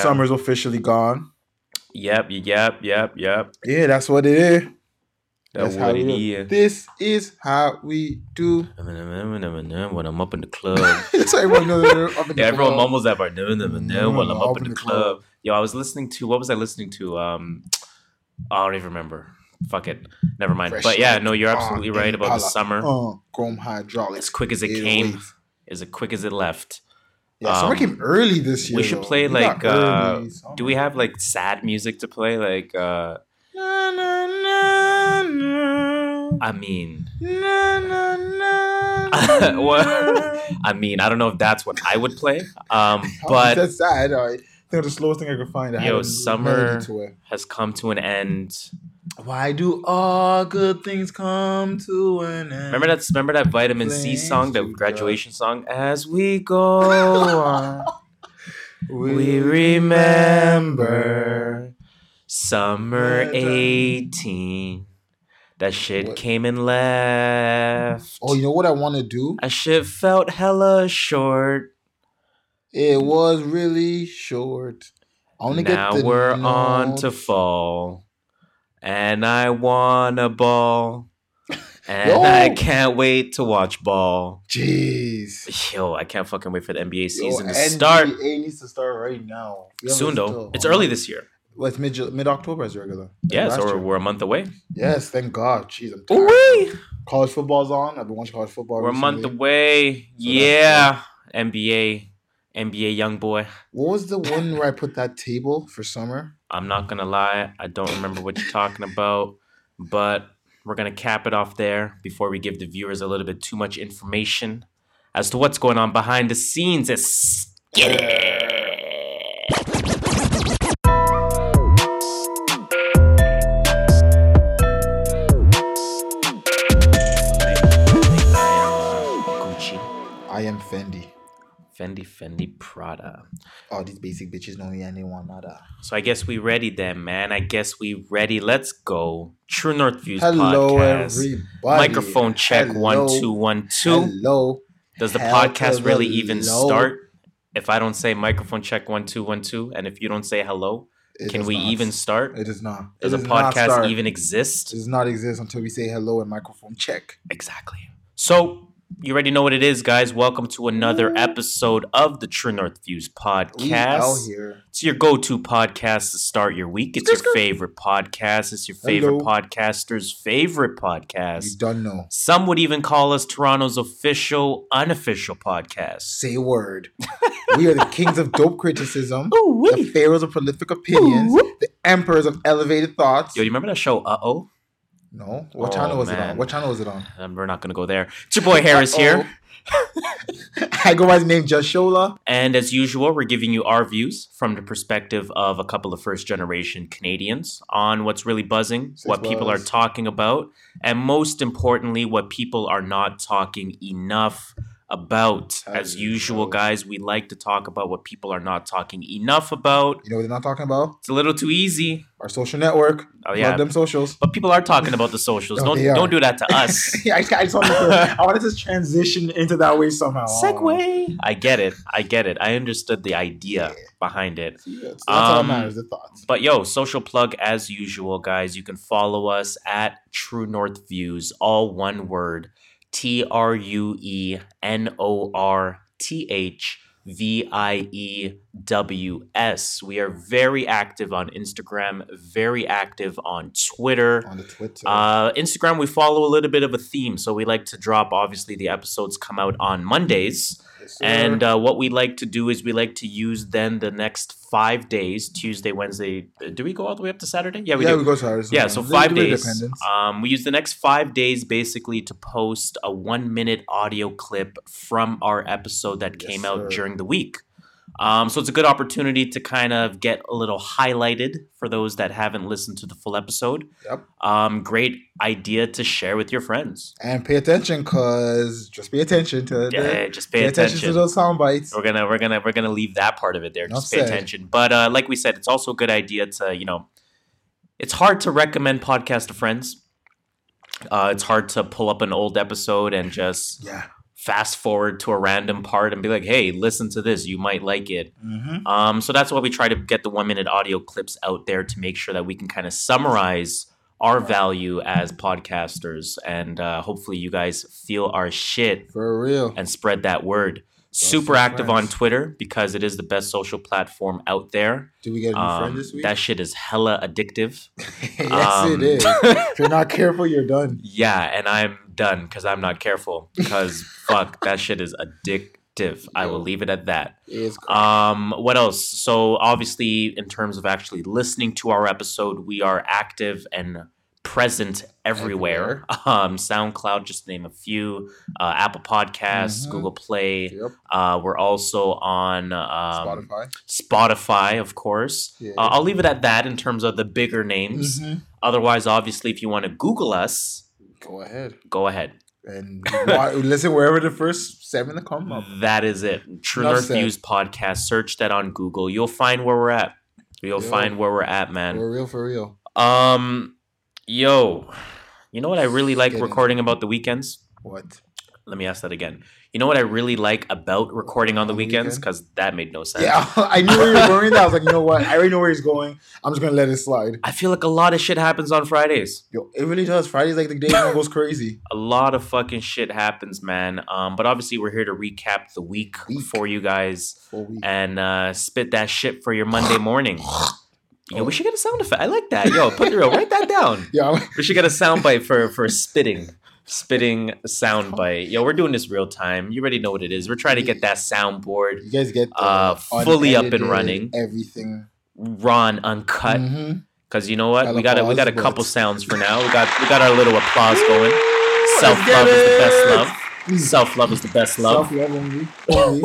Summer's officially gone. Yep, yep, yep, yep. Yeah, that's what it is. That's how what we it do. is. This is how we do. When I'm up in the club. That's how everyone knows up in the Yeah, everyone club. mumbles that part. No, no, no, no. While I'm up in the club. Yo, I was listening to what was I listening to? Um, I don't even remember. Fuck it. Never mind. Fresh but yeah, Lake no, you're on absolutely right about the Impala. summer. Uh, chrome hydraulics. As quick as it 808s. came, as quick as it left. Yeah, summer Um, came early this year. we should though. play We like uh do we have like sad music to play? Like uh Na, na, na, na. I mean Na, na, na, What? I mean I don't know if that's what I would play. Um but that's sad. I think the slowest thing I could find. that Yo, summer- has come to an end. Why do all good things come to an end? Remember that remember that vitamin C song, the graduation song? As we go on. We remember summer 18. That shit What? came and left. Oh, you know what I want to do? That shit felt hella short. It was really short. I want to get Now we're on to fall. And I want a ball. And Yo. I can't wait to watch ball. Jeez. Yo, I can't fucking wait for the NBA Yo, season to NBA start. NBA needs to start right now. Soon though. still- It's early this year. Well, it's mid mid October as regular. Yeah, Last so we're, we're a month away. yes, thank God. Jeez, I'm tired. Ooh-wee. College football's on. I've been watching college football. We're a month away. So yeah. NBA. NBA young boy. What was the one where I put that table for summer? I'm not gonna lie, I don't remember what you're talking about, but we're gonna cap it off there before we give the viewers a little bit too much information as to what's going on behind the scenes. Let's get it. Fendi, Fendi, Prada. All these basic bitches know me and they want nada. So I guess we ready then, man. I guess we ready. Let's go. True North Views Hello, podcast. everybody. Microphone check Hello. one two one two. Hello. Does the podcast the really even start? If I don't say microphone check one two one two, and if you don't say hello, It can we not. even start? It does not. Does it a does podcast even It exist? does not exist until we say hello and microphone check. Exactly. So you already know what it is, guys. Welcome to another episode of the True North Views We podcast. here. It's your go-to podcast to start your week. It's your favorite podcast. It's your favorite Hello. podcaster's favorite podcast. You don't know. Some would even call us Toronto's official, unofficial podcast. Say a word. we are the kings of dope criticism, Ooh, the pharaohs of prolific opinions, the emperors of elevated thoughts. Yo, you remember that show? Uh oh. No, what Oh, channel was it on? What channel was it on? Um, we're not gonna go there. It's your boy Harris here, I go by the name Just Shola. and as usual, we're giving you our views from the perspective of a couple of first-generation Canadians on what's really buzzing, Six what people are talking about, and most importantly, what people are not talking enough about. As As usual, guys, we like to talk about what people are not talking enough about. You know what they're not talking about? It's a little too easy. Our social network. Oh yeah, Love them socials. but people are talking about the socials. No, don't don't do that to us. yeah, I, I just wanted to, I wanted to transition into that way somehow. Segue. I get it. I get it. I understood the idea Yeah. behind it. Yeah, that's all that Um, matters, the thoughts. But yo, social plug as usual, guys. You can follow us at True North Views, all one word T R U E N O R T H V I E W S. We are very active on Instagram, very active on Twitter. On the Twitter. Uh, Instagram, we follow a little bit of a theme. So we like to drop, obviously, the episodes come out on Mondays. Yes. And uh, what we like to do is we like to use then the next five days Tuesday, Wednesday. uh, Do we go all the way up to Saturday? Yeah, we yeah, do. we go ours. yeah, so five days. Um, we use the next five days basically to post a one minute audio clip from our episode that Yes, came out sir. during the week. Um, so it's a good opportunity to kind of get a little highlighted for those that haven't listened to the full episode. Yep. Um, great idea to share with your friends. And pay attention, cause just pay attention to the, Yeah, just pay, pay attention. attention. to those sound bites. we're gonna we're gonna we're gonna leave that part of it there. Just pay said. attention. But uh, like we said, it's also a good idea to you know, it's hard to recommend podcast to friends. Uh, it's hard to pull up an old episode and just Yeah, fast forward to a random part and be like, "Hey, listen to this. You might like it." Mm-hmm. Um, so that's why we try to get the one minute audio clips out there to make sure that we can kind of summarize our value as podcasters, and uh, hopefully you guys feel our shit For real. and spread that word. Super some active on. Twitter because it is the best social platform out there. Did we get a new Um, friend this week? that shit is hella addictive. yes, um, it is. if you're not careful, you're done. Yeah, and I'm done because I'm not careful. Because fuck, that shit is addictive. I will leave it at that. Um, what else? So obviously, in terms of actually listening to our episode, we are active and present everywhere. Um, SoundCloud, just to name a few. Uh, Apple Podcasts, Mhm. Google Play. yep. Uh, we're also on um, Spotify. Spotify, of course. Yeah. Uh, I'll leave it at that in terms of the bigger names. Mhm. Otherwise, obviously, if you want to Google us, Go ahead go ahead. and listen wherever the first seven come up. That is it. True North. Views podcast. Search that on Google. You'll find where we're at. You'll Yo. find where we're at, man. For real, for real. Um, yo, you know what I really like Get it. recording about the weekends? What? Let me ask that again. You know what I really like about recording on the weekends? Because that made no sense. Yeah, I knew where you were going. I was like, you know what? I already know where he's going. I'm just gonna let it slide. I feel like a lot of shit happens on Fridays. Yo, it really does. Friday's like the day it goes crazy. A lot of fucking shit happens, man. Um, but obviously we're here to recap the week, Week. for you guys and uh, spit that shit for your Monday morning. Yo, Oh. we should get a sound effect. I like that. Yo, put it real. Write that down. Yeah, We should get a sound bite for for spitting. Spitting sound bite. Yo, we're doing this real time. You already know what it is. We're trying to get that soundboard you guys get the Uh, fully up and running. Everything. raw and uncut. Mhm. Cause you know what? We got a, we got a couple but- sounds for now. We got we got our little applause going. Self love is the best love. Self love is the best love. Self-love only. only.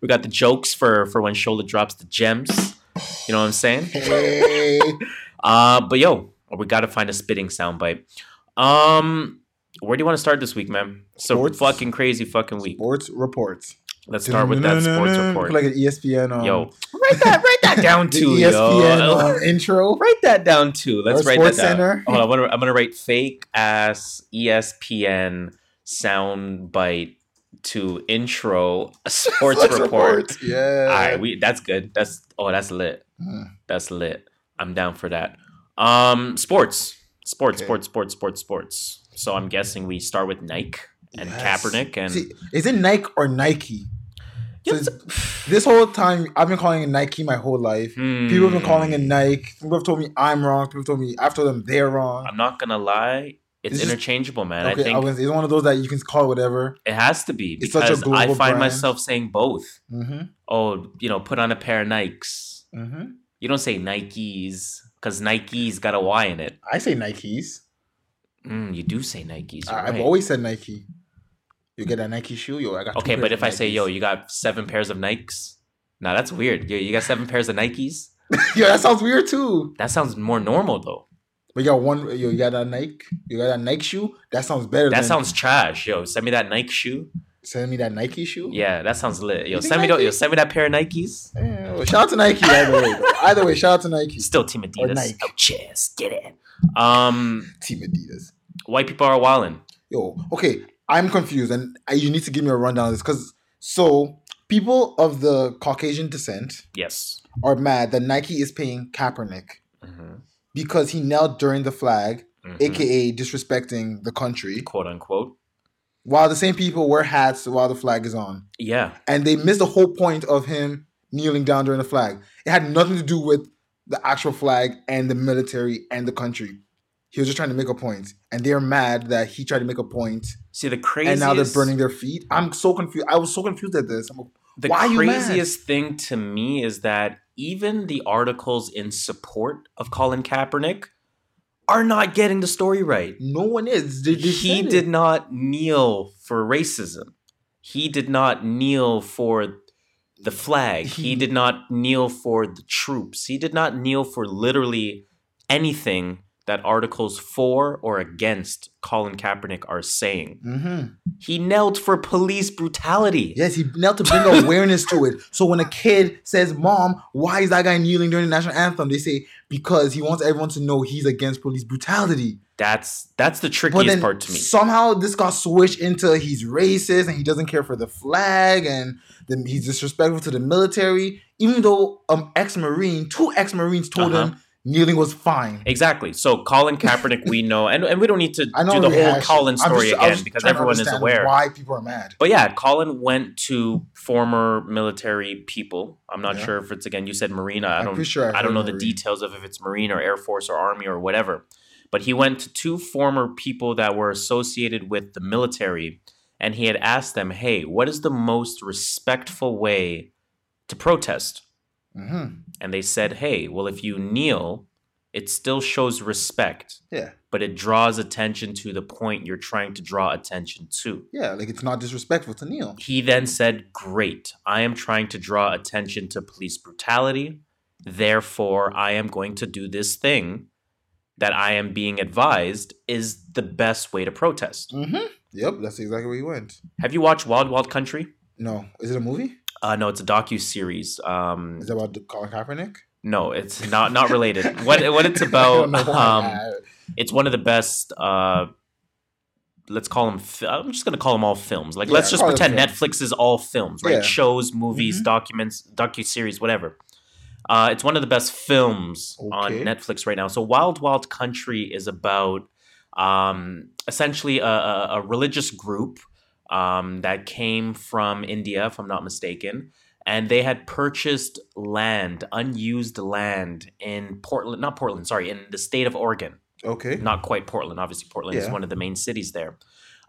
We got the jokes for for when Shola drops the gems. You know what I'm saying? hey. Uh, but yo, we got to find a spitting soundbite. Um, where do you want to start this week, man? So Sports. fucking crazy fucking week. Sports reports. Let's start with that sports report. Like an ESPN. Um, Yo, write that write that down too, ESPN yo. um, intro. Write that down too. Let's write that Sports down. Center. Hold on, I'm gonna, I'm gonna write fake ass ESPN sound bite to intro a sports report. Yeah. All right, we that's good. That's oh, that's lit. Mm. That's lit. I'm down for that. Um, sports, sports, Okay. sports, sports, sports, sports. So I'm guessing we start with Nike and Yes. Kaepernick and See, is it Nike or Nike? Yeah, So this whole time, I've been calling it Nike my whole life. People have been calling it Hmm. Nike. People have told me I'm wrong. People have told me I've told them they're wrong. I'm not gonna lie. It's It's interchangeable, man. okay, I think was, it's one of those that you can call it whatever. it has to be It's such a because I find brand. myself saying both. Mm-hmm. Oh, you know, put on a pair of Nikes. Mm-hmm. You don't say Nikes because Nikes got a Y in it. I say Nikes. Mm, you do say Nikes. I, I've right. always said Nike. You get a Nike shoe, yo. I got. Okay, but if I say, yo, you got seven pairs of Nikes, nah, that's weird. Yo, you got seven pairs of Nikes? yo, that sounds weird too. That sounds more normal though. But you got one, yo, you got a Nike, you got a Nike shoe. That sounds better. That than sounds trash. Yo, send me that Nike shoe. Send me that Nike shoe. Yeah, that sounds lit. Yo, send me that. Yo, send me that pair of Nikes. Yeah, well, shout out to Nike either way. Though. Either way, shout out to Nike. Still Team Adidas. Nike. Oh, cheers, get it. Um, Team Adidas. white people are wilding. Yo, okay, I'm confused, and I, you need to give me a rundown of this because so people of the Caucasian descent Yes. are mad that Nike is paying Kaepernick hmm because he knelt during the flag, hmm aka disrespecting the country, quote unquote. while the same people wear hats while the flag is on, Yeah. and they missed the whole point of him kneeling down during the flag. It had nothing to do with the actual flag and the military and the country. He was just trying to make a point, and they're mad that he tried to make a point, See the craziest. and now they're burning their feet. I'm so confused. I was so confused at this. I'm like, The Why you mad? craziest thing to me is that even the articles in support of Colin Kaepernick are not getting the story right. no one is. They, they he did not kneel for racism. He did not kneel for the flag. He He- did not kneel for the troops. He did not kneel for literally anything that articles for or against Colin Kaepernick are saying. Mhm. He knelt for police brutality. Yes, he knelt to bring awareness to it. So when a kid says, "Mom, why is that guy kneeling during the national anthem?" They say because he wants everyone to know he's against police brutality. That's that's the trickiest then part to me. somehow this got switched into he's racist and he doesn't care for the flag and then he's disrespectful to the military. Even though um ex-marine, two ex-marines told Uh-huh. him kneeling was fine. Exactly. So Colin Kaepernick, we know, and, and we don't need to do the whole. Colin story just- again because everyone is aware. why people are mad. But yeah, Colin went to former military people. I'm not Yeah. sure if it's again. You said Marine. I don't. sure I I, don't know the details of if it's Marine or Air Force or Army or whatever. But he went to two former people that were associated with the military, and he had asked them, "Hey, what is the most respectful way to protest?" hmm And they said, "Hey, well, if you kneel, it still shows respect." Yeah, but it draws attention to the point you're trying to draw attention to. yeah, like it's not disrespectful to kneel. He then said, Great, I am trying to draw attention to police brutality. Therefore, I am going to do this thing that I am being advised is the best way to protest. Mm-hmm. Yep, that's exactly where he went. Have you watched Wild Wild Country? No, is it a movie? Uh, no, it's a docu series. Um, Is it about the Colin Kaepernick? no, it's not not related. what what it's about? don't know why. Um, it's one of the best. Uh, let's call them. I'm just gonna call them all films. Like Yeah, let's just pretend. Netflix is all films, right? Yeah. Shows, movies, Mhm. documents, docu series, whatever. Uh, it's one of the best films on Netflix right now. So Wild Wild Country is about um, essentially a, a, a religious group um, that came from India, if I'm not mistaken. And they had purchased land, unused land in Portland, not Portland, sorry, in the state of Oregon okay. not quite Portland. Obviously, Portland is one of the main cities there.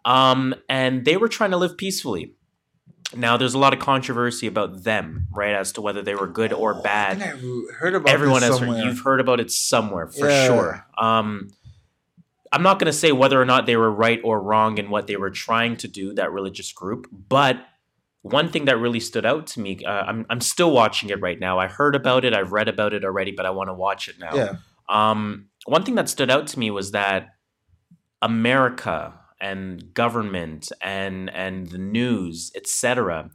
Um, and they were trying to live peacefully. Now, there's a lot of controversy about them, right, as to whether they were good or Oh, bad. I heard about Everyone has heard, you've heard about it somewhere for Yeah. sure. Um, I'm not going to say whether or not they were right or wrong in what they were trying to do, that religious group, but one thing that really stood out to me, uh, I'm, I'm still watching it right now. I heard about it, I've read about it already, but I want to watch it now. yeah. Um, one thing that stood out to me was that America and government and and the news, etc.,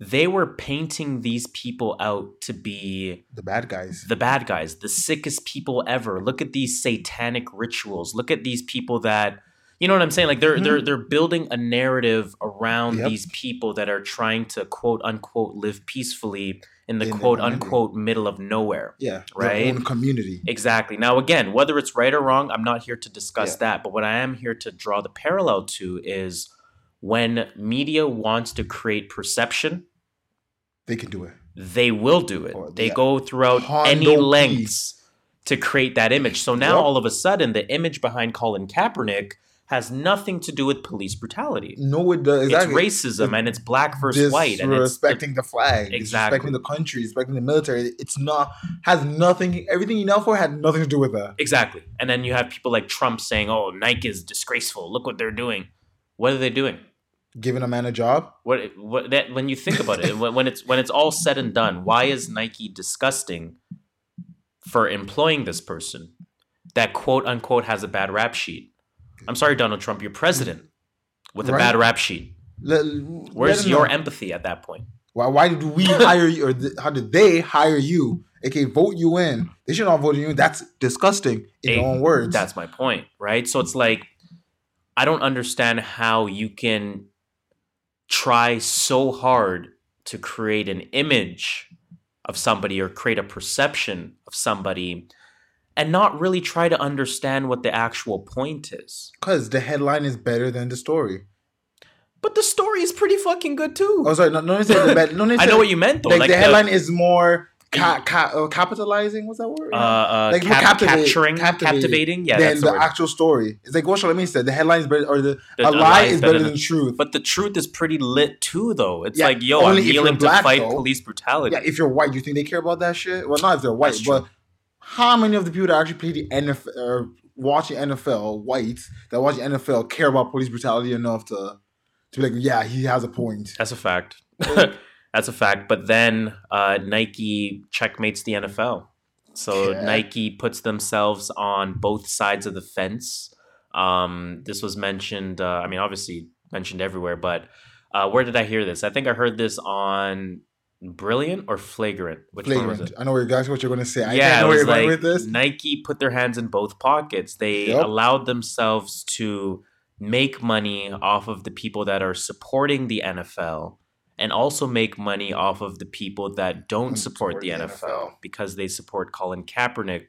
they were painting these people out to be The bad guys. the bad guys, the sickest people ever. Look at these satanic rituals. Look at these people that you know what I'm saying? Like they're Mhm. they're they're building a narrative around Yep. these people that are trying to quote unquote live peacefully in the In quote community. unquote middle of nowhere. Yeah. Right? Community. Exactly. Now, again, whether it's right or wrong, I'm not here to discuss Yeah. that. But what I am here to draw the parallel to is when media wants to create perception, They can do it. they will do it. Oh, they yeah. go throughout Hondo any lengths to create that image. So now, Yep. all of a sudden, the image behind Colin Kaepernick has nothing to do with police brutality. No, it does. Exactly. It's racism and it's black versus white and it's respecting the flag, Exactly. respecting the country, respecting the military. It's not has nothing. Everything you know for had nothing to do with that. Exactly. And then you have people like Trump saying, "Oh, Nike is disgraceful. Look what they're doing." What are they doing? Giving a man a job. What what that when you think about it, when, when it's when it's all said and done, why is Nike disgusting for employing this person that quote unquote has a bad rap sheet? I'm sorry, Donald Trump, you're president with a Right. bad rap sheet. Let, Where's let your know. empathy at that point? Why? Why did we hire you, or th- how did they hire you? aka vote you in. They should not vote you in. That's disgusting in Hey, your own words. That's my point, right? So it's like I don't understand how you can try so hard to create an image of somebody or create a perception of somebody and not really try to understand what the actual point is. because the headline is better than the story. But the story is pretty fucking good too. Oh, sorry. No, no, the bad. No, I know what you meant though. Like, Like, the headline is more ca- ca- uh, capitalizing. What's that word? uh, uh, Like, cap- capturing, captivating captivating. Yeah, than the the actual story. It's like what Charlamagne said. The headline is better, or the, The- a lie is better than truth. But the truth is pretty lit too, though. It's Yeah, like, yo, I'm only if you're kneeling to black, fight though. police brutality. yeah, if you're white, you think they care about that shit? Well, not if they're white, but how many of the people that actually play the NFL or watch the NFL, whites that watch the NFL, care about police brutality enough to to be like, yeah, he has a point. That's a fact. That's a fact. But then uh, Nike checkmates the NFL. So Yeah. Nike puts themselves on both sides of the fence. Um, this was mentioned. Uh, I mean, obviously mentioned everywhere, but uh, where did I hear this? I think I heard this on Brilliant or flagrant? Which one was Flagrant. it? I know exactly what you're going to say. I yeah, know where was you're going like with this. Nike put their hands in both pockets. They Yep. allowed themselves to make money off of the people that are supporting the NFL and also make money off of the people that don't support, support the, NFL, NFL. because they support Colin Kaepernick.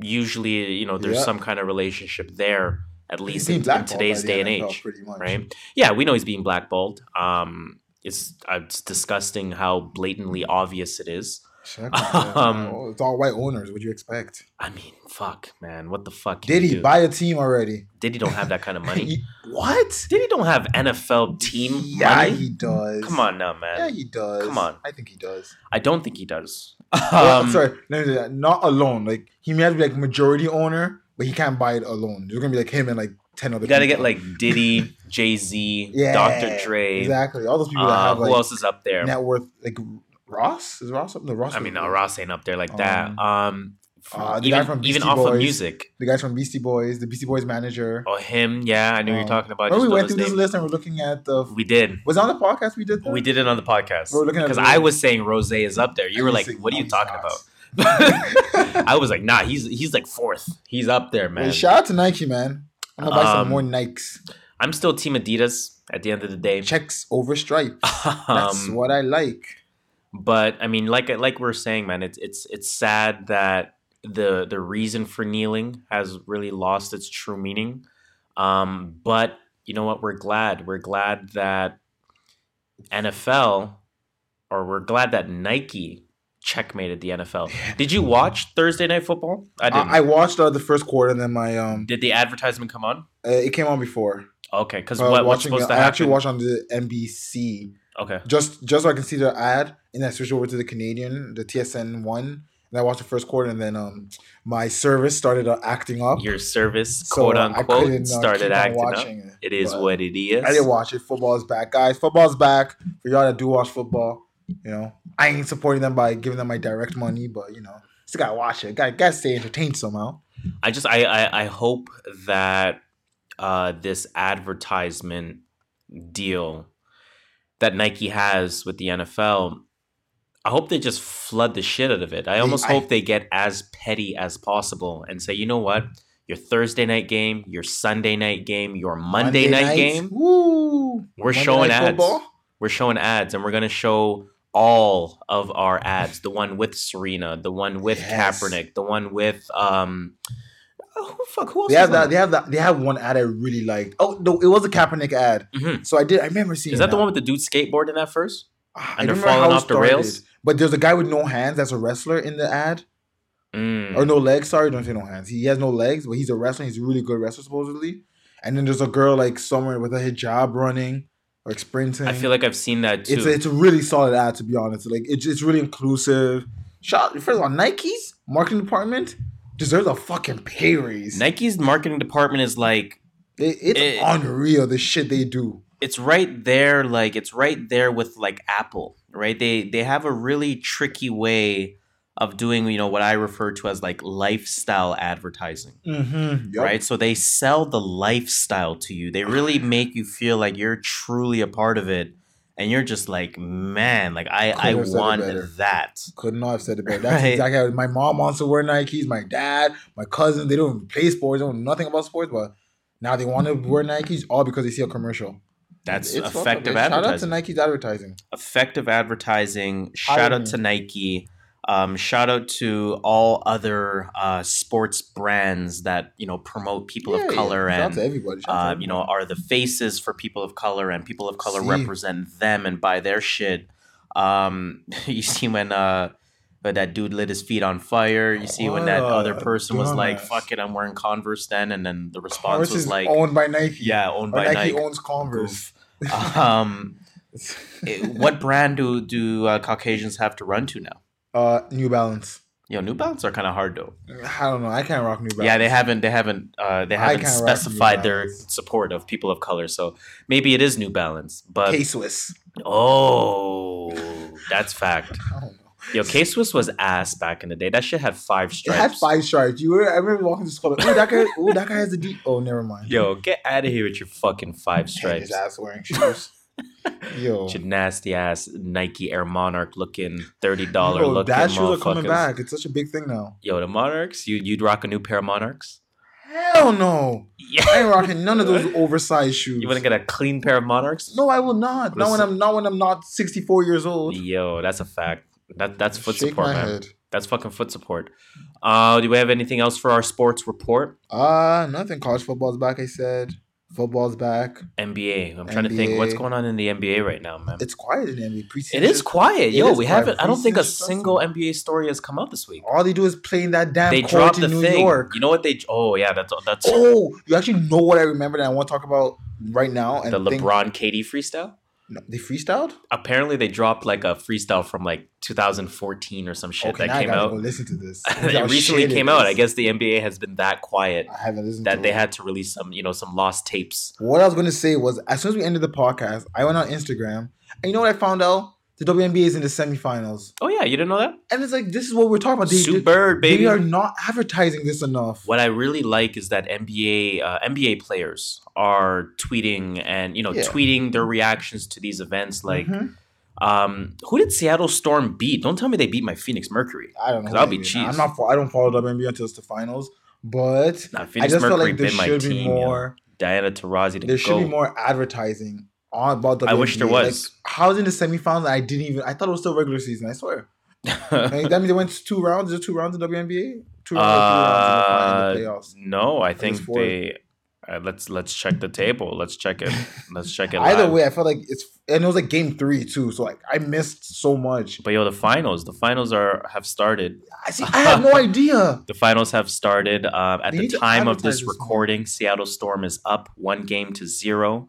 Usually, you know, there's Yeah. some kind of relationship there, at least in, in today's day and NFL age right? Yeah, we know he's being blackballed. Um, it's uh, it's disgusting how blatantly obvious it is. Check Um, it's all white owners. What do you expect? I mean, fuck, man, what the fuck? Did he buy a team already? Diddy don't have that kind of money. He- what? Diddy don't have NFL team Yeah, money. he does. Come on now, man. Yeah, he does. Come on. I think he does. I don't think he does. Well, Um, sorry, no, no, not alone. Like he may have to be like majority owner, but he can't buy it alone. There's gonna be like him and like ten other. you got to get like Diddy, Jay Z, yeah, Dr. Dre. Exactly. All those people that Uh, have who else is up there? net worth. Like Ross is Ross up? No, Ross. I mean, no, Ross ain't up there like that. Um, Um, uh, the guy even from even Beastie off of Boys. music. The guys from Beastie Boys, the Beastie Boys manager. Oh, him. Yeah, I knew you were Um, talking about. Remember we went through his this list and we're looking at the. We did. Was it on the podcast we did that? We did it on the podcast We were looking at because I was saying Rose is up there. You And were like, "What are you talking not." about?" I was like, "Nah, he's he's like fourth. He's up there, man." Hey, shout out to Nike, man. I'm gonna buy some Um, more Nikes. I'm still Team Adidas at the end of the day. Checks over stripes. That's Um, what I like. but I mean, like like we're saying, man, it's it's it's sad that the the reason for kneeling has really lost its true meaning. Um, but you know what? We're glad. We're glad that NFL, or we're glad that Nike checkmated the NFL. Did you watch Thursday Night Football? I I, didn't. I watched uh, the first quarter and then my um. Did the advertisement come on? Uh, it came on before. Okay, because I what, what's supposed it- to I actually watched on the NBC okay, just just so I can see the ad, and then I switched over to the Canadian, the TSN one, and I watched the first quarter, and then um my service started uh, acting up. your service, So, quote uh, I unquote, uh, started acting up. it. It is what it is. I didn't watch it. Football is back, guys. Football is back for y'all that do watch football. You know, I ain't supporting them by giving them my direct money, but you know, still gotta watch it. Gotta, gotta stay entertained somehow. I just I I, I hope that uh, this advertisement deal that Nike has with the NFL, I hope they just flood the shit out of it. I almost I- hope they get as petty as possible and say, you know what, your Thursday night game, your Sunday night game, your Monday, night nights, game, Woo! We're Monday showing night ads. football? we're showing ads and we're gonna show all of our ads. The one with Serena, the one with Yes. Kaepernick, the one with um Oh fuck! Who else? They have that. They have that. They have one ad I really liked. Oh no, it was a Kaepernick ad. Mhm. So I did. I remember seeing. Is that the one with the dude skateboarding at first? Ah, and I they're falling off the rails? But there's a guy with no hands that's a wrestler in the ad. Mm. Or no legs, sorry, don't say no hands. He has no legs, but he's a wrestler. He's a really good wrestler, supposedly. And then there's a girl like somewhere with a hijab running like sprinting. I feel like I've seen that too. it's a, it's a really solid ad to be honest. Like it's it's really inclusive. Shout first of all, Nike's marketing department deserves a fucking pay raise. Nike's marketing department is like It- it's it- unreal the shit they do. it's right there like it's right there with like Apple, right? They they have a really tricky way of doing, you know, what I refer to as like lifestyle advertising. Mm-hmm. right? So they sell the lifestyle to you. They really make you feel like you're truly a part of it, and you're just like, man, like I I Couldn't have want that. Could not have said it better. That's Right. exactly how my mom wants to wear Nikes. My dad, my cousin, they don't even play sports. They don't know nothing about sports, but now they want to wear Nikes all because they see a commercial. That's It's effective man. Shout out to advertising. Nike's advertising. Effective advertising. Shout out to Nike. Um, shout out to all other uh, sports brands that you know promote people Yeah, of color out and everybody. Shout out uh, you know, are the faces for people of color, and people of color See. represent them and buy their shit. Um, you see when uh, that dude lit his feet on fire. You see when that other person was like, "Fuck it, I'm wearing Converse." Then, and then the response Converse was like, owned by Nike. "Yeah, owned or by Nike, Nike." owns Converse. um, it- what brand do do uh, Caucasians have to run to now? Uh, New Balance. Yo, New Balance are kind of hard though. I don't know. I can't rock New Balance. Yeah, they haven't they haven't uh, they haven't can't rock New specified their support of people of color. So maybe it is New Balance, but K Swiss. Oh, that's fact. I don't know. Yo, K Swiss was ass back in the day. That shit had five It stripes. had five stripes. You were. I remember walking to school. Like, oh, that guy. Oh, that guy has a deep. Oh, never mind. Yo, get out of here with your fucking five And stripes. His ass wearing shoes. Yo, nasty ass Nike Air Monarch looking thirty dollar looking that shoes are coming back. It's such a big thing now. Yo, the Monarchs, you you'd rock a new pair of Monarchs? Hell no. Yeah. I ain't rocking none of those oversized shoes. You want to get a clean pair of Monarchs? No, I will not. Not when I'm not when I'm not 64 years old. Yo, that's a fact. That that's foot Shake support, man. head. That's fucking foot support. Uh, do we have anything else for our sports report? Uh nothing. College football's back. I said football's back. NBA. I'm trying to think what's going on in the NBA right now, man. It's quiet in the NBA preseason. It is quiet, It yo. is we quiet. haven't. I don't think a single NBA story has come out this week. All they do is play in that damn They court dropped in the New thing. York. You know what they? Oh yeah, that's that's Oh, you actually know what I remember that I want to talk about right now. And the think- LeBron KD freestyle. No, they freestyled. Apparently, they dropped like a freestyle from like 2014 or some shit okay, that came out. listen to this. it recently came out. I guess the NBA has been that quiet I haven't listened that they it. had to release some, you know, some lost tapes. What I was gonna say was, as soon as we ended the podcast, I went on Instagram, and you know what I found out? The WNBA is in the semifinals, Oh yeah, you didn't know that? and it's like this is what we're talking about. They, Bird, they baby. are not advertising this enough. what I really like is that NBA uh, NBA players are tweeting and you know Yeah. tweeting their reactions to these events. Like, Mhm. um, who did Seattle Storm beat? Don't tell me they beat my Phoenix Mercury. I don't know. I'll be they cheese. I'm not. I don't follow WNBA until it's the finals, but Nah, I just feel Mercury like there should team. be more. Diana Taurasi to There go. should be more advertising on about the. I wish there was. Like, how was in the semifinals? I didn't even. I thought it was still regular season. I swear. Like, that means they went two rounds. Is two rounds in WNBA? Two rounds, three rounds in the, fi- in the playoffs. Uh, no, I think think they. Uh, let's let's check the table. Let's check it. Let's check it. Either live. way, I felt like it's and it was like game three too. So like I missed so much. But yo, the finals. The finals are have started. I see. I have no idea. The finals have started. Um, at They the time of this this recording, Seattle Storm is up one game to zero.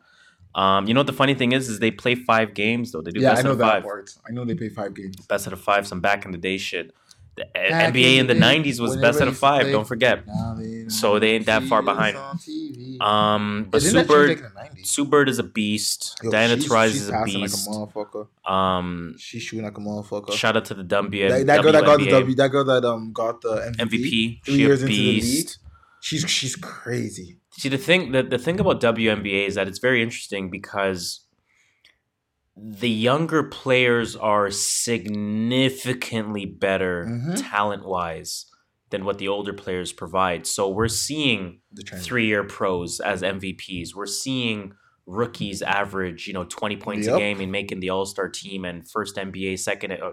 Um, you know what the funny thing is? Is they play five games though. They do Yeah, best I know out of that five. part. I know they play five games. Best out of five. Some back in the day shit. The Back NBA in the day, '90s was best out of five. play- Don't forget. They So they ain't that far behind. Um, but Sue Bird, like, in the 90s? Sue Bird is a beast. Yo, Diana Taurasi is a beast. Like a motherfucker. um, She's shooting like a motherfucker. shout out to the W. that, that girl that got the W, that girl that um got the MVP. MVP. three She a years into the league. beast. She's she's crazy. See the thing the, the thing about WNBA is that it's very interesting because the younger players are significantly better Mhm. talent wise than what the older players provide. So we're seeing three year pros as MVPs. We're seeing rookies average, you know, 20 points a game and making the all star team and first NBA, second, uh,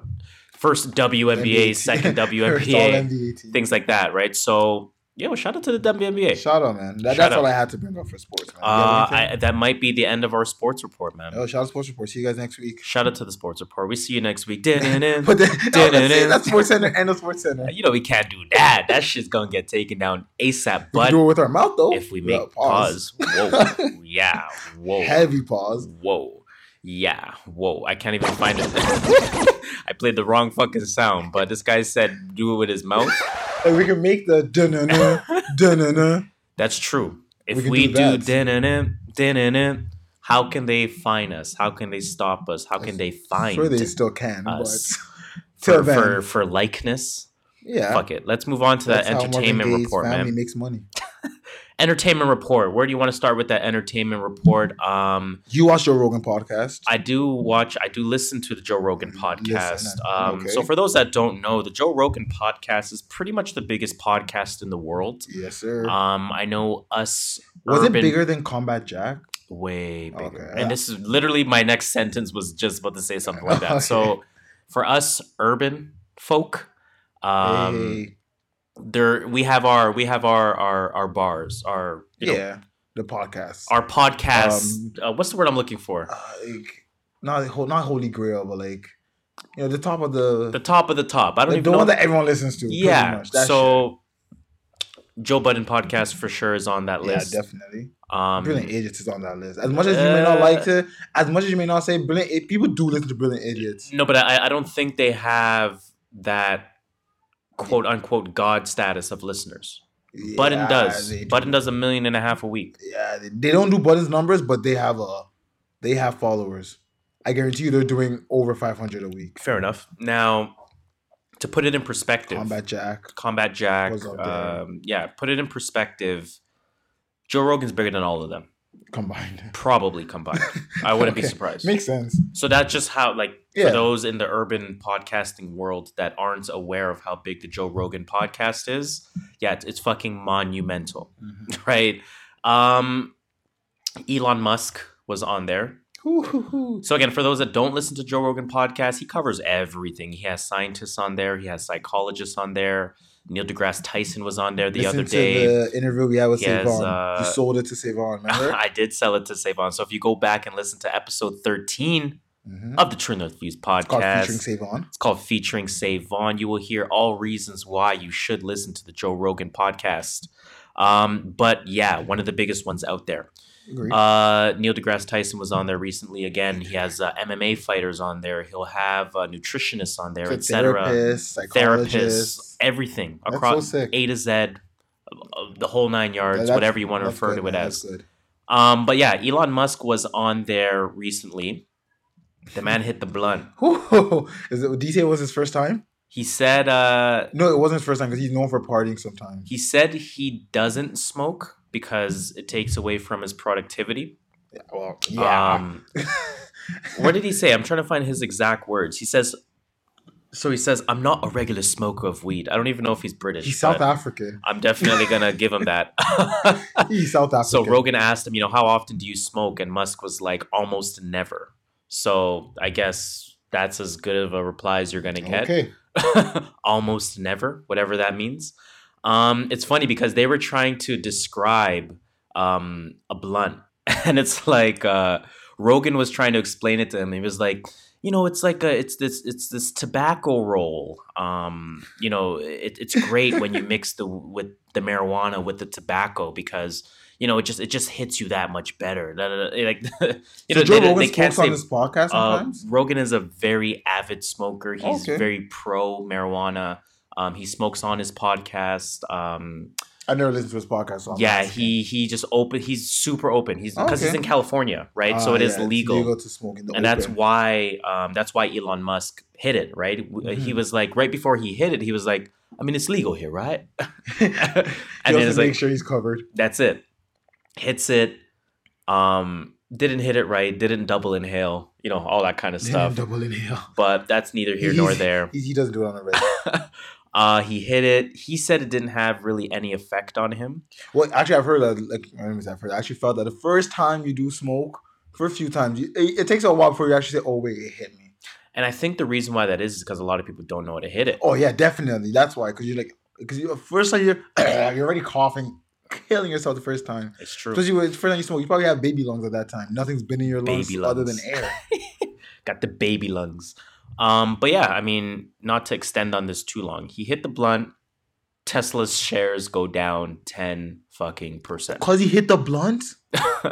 first WNBA, second WNBA, things like that, right? So, yeah, well, shout out to the WNBA. Shout out, man. That, Shout that's out. all I had to bring up for sports, man. Uh. I, that might be the end of our sports report, man. oh, shout out Sports Report. See you guys next week. Shout out to the sports report. We see you next week. But then, no, that's, that's Sports Center and the Sports Center. you know we can't do that. That shit's gonna get taken down ASAP. But do it with our mouth though. if we make Yeah, pause, whoa, yeah, whoa, heavy pause. whoa, yeah, whoa. I can't even find it. I played the wrong fucking sound, but this guy said do it with his mouth. And we can make the dun-dun-dun, dun-dun-dun. That's true. If We we, do do that. dun-dun-dun, how can they find us? How can they stop us? How can they find us? Sure, they still can, us but for, for for likeness? yeah. Fuck it. Let's move on to that that's Marvin entertainment report, family man. makes money. Entertainment report. Where do you want to start with that entertainment report? Um, You watch Joe Rogan podcast. I do watch. I do listen to the Joe Rogan podcast. Um, okay. So for those that don't know, the Joe Rogan podcast is pretty much the biggest podcast in the world. yes, sir. Um, I know us. Was urban, it bigger than Combat Jack? Way bigger. Okay. And this is literally my next sentence was just about to say something like that. Okay. So for us urban folk, um, hey, there we have our we have our our our bars, our you know, yeah, the podcast. our podcast. Um, uh, what's the word I'm looking for? uh, like, not not Holy Grail, but like you know the top of the The top of the top. I don't the, even the one that everyone listens to. yeah. So Joe Budden podcast for sure is on that shit. yeah, list. definitely. Um, Brilliant Idiots is on that list. As much as you may not like Uh, to, as much as you may not say Brilliant, people do listen to Brilliant Idiots. No, but I, I don't think they have that quote unquote god status of listeners. Yeah, does. they do. Budden does a million and a half a week. Yeah, they, don't do Budden's numbers, but they have a, they have followers. I guarantee you, they're doing over five hundred a week. Fair enough. Now, to put it in perspective, Combat Jack. Combat Jack, Was up there. um, yeah, put it in perspective. Joe Rogan's bigger than all of them. combined. probably combined. I wouldn't be surprised. Makes sense. So that's just how, like, Yeah. for those in the urban podcasting world that aren't aware of how big the Joe Rogan podcast is, yeah, it's, it's fucking monumental, Mhm. right? Um, Elon Musk was on there. So again, for those that don't listen to Joe Rogan podcast, he covers everything. He has scientists on there. He has psychologists on there. Neil deGrasse Tyson was on there the Listen other day. the interview we had with Savon. uh, you sold it to Savon, remember? I did sell it to Savon. So if you go back and listen to episode 13 Mhm. of the True North Views It's called podcast, featuring Savon. It's called Featuring Savon. You will hear all reasons why you should listen to the Joe Rogan podcast. Um, but yeah, one of the biggest ones out there. Uh, Neil deGrasse Tyson was on there recently. Again, he has uh, MMA fighters on there. He'll have uh, nutritionists on there, etc. therapists, Therapists, everything That's across so. A to Z, the whole nine yards, whatever you want to refer good, to it man. as. Um, but yeah, Elon Musk was on there recently. The man hit the blunt. Is it, DJ was his first time? He said, uh, No, it wasn't his first time because he's known for partying sometimes. He said he doesn't smoke because it takes away from his productivity. Yeah, well, yeah. Um, what did he say? I'm trying to find his exact words. He says, so he says, I'm not a regular smoker of weed. I don't even know if he's British. he's South African. I'm definitely going to give him that. He's South African. so Rogan asked him, you know, how often do you smoke? And Musk was like, almost never. So I guess that's as good of a reply as you're going to get. Okay. almost never, whatever that means. Um, it's funny because they were trying to describe um, a blunt, and it's like uh, Rogan was trying to explain it to him. He was like, you know, it's like a, it's this, it's this tobacco roll. Um, you know, it, it's great when you mix the with the marijuana with the tobacco because you know it just it just hits you that much better. Like, you know, Joe they, Rogan they can't say on this podcast uh. Rogan is a very avid smoker. He's Okay. very pro marijuana. Um, he smokes on his podcast. Um, I never listened to his podcast. So yeah, he he just open. He's super open. He's because he's in California, right? so Ah, it is yeah, it's legal, to smoke in the and that's why um, that's why Elon Musk hit it, right? W He Mhm. was like right before he hit it, he was like, I mean, it's legal here, right? he and then it's to make like sure he's covered. that's it. Hits it. Um, didn't hit it right. Didn't double inhale. You know all that kind of stuff. Double inhale. But that's neither here nor He's- there. He, doesn't do it on a regular. Uh, he hit it. He said it didn't have really any effect on him. well, actually, I've heard that. Like, I I've heard. I actually felt that the first time you do smoke, for a few times, you, it, it takes a while before you actually say, "Oh wait, it hit me." And I think the reason why that is is because a lot of people don't know how to hit it. Oh yeah, definitely. That's why. Because you're like, because you first time you're you're already coughing, killing yourself the first time. It's true. Especially when first time you smoke, you probably have baby lungs at that time. Nothing's been in your lungs, Baby other than air. Got the baby lungs. Um, but yeah, I mean, not to extend on this too long. He hit the blunt. Tesla's shares go down ten fucking percent. Cause he hit the blunt.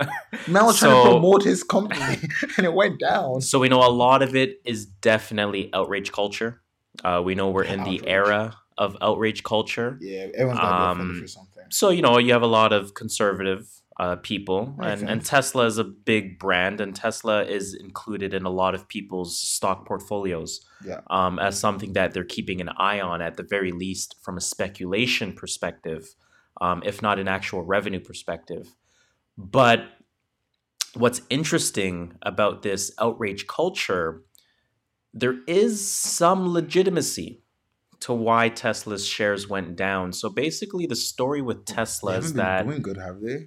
Man was trying to promote his company, and it went down. So we know a lot of it is definitely outrage culture. Uh, we know we're in the era of outrage culture. Yeah, everyone's got Um, for something. So you know you have a lot of conservative uh, people, and, and. Tesla is a big brand, and Tesla is included in a lot of people's stock portfolios Yeah. um, as something that they're keeping an eye on at the very least from a speculation perspective, um, if not an actual revenue perspective. But what's interesting about this outrage culture, there is some legitimacy to why Tesla's shares went down. So basically, the story with Tesla haven't is that good,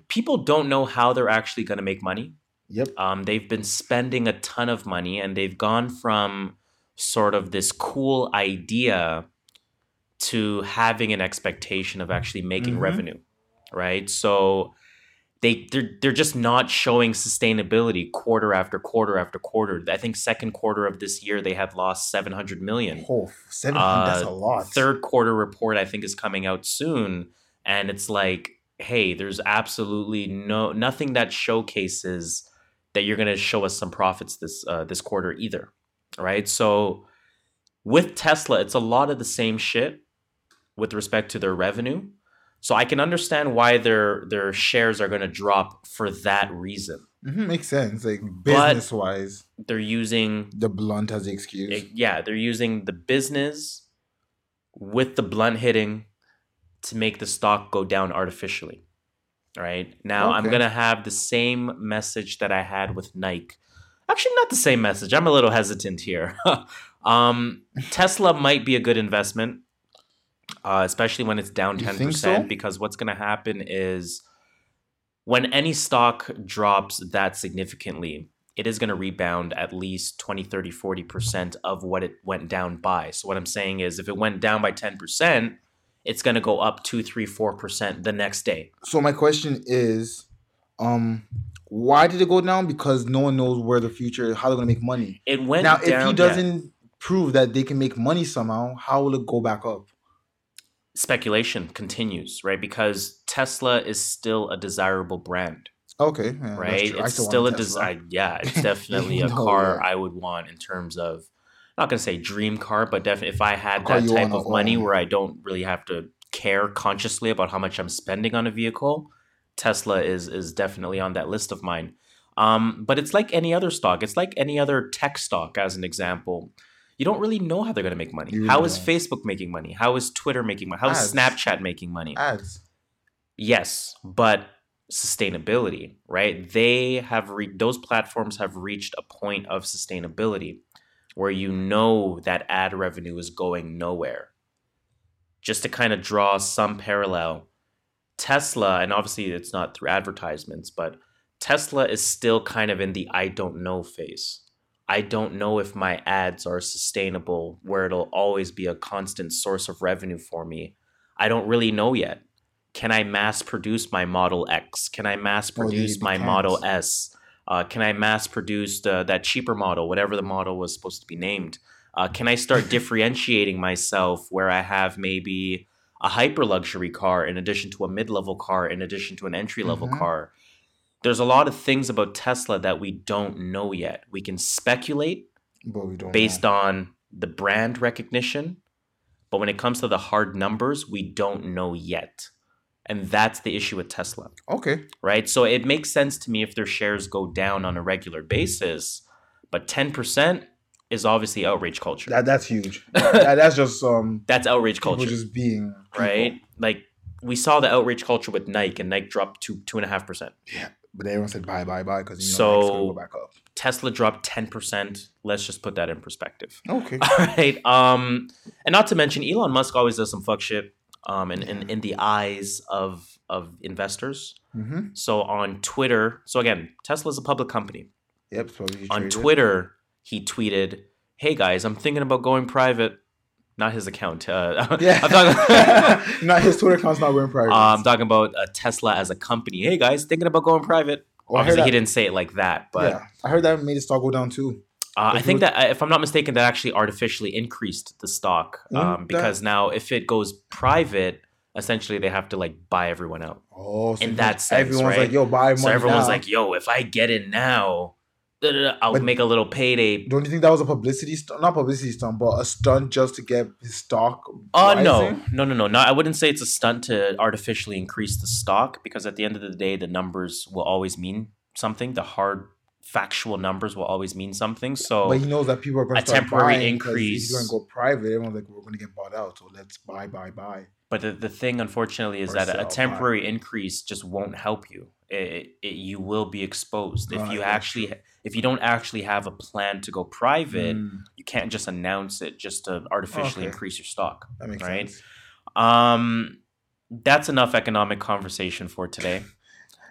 people don't know how they're actually going to make money. Yep. Um, they've been spending a ton of money and they've gone from sort of this cool idea to having an expectation of actually making Mhm. revenue, right? So they they're, they're just not showing sustainability quarter after quarter after quarter. I think second quarter of this year they had lost 700 million Oh, 700, that's a Uh, lot. third quarter report I think is coming out soon, and it's like, hey, there's absolutely no nothing that showcases that you're going to show us some profits this uh, this quarter either, right? So with Tesla, it's a lot of the same shit with respect to their revenue. So I can understand why their their shares are going to drop for that reason. Mhm, makes sense. Like business wise, They're using the blunt as the excuse. it- yeah, they're using the business with the blunt hitting to make the stock go down artificially. Right now, I'm gonna have the same message that I had with Nike. Actually, not the same message. I'm a little hesitant here. um, Tesla might be a good investment, uh, especially when it's down ten think so? percent. Because what's gonna happen is when any stock drops that significantly, it is going to rebound at least 20, 30, 40% of what it went down by. So, what I'm saying is, if it went down by 10%, it's going to go up 2, 3, 4% the next day. So my question is, um, why did it go down? Because no one knows where the future, how they're gonna make money. It went now, down. if he doesn't prove that they can make money somehow, how will it go back up? Speculation continues, right? Because Tesla is still a desirable brand, Okay, yeah, right? It's still a desire. Yeah, it's definitely a car yeah. I would want in terms of. I'm not gonna say dream car, but definitely if I had that type of money own. where I don't really have to care consciously about how much I'm spending on a vehicle, Tesla is is definitely on that list of mine. Um, but it's like any other stock. It's like any other tech stock, as an example. You don't really know how they're going to make money. You How is. Facebook making money? How is Twitter making money? How is Ads. Snapchat making money? Ads. Yes, but sustainability, right? They have re- those platforms have reached a point of sustainability where you know that ad revenue is going nowhere. Just to kind of draw some parallel, Tesla, and obviously it's not through advertisements, but Tesla is still kind of in the I don't know phase. I don't know if my ads are sustainable, where it'll always be a constant source of revenue for me. I don't really know yet. Can I mass produce my Model X? Can I mass produce my. Model S? Uh, can I mass produce the, that cheaper model, whatever the model was supposed to be named? Uh, can I start differentiating myself where I have maybe a hyper luxury car in addition to a mid level car, in addition to an entry level Mhm. car? There's a lot of things about Tesla that we don't know yet. We can speculate we based know. on the brand recognition. But when it comes to the hard numbers, we don't know yet. And that's the issue with Tesla, Okay. right? So it makes sense to me if their shares go down on a regular basis, but 10% is obviously outrage culture. That that's huge. that, that's just um that's outrage culture, just being people. right? Like we saw the outrage culture with Nike, and Nike dropped to two and a half percent. Yeah. But everyone said bye bye bye because you know So- it's gonna go back up. Tesla dropped 10%. Let's just put that in perspective. Okay. All right. Um, and not to mention, Elon Musk always does some fuck shit. Um, in, in, in the eyes of of investors. Mm-hmm. So on Twitter, so again, Tesla is a public company. Yep. So On. Twitter, he tweeted, "Hey guys, I'm thinking about going private." Not his account. Uh, Yeah. I'm talking. not his Twitter account's not going private. Uh, I'm talking about uh, Tesla as a company. Hey guys, thinking about going private. I heard Obviously, he didn't say it like that, but yeah, I heard that made the stock go down too. Uh, I think that, uh, if I'm not mistaken, that actually artificially increased the stock um, because now if it goes private, essentially they have to like buy everyone out. Oh, so In that sense, everyone's right? like, "Yo, buy So everyone's now. like, "Yo, if I get in now, I'll But- make a little payday." Don't you think that was a publicity stunt? Not publicity stunt, but a stunt just to get his stock. Uh no, no, no, no, no. I wouldn't say it's a stunt to artificially increase the stock because at the end of the day, the numbers will always mean something. The hard factual numbers will always mean something. So But he knows that people are going a to start temporary increase- He's going to go private. Everyone's like, "We're going to get bought out, so let's buy, buy, buy." But the, the thing, unfortunately, is Or that a, sell, a buy. temporary increase just won't help you. It, it, you will be exposed if you actually if you don't actually have a plan to go private. Mm, You can't just announce it just to artificially Okay. increase your stock. that makes Right. sense. Um, that's enough economic conversation for today.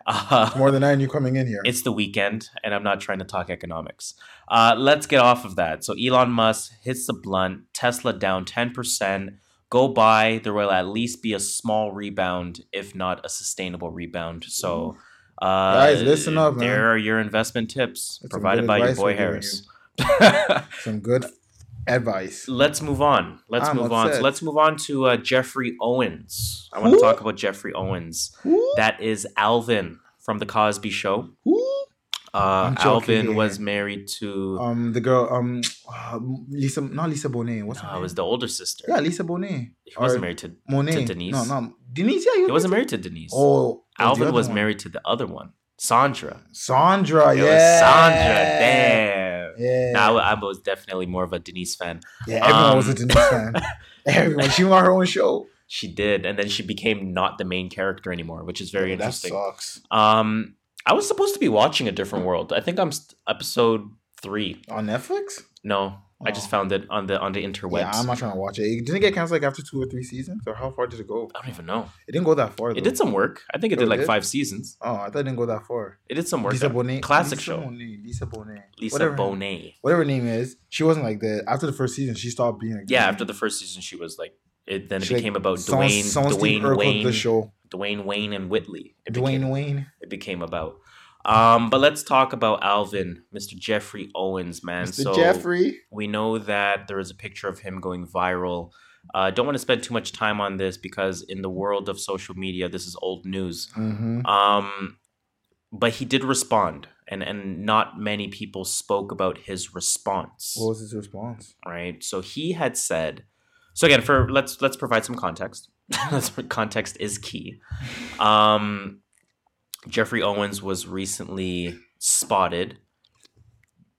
Uh, More than nine, you coming in here. it's the weekend, and I'm not trying to talk economics. Uh, let's get off of that. So Elon Musk hits the blunt. Tesla down 10%. Go buy. There will at least be a small rebound, if not a sustainable rebound. So, uh, Guys, listen up, man. There are your investment tips That's provided by your boy Harris. Some good advice. let's move on. Let's I'm move on. So let's move on to uh, Geoffrey Owens. I want to talk about Geoffrey Owens. Who? That is Alvin from the Cosby Show. Uh, Alvin here. was married to. Um, the girl, um, uh, Lisa, not Lisa Bonet. What's her name? it was the older sister. yeah, Lisa Bonet. he wasn't married to. Monet. to Denise. No, no, Denise. Yeah, He wasn't married to Denise. Oh, Alvin was one. married to the other one, Sandra. Sandra. It yeah, Sandra. Damn. Yeah, Now I was definitely more of a Denise fan. yeah. Everyone was a Um, Denise fan. Everyone. She on her own show. She did, and then she became not the main character anymore, which is very that interesting. sucks. Um, I was supposed to be watching a different world. I think I'm st- episode three. On Netflix? No, I just Oh. found it on the on the interwebs. Yeah, I'm not trying to watch it. It didn't get canceled like after two or three seasons, or how far did it go? I don't even know. It didn't go that far. It did some work. I think it Oh, did like did? five seasons. Oh, I thought it didn't go that far. It did some work. Lisa Bonet, Classic Lisa show. Bonet, Lisa Bonet, Lisa whatever, Bonet. whatever her name is. She wasn't like that. After the first season, she stopped being. Like Yeah, after the first season, she was like. It then it She, like, became about Dwayne, Dwayne Wayne, the show. Dwayne Wayne, and Whitley. It Dwayne became, Wayne. it became about. Um, but let's talk about Alvin, Mr. Geoffrey Owens, man. Mr. So Geoffrey. we know that there is a picture of him going viral. Uh, don't want to spend too much time on this because in the world of social media, this is old news. Mm-hmm. Um, but he did respond, and and not many people spoke about his response. What was his response? right? So he had said. So again, for let's let's provide some context. Context is key. Um, Geoffrey Owens was recently spotted.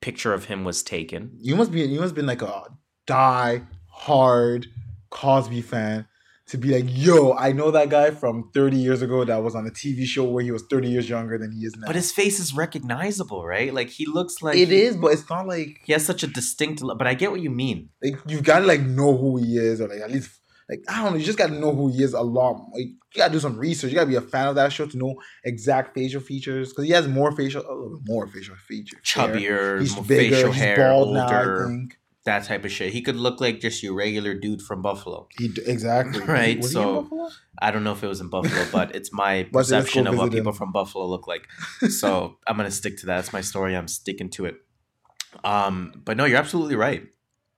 Picture of him was taken. You must be. You must have been like a die hard Cosby fan to be like, yo, I know that guy from 30 years ago that was on a TV show where he was 30 years younger than he is now. But his face is recognizable, right? Like he looks like it is, but it's not like He has such a distinct. But I get what you mean. like you gotta like know who he is or like at least like I don't know. You just gotta know who he is a lot. Like you gotta do some research. You gotta be a fan of that show to know exact facial features because he has more facial, a little more facial features. Chubbier, He's more bigger. facial he's hair, bald now. older, I think that type of shit. He could look like just your regular dude from Buffalo. he exactly Right, Was so-? I don't know if it was in Buffalo, but it's my But let's go perception of what people from Buffalo look like. So I'm gonna stick to that. That's my story. I'm sticking to it. Um, but no, you're absolutely right.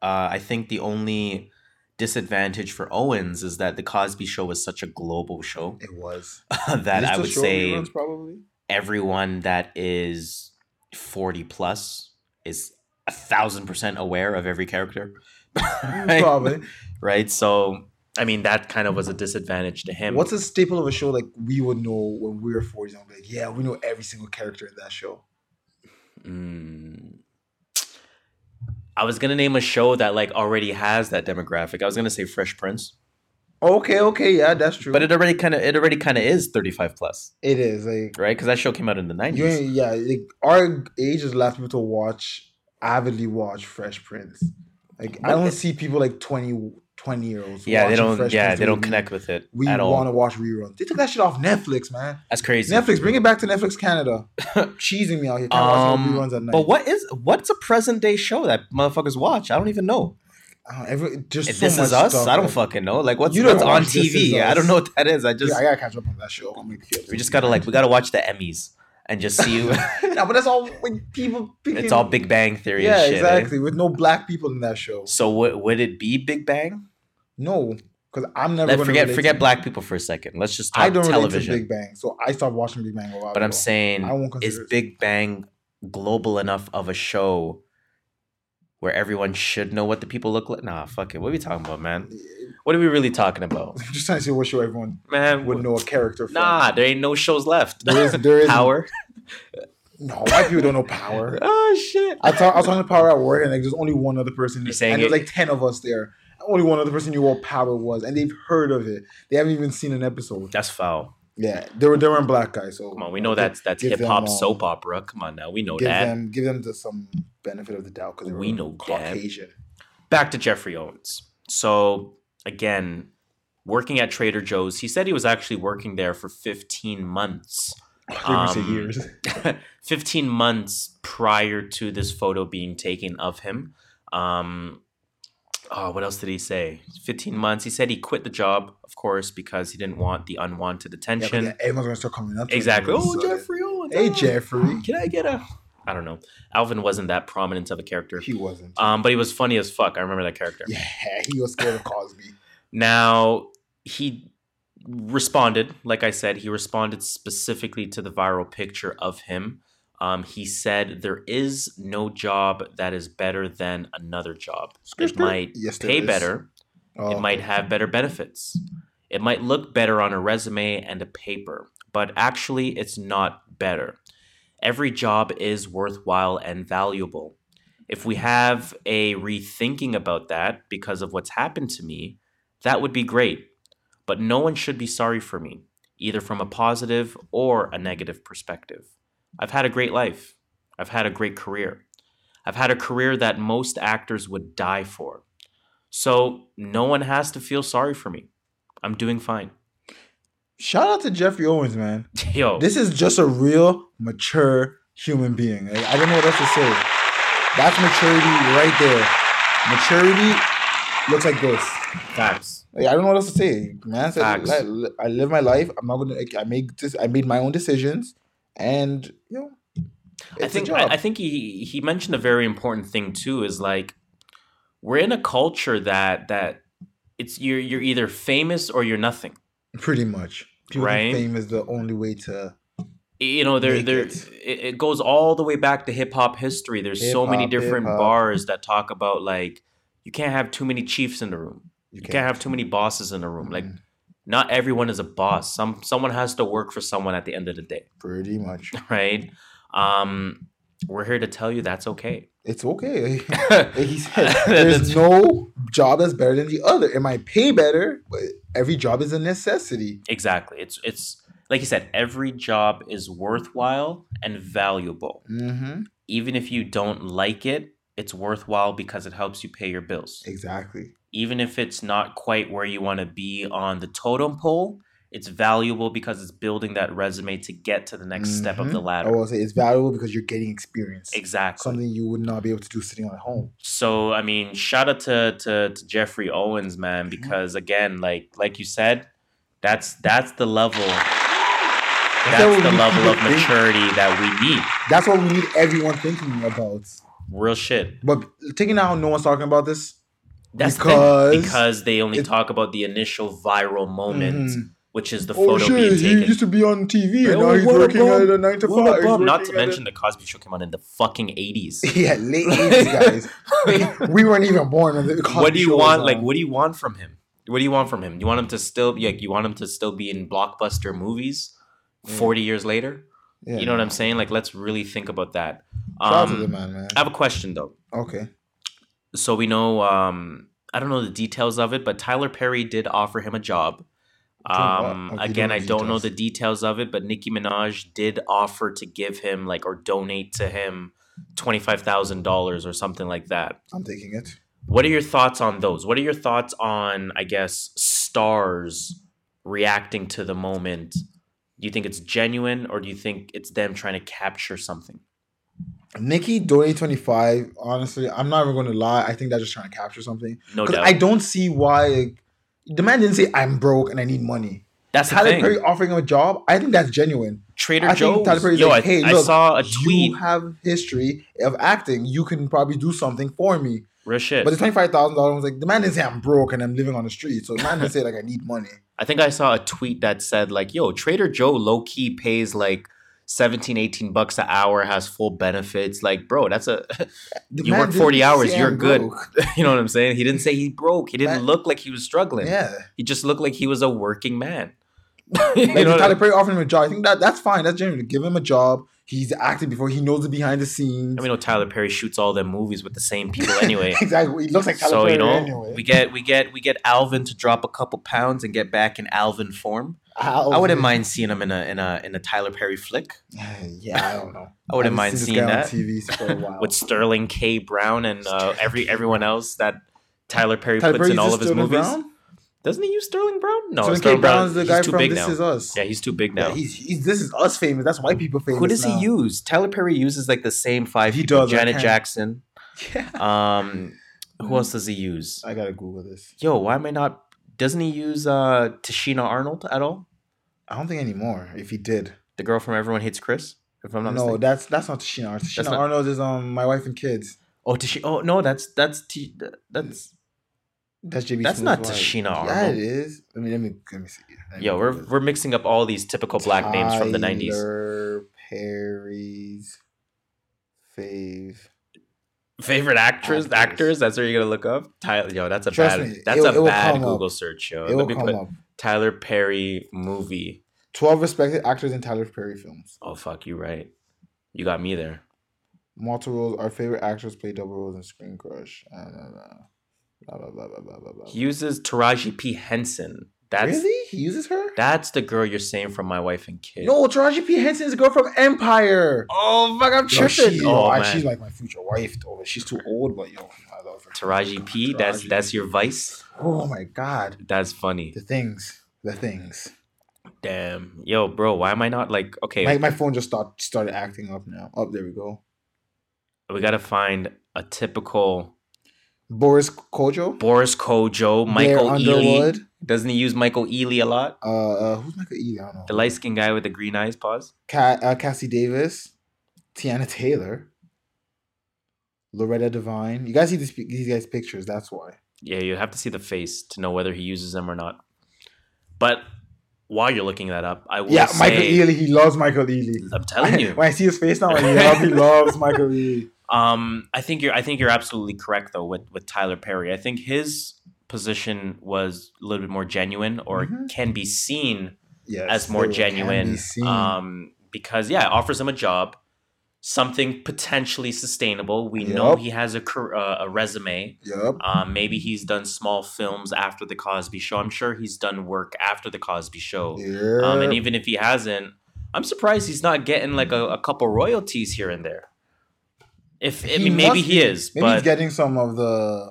Uh, I think the only disadvantage for Owens is that the Cosby Show was such a global show It was that I would say probably. everyone that is 40 plus is a thousand percent aware of every character. right? Probably. right? So I mean that kind of was a disadvantage to him. What's a staple of a show like we would know when we were 40s? I'm like, yeah, we know every single character in that show. Mm. I was gonna name a show that like already has that demographic. I was gonna say Fresh Prince, Okay, okay, yeah, that's true. but it already kind of it already kind of is thirty five plus, it is like right? Because that show came out in the nineties. yeah, like our age is last people to watch avidly watch Fresh Prince. Like I don't see people like 20, 20 year olds. Yeah, they don't. Fresh Yeah, they don't connect with it We, want to watch reruns. They took that shit off Netflix, man. That's crazy. Netflix, bring it back to Netflix Canada. Cheesing me out here. Can't watch no Um, reruns at night. but what is what's a present day show that motherfuckers watch? I don't even know. I don't, every, just If so this is us, stuff, I don't like- fucking know. Like what's You what's on watch TV? I don't know what that is. I just yeah, I gotta catch up on that show. We just gotta like we gotta watch the Emmys and just see. yeah, but that's all like people. Picking, it's all Big Bang Theory. Yeah, and shit, eh? exactly. With no black people in that show. So w- would it be Big Bang? No, because I'm never. Let forget forget black people for a second. Let's just talk I don't relate television. to Big Bang, so I stopped watching Big Bang a while. but I'm saying, I won't is. Big Bang global enough of a show where everyone should know what the people look like? Nah, fuck it. What are we talking about, man? What are we really talking about, I'm just trying to see what show everyone man? would know a character from. Nah, there ain't no shows left. There is- there is- Power. No, white people don't know Power. oh shit. I, talk, I was talking to Power at work, and like there's only one other person. You're saying and there's like ten of us there. Only one other person knew what Power was, and they've heard of it. They haven't even seen an episode. That's foul. Yeah, they were they weren't black guys. So Come on, we know that's that's hip hop um, soap opera. Come on now, we know give that. them give them the, some benefit of the doubt because We know that. Caucasian. back to Geoffrey Owens. So again, working at Trader Joe's, he said he was actually working there for 15 months. I think we say Um, years. 15 months prior to this photo being taken of him. Um, oh, what else did he say? 15 months. He said he quit the job, of course, because he didn't want the unwanted attention. but yeah, everyone's gonna start coming up. exactly. all of a Oh, sudden. Geoffrey Owens. Hey, oh, Geoffrey. Can I get a. I don't know. Alvin wasn't that prominent of a character. He wasn't. Um, but he was funny as fuck. I remember that character. yeah, he was scared of Cosby. Now, he responded, like I said, he responded specifically to the viral picture of him. Um, he said, There is no job that is better than another job. It might Yes, pay is. better, Oh, it might have better benefits, it might look better on a resume and a paper, but actually, it's not better. Every job is worthwhile and valuable. If we have a rethinking about that because of what's happened to me, that would be great. but no one should be sorry for me, either from a positive or a negative perspective. I've had a great life. I've had a great career. I've had a career that most actors would die for. So no one has to feel sorry for me. I'm doing fine. Shout out to Geoffrey Owens, man. Yo, This is just a real mature human being. Like, I don't know what else to say. That's maturity right there. Maturity looks like this. facts. Like, I don't know what else to say, man. Like, I live my life. I'm not gonna. I make this. I made my own decisions, and you know, I think I. I think he he mentioned a very important thing too is like we're in a culture that that it's you're you're either famous or you're nothing. pretty much. People Right? fame is the only way to. You know, there there it. it. Goes all the way back to hip hop history. There's so many different hip-hop. bars that talk about like you can't have too many chiefs in the room. You can't have too many bosses in the room. Like Mhm. Not everyone is a boss. Some someone has to work for someone at the end of the day, Pretty much. right? Um, we're here to tell you that's okay. It's okay. He said, there's no job that's better than the other. It might pay better, but every job is a necessity. Exactly. It's it's like you said, every job is worthwhile and valuable. Mm-hmm. Even if you don't like it, it's worthwhile because it helps you pay your bills. Exactly. Even if it's not quite where you want to be on the totem pole, it's valuable because it's building that resume to get to the next step of the mm-hmm. I ladder. will say it's valuable because you're getting experience. Exactly. Something you would not be able to do sitting at home. So I mean, shout out to, to to Geoffrey Owens, man, mm-hmm. because again, like like you said, that's that's the level that's the level of to think. maturity that we need. That's what we need everyone thinking about. Real shit. But taking out no one's talking about this. That's Because thing. because they only it- talk about the initial viral moment, Mhm. which is the Oh photo being shit, he used to be on TV Yeah, and now he's working bum. at a nine to five. He's. Not to working at a- mention the Cosby Show came out in the fucking eighties. yeah, late 80s guys. we weren't even born when the what do you Show want? Like, what do you want from him? What do you want from him? You want him to still be like? You want him to still be in blockbuster movies Yeah. forty years later? Yeah. You know what I'm saying? Like, let's really think about that. Shout out Um, man, man. I have a question though. Okay. So we know, um, I don't know the details of it, but Tyler Perry did offer him a job. Um, again, I don't know the details of it, but Nicki Minaj did offer to give him like or donate to him twenty five thousand dollars or something like that. I'm taking it. What are your thoughts on those? What are your thoughts on, I guess, stars reacting to the moment? Do you think it's genuine, or do you think it's them trying to capture something? Nicki donate 25. Honestly, I'm not even going to lie. I think they're just trying to capture something. No doubt. I don't see why. like, the man didn't say, I'm broke and I need money. That's Tyler. Perry offering him a job, I think that's genuine. Trader I think Tyler Perry's Yo, like, "Hey, I look, saw a tweet. You have history of acting. You can probably do something for me. Real shit. But the $25,000 was like, the man didn't say, I'm broke and I'm living on the street. So the man didn't say, like, I need money. I think I saw a tweet that said like, "Yo, Trader Joe low key pays like 17, 18 bucks an hour, has full benefits. Like, bro, that's a The You work 40 hours, you're good. you know what I'm saying? He didn't say he broke. He didn't Man- look like he was struggling. Yeah. He just looked like he was a working man. you Like know Tyler Perry offering him a job. I think that that's fine. That's genuine. Give him a job. He's acting before he knows the behind the scenes. I mean, know Tyler Perry shoots all them movies with the same people anyway. exactly. He looks like Tyler so Perry you know, anyway. we get we get we get Alvin to drop a couple pounds and get back in Alvin form. Alvin. I wouldn't mind seeing him in a in a in a Tyler Perry flick Yeah, I don't know. I wouldn't haven't mind seen seeing that. on TV for a while. with Sterling K. Brown and uh, every everyone else that Tyler Perry Tyler puts Perry in all of his Sterling movies. Brown? Doesn't he use Sterling Brown? No, Sterling K. Sterling Brown. is the guy from This now. Is Us. Yeah, he's too big now. Yeah, he's, he's this is us famous. That's white people famous. Who does now. he use? Tyler Perry uses like the same five He people. does, Janet Jackson. Yeah. Um, who else does he use? I gotta Google this. Yo, why am I not? Doesn't he use uh Tichina Arnold at all? I don't think anymore. If he did, The girl from Everyone Hates Chris. If I'm not no, mistaken. that's that's not Tichina. Arnold. Tichina not- Arnold is um my wife and kids. Oh, Tashi. Oh no, that's that's T. That's That's JB. That's Smooth's not wife. Tichina Yeah, Arnold. it is. Let me let me let me see. Let me yo. We're this. we're mixing up all these typical black names from the '90s. Tyler Perry's fave. Favorite actress, actors. actors. That's where you're gonna look up. Tyler, yo, that's a Trust bad. Me, that's it, a it bad Google up. search, yo. It Let me put up. Tyler Perry movie. Twelve respected actors in Tyler Perry films. Oh fuck, you right. You got me there. Multiple roles. Our favorite actors play double roles in Screen Crush. Ah, blah, blah, blah. Blah, blah, blah, uses Taraji P Henson that's really? He uses her? that's the girl you're saying from my wife and kid. No, Taraji P. Henson is a girl from Empire. Oh fuck, I'm Yo, tripping. she- oh yo, man. she's like my future wife, though. She's too old, but yo, I love her. Taraji P. That's Taraji. that's your vice. Oh my god, That's funny. the things, the things. Damn, yo, bro. Why am I not like okay? My, my phone just start, started acting up now. Oh, there we go. we gotta find a typical Boris Kodjoe, Boris Kodjoe, Blair Michael Ealy. Doesn't he use Michael Ealy a lot? Uh, uh, who's Michael Ealy? I don't know. The light skinned guy with the green eyes. Pause. Uh, Cassie Davis, Teyana Taylor, Loretta Devine. You guys see these, these guys' pictures. That's why. Yeah, you have to see the face to know whether he uses them or not. But while you're looking that up, I will Yeah, say, Michael Ealy. He loves Michael Ealy. I'm telling you. when I see his face now, I love, he loves Michael Ealy. Um, I think you're. I think you're absolutely correct though with with Tyler Perry. I think his position was a little bit more genuine, or Mhm. can be seen Yes, as more genuine. be. Um, because yeah, it offers him a job, something potentially sustainable. We know he has a uh, a resume. Yup. Um, maybe he's done small films after the Cosby Show. I'm sure he's done work after the Cosby Show. Yeah. Um, and even if he hasn't, I'm surprised he's not getting like a, a couple royalties here and there. If I He mean, maybe he is, Maybe he's getting some of the.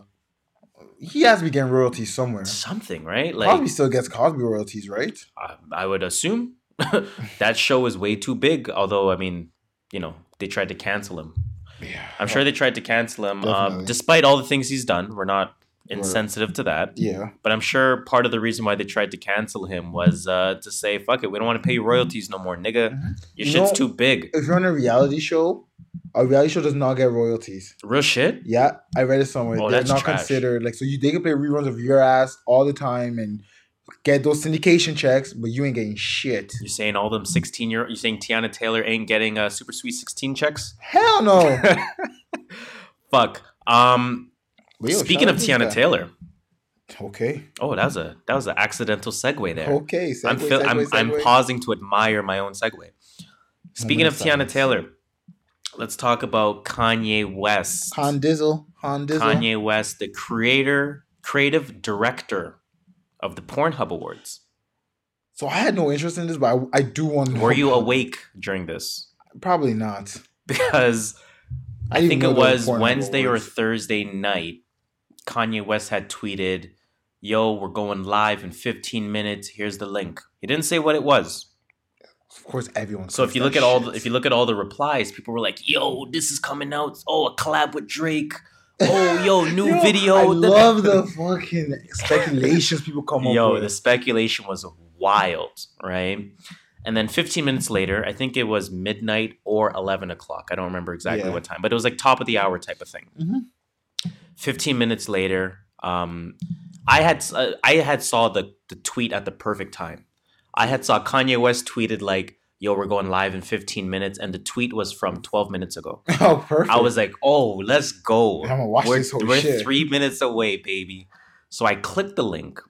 He has to be getting royalties somewhere. something, right? Like Cosby still gets Cosby royalties, right? I, I would assume that show is way too big. Although, I mean, you know, they tried to cancel him. Yeah. I'm sure they tried to cancel him, um, despite all the things he's done. We're not insensitive to that. Yeah. But I'm sure part of the reason why they tried to cancel him was uh, to say, "Fuck it, we don't want to pay you royalties no more, nigga. Mhm. Your You shit's know- too big." If you're on a reality show, a reality show does not get royalties. Real shit. Yeah, I read it somewhere. Oh, They're that's not trash. considered like so. You they can play reruns of your ass all the time and get those syndication checks, but you ain't getting shit. You're saying all them 16 year. You're saying Teyana Taylor ain't getting uh, super sweet 16 checks? Hell no. Fuck. Um. Speaking of Teyana that. Taylor, Okay. oh, that was a that was an accidental segue there. Okay. I'm, segue, I'm segue, I'm pausing to admire my own segue. Speaking of Teyana. Taylor, let's talk about Kanye West. Han Dizzle. Han Dizzle. Kanye West, the creator, creative director of the Pornhub Awards. So I had no interest in this, but I, I do want to know. Were you awake during this? Probably not. Because I, didn't think it was Wednesday or Thursday night. Kanye West had tweeted, "Yo, we're going live in 15 minutes. Here's the link." He didn't say what it was. Of course, everyone. So if you look at all, the, if you look at all the replies, people were like, "Yo, this is coming out. Oh, a collab with Drake. Oh, yo, new video." I da- love the fucking speculations people come up Yo, with. the speculation was wild, right? And then 15 minutes later, I think it was midnight or 11 o'clock. I don't remember exactly Yeah. what time, but it was like top of the hour type of thing. Mhm. 15 minutes later, um, I had uh, I had saw the the tweet at the perfect time. I had saw Kanye West tweeted like, "Yo, we're going live in 15 minutes," and the tweet was from 12 minutes ago. oh, perfect. I was like, "Oh, let's go! I'm gonna watch we're this whole we're shit. three minutes away, baby." So I clicked the link,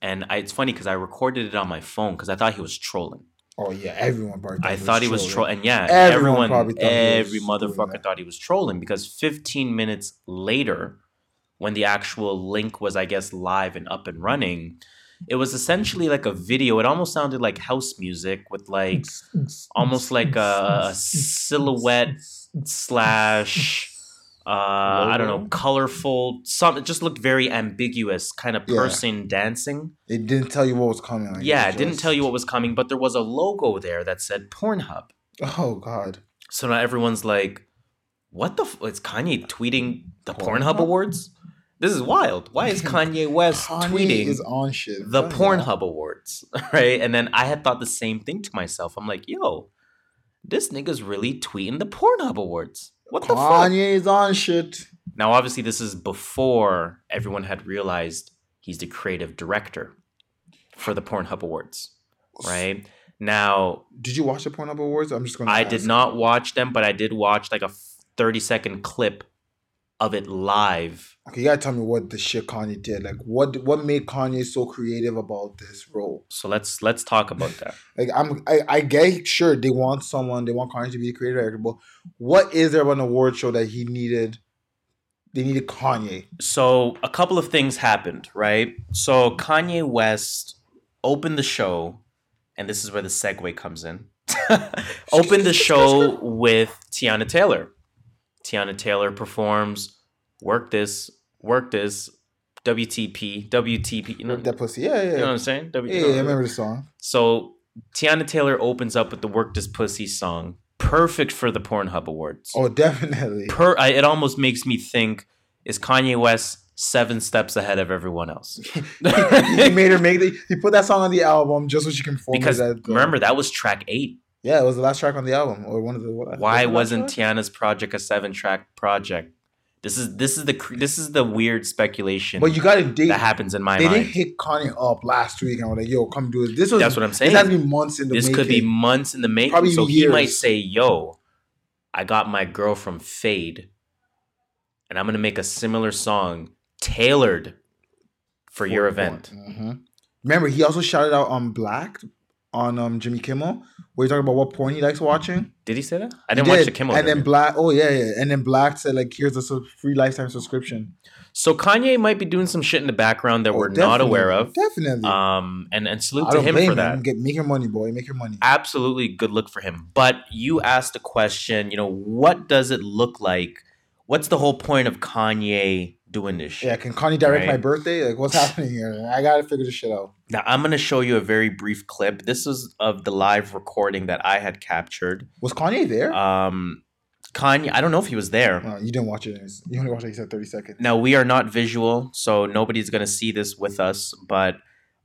and I, it's funny because I recorded it on my phone because I thought he was trolling. Oh yeah, everyone probably. I thought he was trolling, and yeah, Everyone everyone, every motherfucker thought he was trolling because 15 minutes later, when the actual link was, I guess, live and up and running, it was essentially like a video. It almost sounded like house music with like almost like a, a silhouette slash. Uh, I don't know, colorful. Some it just looked very ambiguous, kind of Yeah. person dancing. It didn't tell you what was coming. like, yeah, it didn't just- tell you what was coming, but there was a logo there that said Pornhub. Oh God. So now everyone's like, "What the? F- is Kanye tweeting the Pornhub, Pornhub? Awards? This is wild. Why is Kanye West Kanye tweeting is on shit. The. Pornhub Awards?" Right? And then I had thought the same thing to myself. I'm like, "Yo, this nigga's really tweeting the Pornhub Awards. What the fuck?" Kanye is on shit. Now, obviously, this is before everyone had realized he's the creative director for the Pornhub Awards. Right now, Did you watch the Pornhub Awards? I'm just gonna. I ask. did not watch them, but I did watch like a 30 second clip of it live. Okay, you gotta tell me what the shit Kanye did. Like, what what made Kanye so creative about this role? So let's let's talk about that. Like, I'm I, I get sure they want someone, they want Kanye to be a creative director, but what is there about an award show that he needed? They needed Kanye. So a couple of things happened, right? So Kanye West opened the show, and this is where the segue comes in. opened the show with Teyana Taylor. Teyana Taylor performs "Work This, Work This," WTP, WTP. You know, that pussy. Yeah, yeah. you know what I'm saying? W- yeah, yeah, I remember the song. So Teyana Taylor opens up with the "Work This Pussy" song, perfect for the Pornhub Awards. Oh, definitely. Per, I, it almost makes me think: Is Kanye West seven steps ahead of everyone else? he made her make the, he put that song on the album just so she can perform because it at uh, remember that was track eight. yeah it was the last track on the album or one of the Why was wasn't? Teyana's project a seven track project? This is this is the this is the weird speculation but you got to date that happens in my they mind. didn't hit Kanye up last week and were like yo come do it this was That's what I'm this saying. has been months in the This could be months in the making. Probably so he might say, "Yo, I got my girl from Fade, and I'm gonna make a similar song tailored for your event." Mhm. Remember, he also shouted out on Black on um Jimmy Kimmel, where he talking about what porn he likes watching. Did he say that? I didn't watch the Kimmel. And then. Black, oh yeah, yeah, and then Black said like, "Here's a sub- free lifetime subscription." so Kanye might be doing some shit in the background that Oh, we're not aware of. Definitely. Um, and and salute I to him for that. him. Get make your money, boy. Make your money. absolutely good look for him. But you asked a question, you know, what does it look like? What's the whole point of Kanye doing this shit? Yeah, can Kanye direct Right. my birthday? Like, what's happening here? I gotta figure this shit out. Now I'm gonna show you a very brief clip. This is of the live recording that I had captured. Was Kanye there? Um Kanye, I don't know if he was there. You didn't watch it. You only watched it. He said thirty seconds. Now we are not visual, so nobody's gonna see this with us, but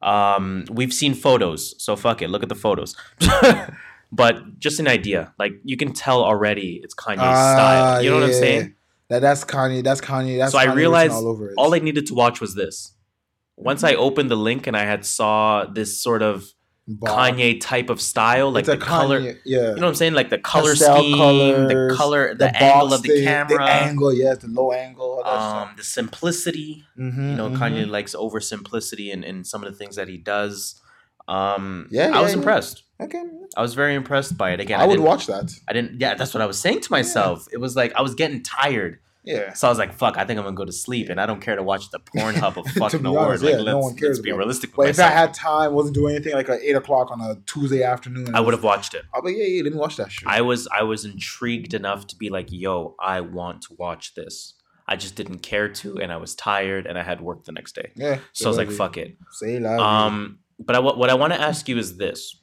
um we've seen photos, so fuck it, look at the photos. but just an idea. Like you can tell already it's Kanye's Ah, style. You know what I'm yeah. saying? That that's Kanye. That's Kanye. That's so I Kanye written realized all over it. all I needed to watch was this. Once I opened the link and I had saw this sort of Bob. Kanye type of style, like It's a the color, Yeah. you know what I'm saying, like the color Pastel scheme, colors, the color, the, box angle of the thing, camera, the angle, yes, the low angle, all that um, the simplicity. stuff. Mhm, You know, mhm. Kanye likes over simplicity in, in some of the things that he does. Um, Yeah, I was yeah, yeah. impressed. Okay, I was very impressed by it. Again, I, would didn't- watch that. I didn't. Yeah, that's what I was saying to myself. It was like I was getting tired. Yeah. So I was like, "Fuck! I think I'm gonna go to sleep, and I don't care to watch the Pornhub of fucking awards. honest, Like, yeah, let's, no one cares let's be realistic with But if I had time, wasn't doing anything like at eight o'clock on a Tuesday afternoon, I would have watched it. I'll be like, yeah, yeah, let me watch that shit. I was I was intrigued enough to be like, "Yo, I want to watch this." I just didn't care to, and I was tired, and I had work the next day. yeah. So I was like, "Fuck it." Say loud. Um, but I, what I want to ask you is this: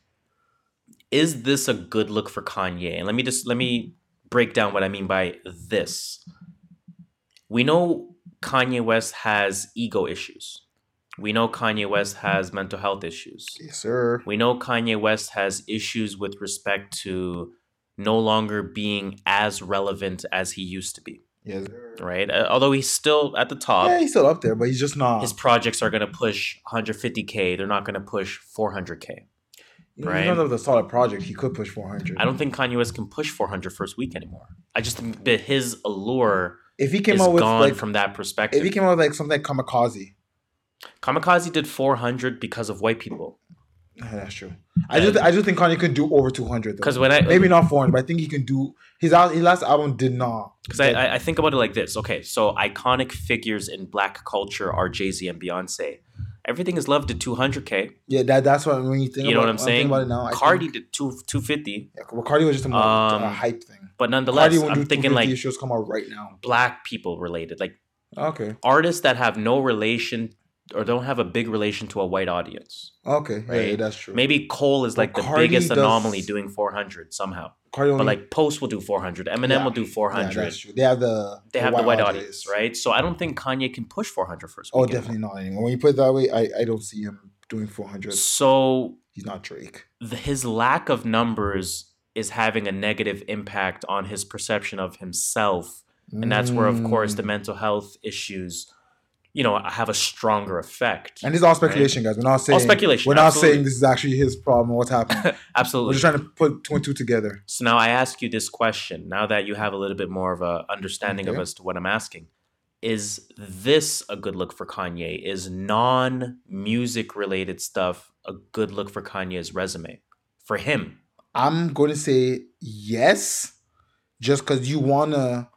Is this a good look for Kanye? And let me just let me break down what I mean by this. We know Kanye West has ego issues. We know Kanye West has mental health issues. yes, sir. We know Kanye West has issues with respect to no longer being as relevant as he used to be, Yes, sir. right? Uh, although he's still at the top. Yeah, he's still up there, but he's just not. His projects are going to push 150k. They're not going to push 400k. You know, right. Even though a solid project, he could push 400. I don't think Kanye West can push 400 first week anymore. I just think that his allure if he came is out with gone like, from that perspective. if he came out with like something like Kamikaze, Kamikaze did 400 because of white people. Yeah, that's true. I just I just think Kanye could do over 200 Because when I Maybe not 400, but I think he can do. His his last album did not. because I, I I think about it like this. Okay, so iconic figures in black culture are Jay Z and Beyonce. Everything is loved at 200k. Yeah, that that's what when you think. You know about, what I'm when I think saying? About it now, Cardi did two 250, yeah, well, Cardi was just a, more, Um, a hype thing. but nonetheless, I'm thinking like shows come out right now. black people related, like Okay, artists that have no relation or don't have a big relation to a white audience. okay, yeah, yeah, Right. that's true. Maybe Cole is But like the Cardi biggest does- anomaly doing 400 somehow. Cardi only, But like Post will do 400, Eminem Yeah. will do yeah, 400. that's true. They have the they have the white audience, right? So I don't think Kanye can push 400 first Oh, definitely not anymore. When you put it that way, I I don't see him doing 400. So He's not Drake. the, his lack of numbers is having a negative impact on his perception of himself, and that's where, of course, the Mm. mental health issues, you know, have a stronger effect. And this all speculation, guys. We're not saying all speculation, We're not absolutely. saying this is actually his problem. Or what's happening? Absolutely. We're just trying to put two and two together. So now I ask you this question. Now that you have a little bit more of a understanding of Okay. as to what I'm asking, is this a good look for Kanye? Is non-music related stuff a good look for Kanye's resume? For him. I'm going to say yes, just because you want to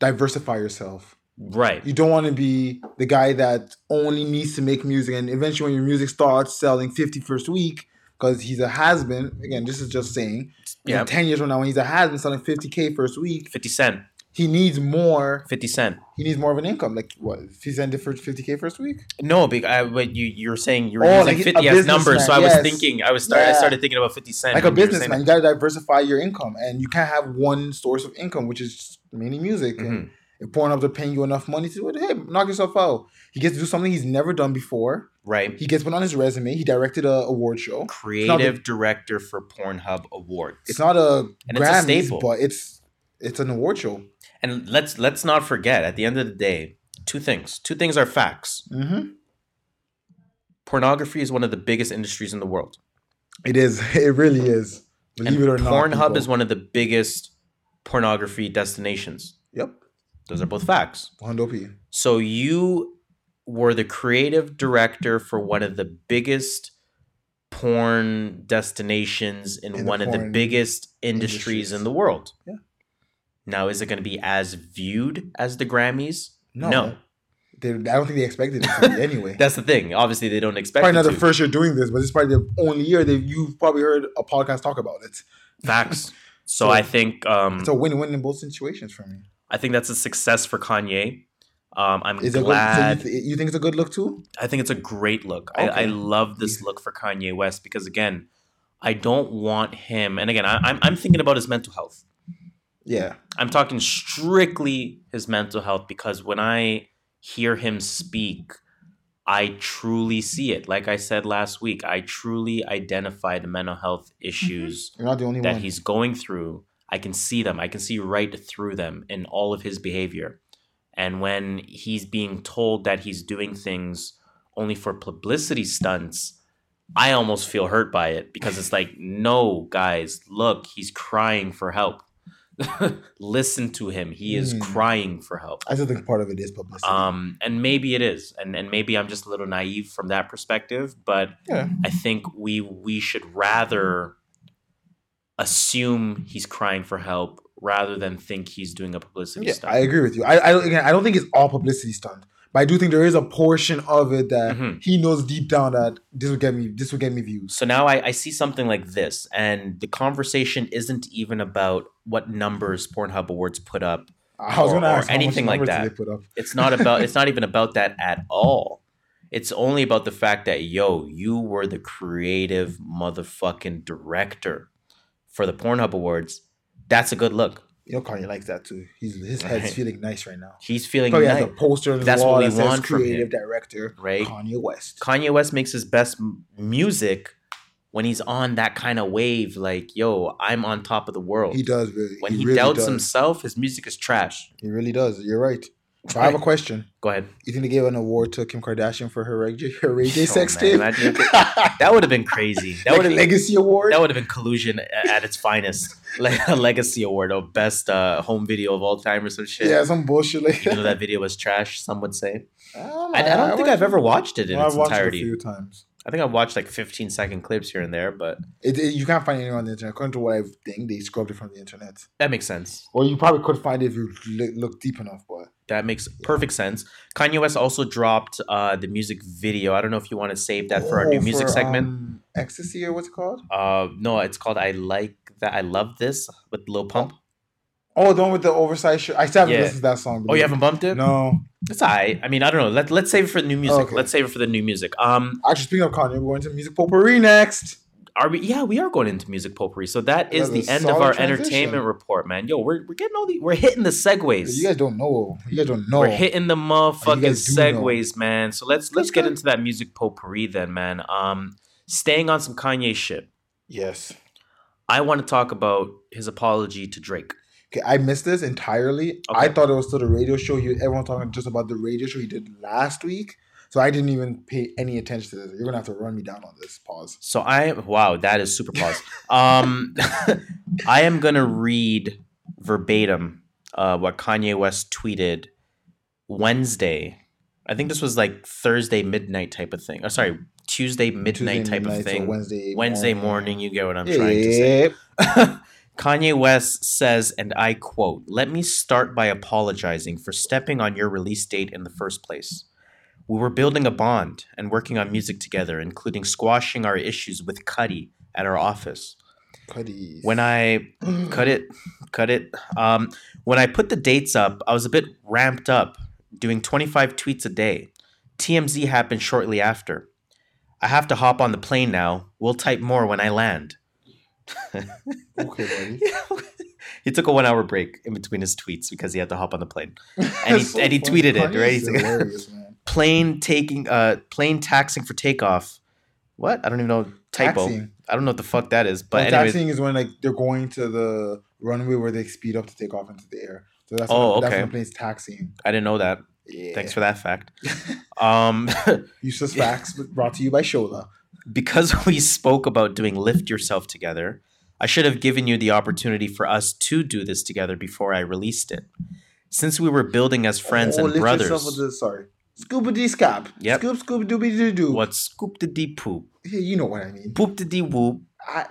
diversify yourself. Right. You don't want to be the guy that only needs to make music, and eventually, when your music starts selling 50 first week, because he's a has been. Again, this is just saying. Yeah. In 10 years from now, when he's a has been selling 50k first week, 50 cent. he needs more. 50 cent. He needs more of an income. Like what? 50 cent for 50k first week? No. I, but you you're saying you're Oh, using like 50 a as numbers, so I was thinking I was start, I started thinking about 50 cent. like a businessman, you got to diversify your income, and you can't have one source of income, which is mainly music. that. And. Mm-hmm. If Pornhub are paying you enough money to do it, hey, knock yourself out. He gets to do something he's never done before. Right. He gets put on his resume. He directed a award show. Creative director for Pornhub Awards. It's not a And it's a staple. but it's it's an award show. and let's let's not forget at the end of the day, two things. Two things are facts. Mm-hmm. Pornography is one of the biggest industries in the world. It is. It really is. Believe and it or not. Pornhub is one of the biggest pornography destinations. Yep. Those are both facts. 100p. So you were the creative director for one of the biggest porn destinations in, In the one of the biggest industries, industries. in the world. Yeah. Now, is it going to be as viewed as the Grammys? No. No. They, I don't think they expected it to be anyway. That's the thing. Obviously, they don't expect probably it not the first year doing this, but it's probably the only year that you've probably heard a podcast talk about it. facts. So, So- I think um, It's a win-win in both situations for me. I think that's a success for Kanye. Um, I'm Is glad. good? So you, th- you think it's a good look too? I think it's a great look. I, I love this look for Kanye West because again, I don't want him. And again, I, I'm I'm thinking about his mental health. Yeah. I'm talking strictly his mental health because when I hear him speak, I truly see it. Like I said last week, I truly identify the mental health issues not the only that one. he's going through. I can see them. I can see right through them in all of his behavior. And when he's being told that he's doing things only for publicity stunts, I almost feel hurt by it because it's like, no, guys, look, he's crying for help. Listen to him. He is Hmm. crying for help. I still think part of it is publicity. Um, and maybe it is, and and maybe I'm just a little naive from that perspective. But Yeah. I think we we should rather assume he's crying for help rather than think he's doing a publicity yeah, stunt. I agree with you. I, I don't- again, I don't think it's all publicity stunt, but I do think there is a portion of it that Mhm. he knows deep down that this will get me, this will get me views. So now I, I see something like this, and the conversation isn't even about what numbers Pornhub Awards put up. I was Or- or anything like that. They put up. It's not about it's not even about that at all. It's only about the fact that yo, you were the creative motherfucking director for the Pornhub Awards. That's a good look. You know, Kanye likes that too. He's his head's Right. feeling nice right now. He's feeling Probably has nice, a poster on That's what we that want creative director right? Kanye West. Kanye West makes his best music when he's on that kind of wave, like yo, I'm on top of the world. He does really. when he, really doubts does. himself, his music is trash. He really does. You're right. But I have a question. Go ahead. You think they gave an award to Kim Kardashian for her Ray J, her Ray J Oh, sex man, tape? imagine if That would have been crazy. That like would a legacy award. that would have been collusion at its finest, like a legacy award or best uh, home video of all time or some shit. yeah, some bullshit like Even though that. that video was trash, some would say. I don't, I, I don't think I've ever watched it in Well, its I've watched entirety. it a few times. I think I've watched like 15 second clips here and there, but It, it- you can't find anyone on the internet. According to what I think, they scrubbed it from the internet. that makes sense. Or you probably could find it if you look deep enough. But That makes perfect sense. Kanye West also dropped uh, the music video. I don't know if you want to save that for our new Oh, music for, segment. um, Ecstasy or what's it called? Uh, no, it's called "I Like That." I love this with Lil Pump. Oh, the one with the oversized shirt. I still haven't Yeah. listened to that song. Oh, you haven't bumped it? No. It's alright. I mean, I don't know. Let Let's save it for the new music. Okay. Let's save it for the new music. Um, Actually, speaking of Kanye, we're going to music potpourri next. are we? Yeah, we are going into music potpourri. So that is the a end of solid our transition. entertainment report, man. Yo, we're we're getting all the we're hitting the segues. You guys don't know. You guys don't know. We're hitting the motherfucking guys do know. segues, man. So let's let's get into that music potpourri then, man. Um, staying on some Kanye shit. yes. I want to talk about his apology to Drake. Okay, I missed this entirely. I thought it was still the radio show. You everyone talking just about the radio show he did last week. So I didn't even pay any attention to this. You're gonna have to run me down on this. Pause. So I wow, that is super pause. um, I am gonna read verbatim uh, what Kanye West tweeted Wednesday. I think this was like Thursday midnight type of thing. Or sorry, Tuesday midnight Tuesday type midnight of thing. Wednesday. Wednesday morning, you get what I'm trying to say. Kanye West says, and I quote, Let me start by apologizing for stepping on your release date in the first place. We were building a bond and working on music together, including squashing our issues with Cudi at our office. Cuddies. When I cut it, cut it. Um, when I put the dates up, I was a bit ramped up, doing 25 tweets a day. TMZ happened shortly after. I have to hop on the plane now. We'll type more when I land. Okay, buddy. he took a one hour break in between his tweets because he had to hop on the plane. And he, so and he funny. tweeted it, right? He's like, man. plane taking, uh, plane taxing for takeoff. What? I don't even know. Typo. Taxiing. I don't know what the fuck that is. But anyways, taxiing is when like they're going to the runway where they speed up to take off into the air. So that's Oh, when, that's okay. when plane's taxiing. I didn't know that. Yeah. Thanks for that fact. Um, Useless facts brought to you by Shola. Because we spoke about doing lift yourself together, I should have given you the opportunity for us to do this together before I released it. Since we were building as friends Oh, and lift brothers, yourself the- sorry. Scuba dee scap. Yep. Scoop scoop dooby doo doo. what scoop de dee poop, Yeah, you know what I mean. poop de dee whoop,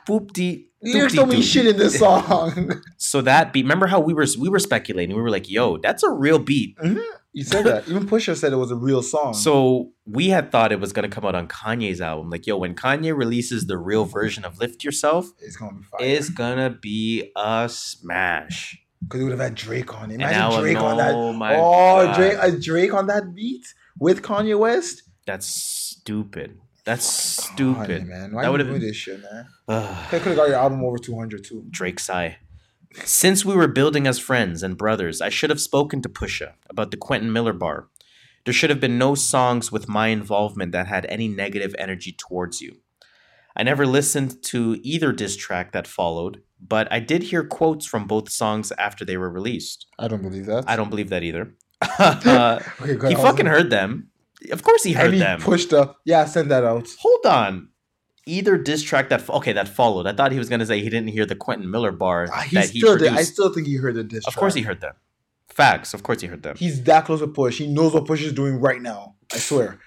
Poop de lyrics don't mean shit in this song. So that beat, remember how we were we were speculating? We were like, "Yo, that's a real beat." Mm-hmm. you said that. Even Pusha said it was a real song. So we had thought it was gonna come out on Kanye's album. Like, yo, when Kanye releases the real version of "Lift Yourself," it's gonna be fire. it's gonna be a smash. because it would have had Drake on it. Imagine Drake on that. oh my oh, God. Drake, a uh, Drake on that beat with Kanye West. That's stupid. That's stupid. man. Why That would've been- this shit, man? They could have got your album over 200 too. Drake sigh. Since we were building as friends and brothers, I should have spoken to Pusha about the Quentin Miller bar. There should have been no songs with my involvement that had any negative energy towards you. I never listened to either diss track that followed, but I did hear quotes from both songs after they were released. I don't believe that. I don't believe that either. Uh, Okay, he fucking heard them. Of course he heard And he them. pushed up. Yeah, send that out. Hold on. Either diss track that okay that followed. I thought he was gonna say he didn't hear the Quentin Miller bar Ah, he that he still did. produced. I still think he heard the diss Of course he heard them. Facts. Of course he heard them. He's that close with Push. He knows what Push is doing right now. I swear.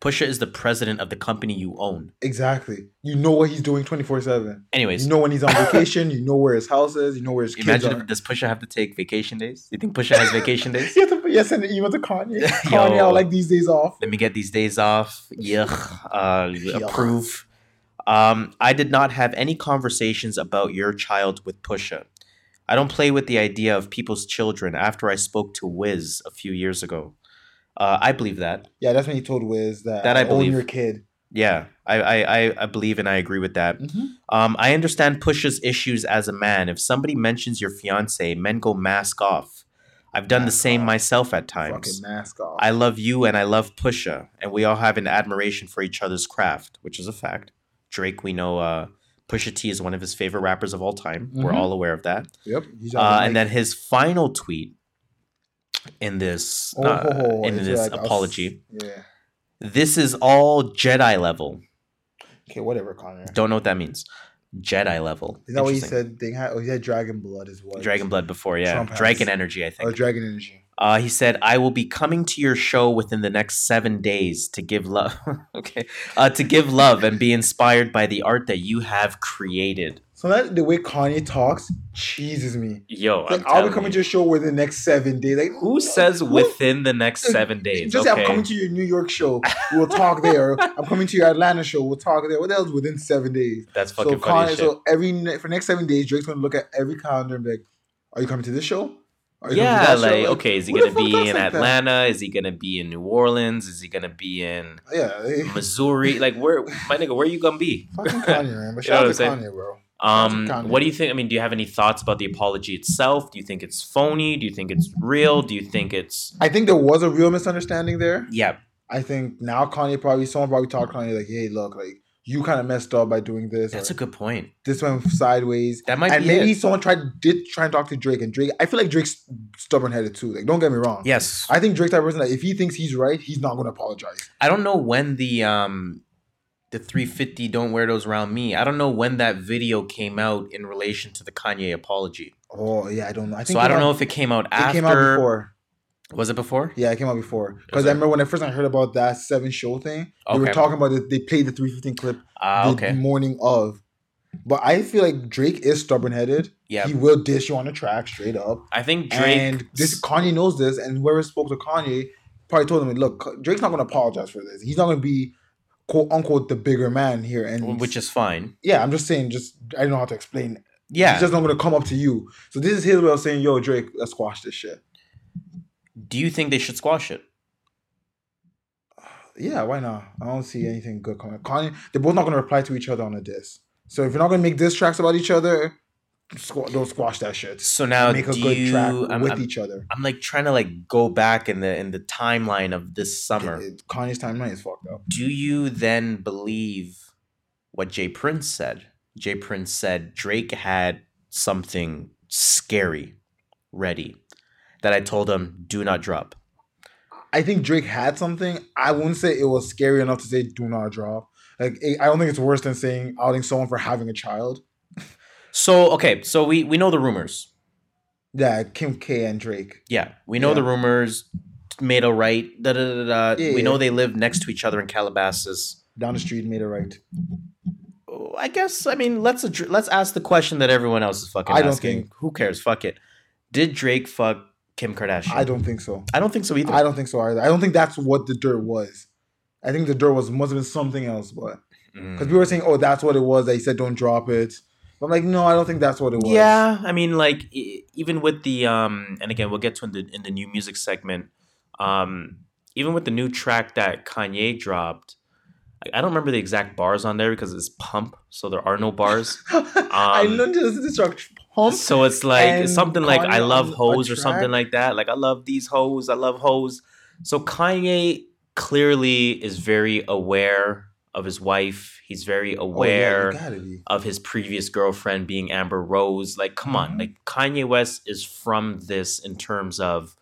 Pusha is the president of the company you own. Exactly. You know what he's doing 24 7. Anyways, You know when he's on vacation. You know where his house is. You know where his kids imagine are. if does Pusha have to take vacation days? You think Pusha has vacation days? You have to yeah, send an email to Kanye. Yo. Kanye, I would like these days off. Let me get these days off. Yuck. Uh, Yuck. approve. Um, I did not have any conversations about your child with Pusha. I don't play with the idea of people's children after I spoke to Wiz a few years ago. Uh, I believe that. Yeah, that's when he told Wiz that, That I own believe. your kid. Yeah, I, I, I, I believe and I agree with that. Mm-hmm. Um, I understand Pusha's issues as a man. If somebody mentions your fiance, men go mask off. I've done the same off. myself at times. Fucking mask off. I love you and I love Pusha, and we all have an admiration for each other's craft, which is a fact. Drake, we know uh, Pusha T is one of his favorite rappers of all time. We're Mhm. all aware of that. yep. Uh, and then his final tweet in this oh, uh, oh, oh, in this like, apology, Yeah. this is all Jedi level. Okay, whatever, Connor. Don't know what that means. Jedi level. Is that what he said? They had, oh, he had dragon blood as well. Dragon blood before, yeah. Trump has- Dragon energy, I Or think. dragon energy. Uh, he said, "I will be coming to your show within the next seven days to give love. okay, uh, to give love and be inspired by the art that you have created." So that the way Kanye talks cheeses me. Yo, Like, I'll be coming to your show within the next seven days. Like, Who says within the next seven days? Just say okay. I'm coming to your New York show. We'll talk there. I'm coming to your Atlanta show. We'll talk there. What else within seven days? That's So fucking funny Kanye, so every for next seven days, Drake's gonna look at every calendar and be like, "Are you coming to this show? Are you coming to yeah, that show?" like okay, is he gonna be in like? Atlanta? Is he gonna be in New Orleans? Is he gonna be in Yeah, Missouri? like where, my nigga, where you gonna be? fucking Kanye, man. But shout out to? Kanye, bro. Um, what do you think? I mean, do you have any thoughts about the apology itself? Do you think it's phony? Do you think it's real? Do you think it's I think there was a real misunderstanding there. yeah? I think now Kanye probably someone probably talked to Kanye like, "Hey, look, like you kind of messed up by doing this. That's a good point. this went sideways." That might and be maybe it. someone tried did try and talk to Drake, and Drake. I feel like Drake's stubborn headed too. Like, don't get me wrong. Yes, I think Drake's that person that if he thinks he's right, he's not going to apologize. I don't know when the um the 350 don't wear those around me. I don't know when that video came out in relation to the Kanye apology. Oh yeah, I don't know. I think So I don't know if it came out it after. came out before. Was it before? Yeah, it came out before. Because? I remember when I first I heard about that seven show thing, they were talking about it. They played the 315 clip Ah, the okay. morning of. But I feel like Drake is stubborn headed. Yeah, He will dish you on the track straight up. I think Drake. and this Kanye knows this, and whoever spoke to Kanye probably told him, "Look, Drake's not going to apologize for this. He's not going to be quote unquote the bigger man here." And which is fine. yeah, I'm just saying. Just I don't know how to explain. Yeah. He's just not going to come up to you. So this is his way of saying, "Yo, Drake, let's squash this shit." Do you think they should squash it? Yeah, why not? I don't see anything good coming. Kanye, they're both not going to reply to each other on a diss. So if you're not going to make diss tracks about each other, squ- don't squash that shit. So now, make a do good you? track I'm, with I'm, each other. I'm like trying to like go back in the in the timeline of this summer. It- Kanye's timeline is fucked up. Do you then believe what J. Prince said? J. Prince said Drake had something scary ready that I told him do not drop. I think Drake had something. I wouldn't say it was scary enough to say do not drop. Like it- I don't think it's worse than saying outing someone for having a child. So okay, so we we know the rumors. Yeah, Kim K and Drake. Yeah, we know Yeah. the rumors. Made a right. Da, da, da, da. Yeah, we know they live next to each other in Calabasas. Down the street made it right. Oh, I guess. I mean, let's addr- let's ask the question that everyone else is fucking I don't asking. think- Who cares? Fuck it. Did Drake fuck Kim Kardashian? I don't think so. I don't think so either. I don't think so either. I don't think that's what the dirt was. I think the dirt was must have been something else, but Mm. because we were saying, oh, that's what it was. That he said don't drop it. But I'm like, no, I don't think that's what it was. Yeah, I mean, like e- even with the um, and again, we'll get to in the in the new music segment. Um, even with the new track that Kanye dropped, I, I don't remember the exact bars on there because it's pump, so there are no bars. I Um, learned this this track pump. so it's like it's something like I love hoes or something like that. Like I love these hoes. I love hoes. So Kanye clearly is very aware of his wife. He's very Oh, yeah, aware gotta be. of his previous girlfriend being Amber Rose. Like, come on, Mhm. like Kanye West is from this in terms of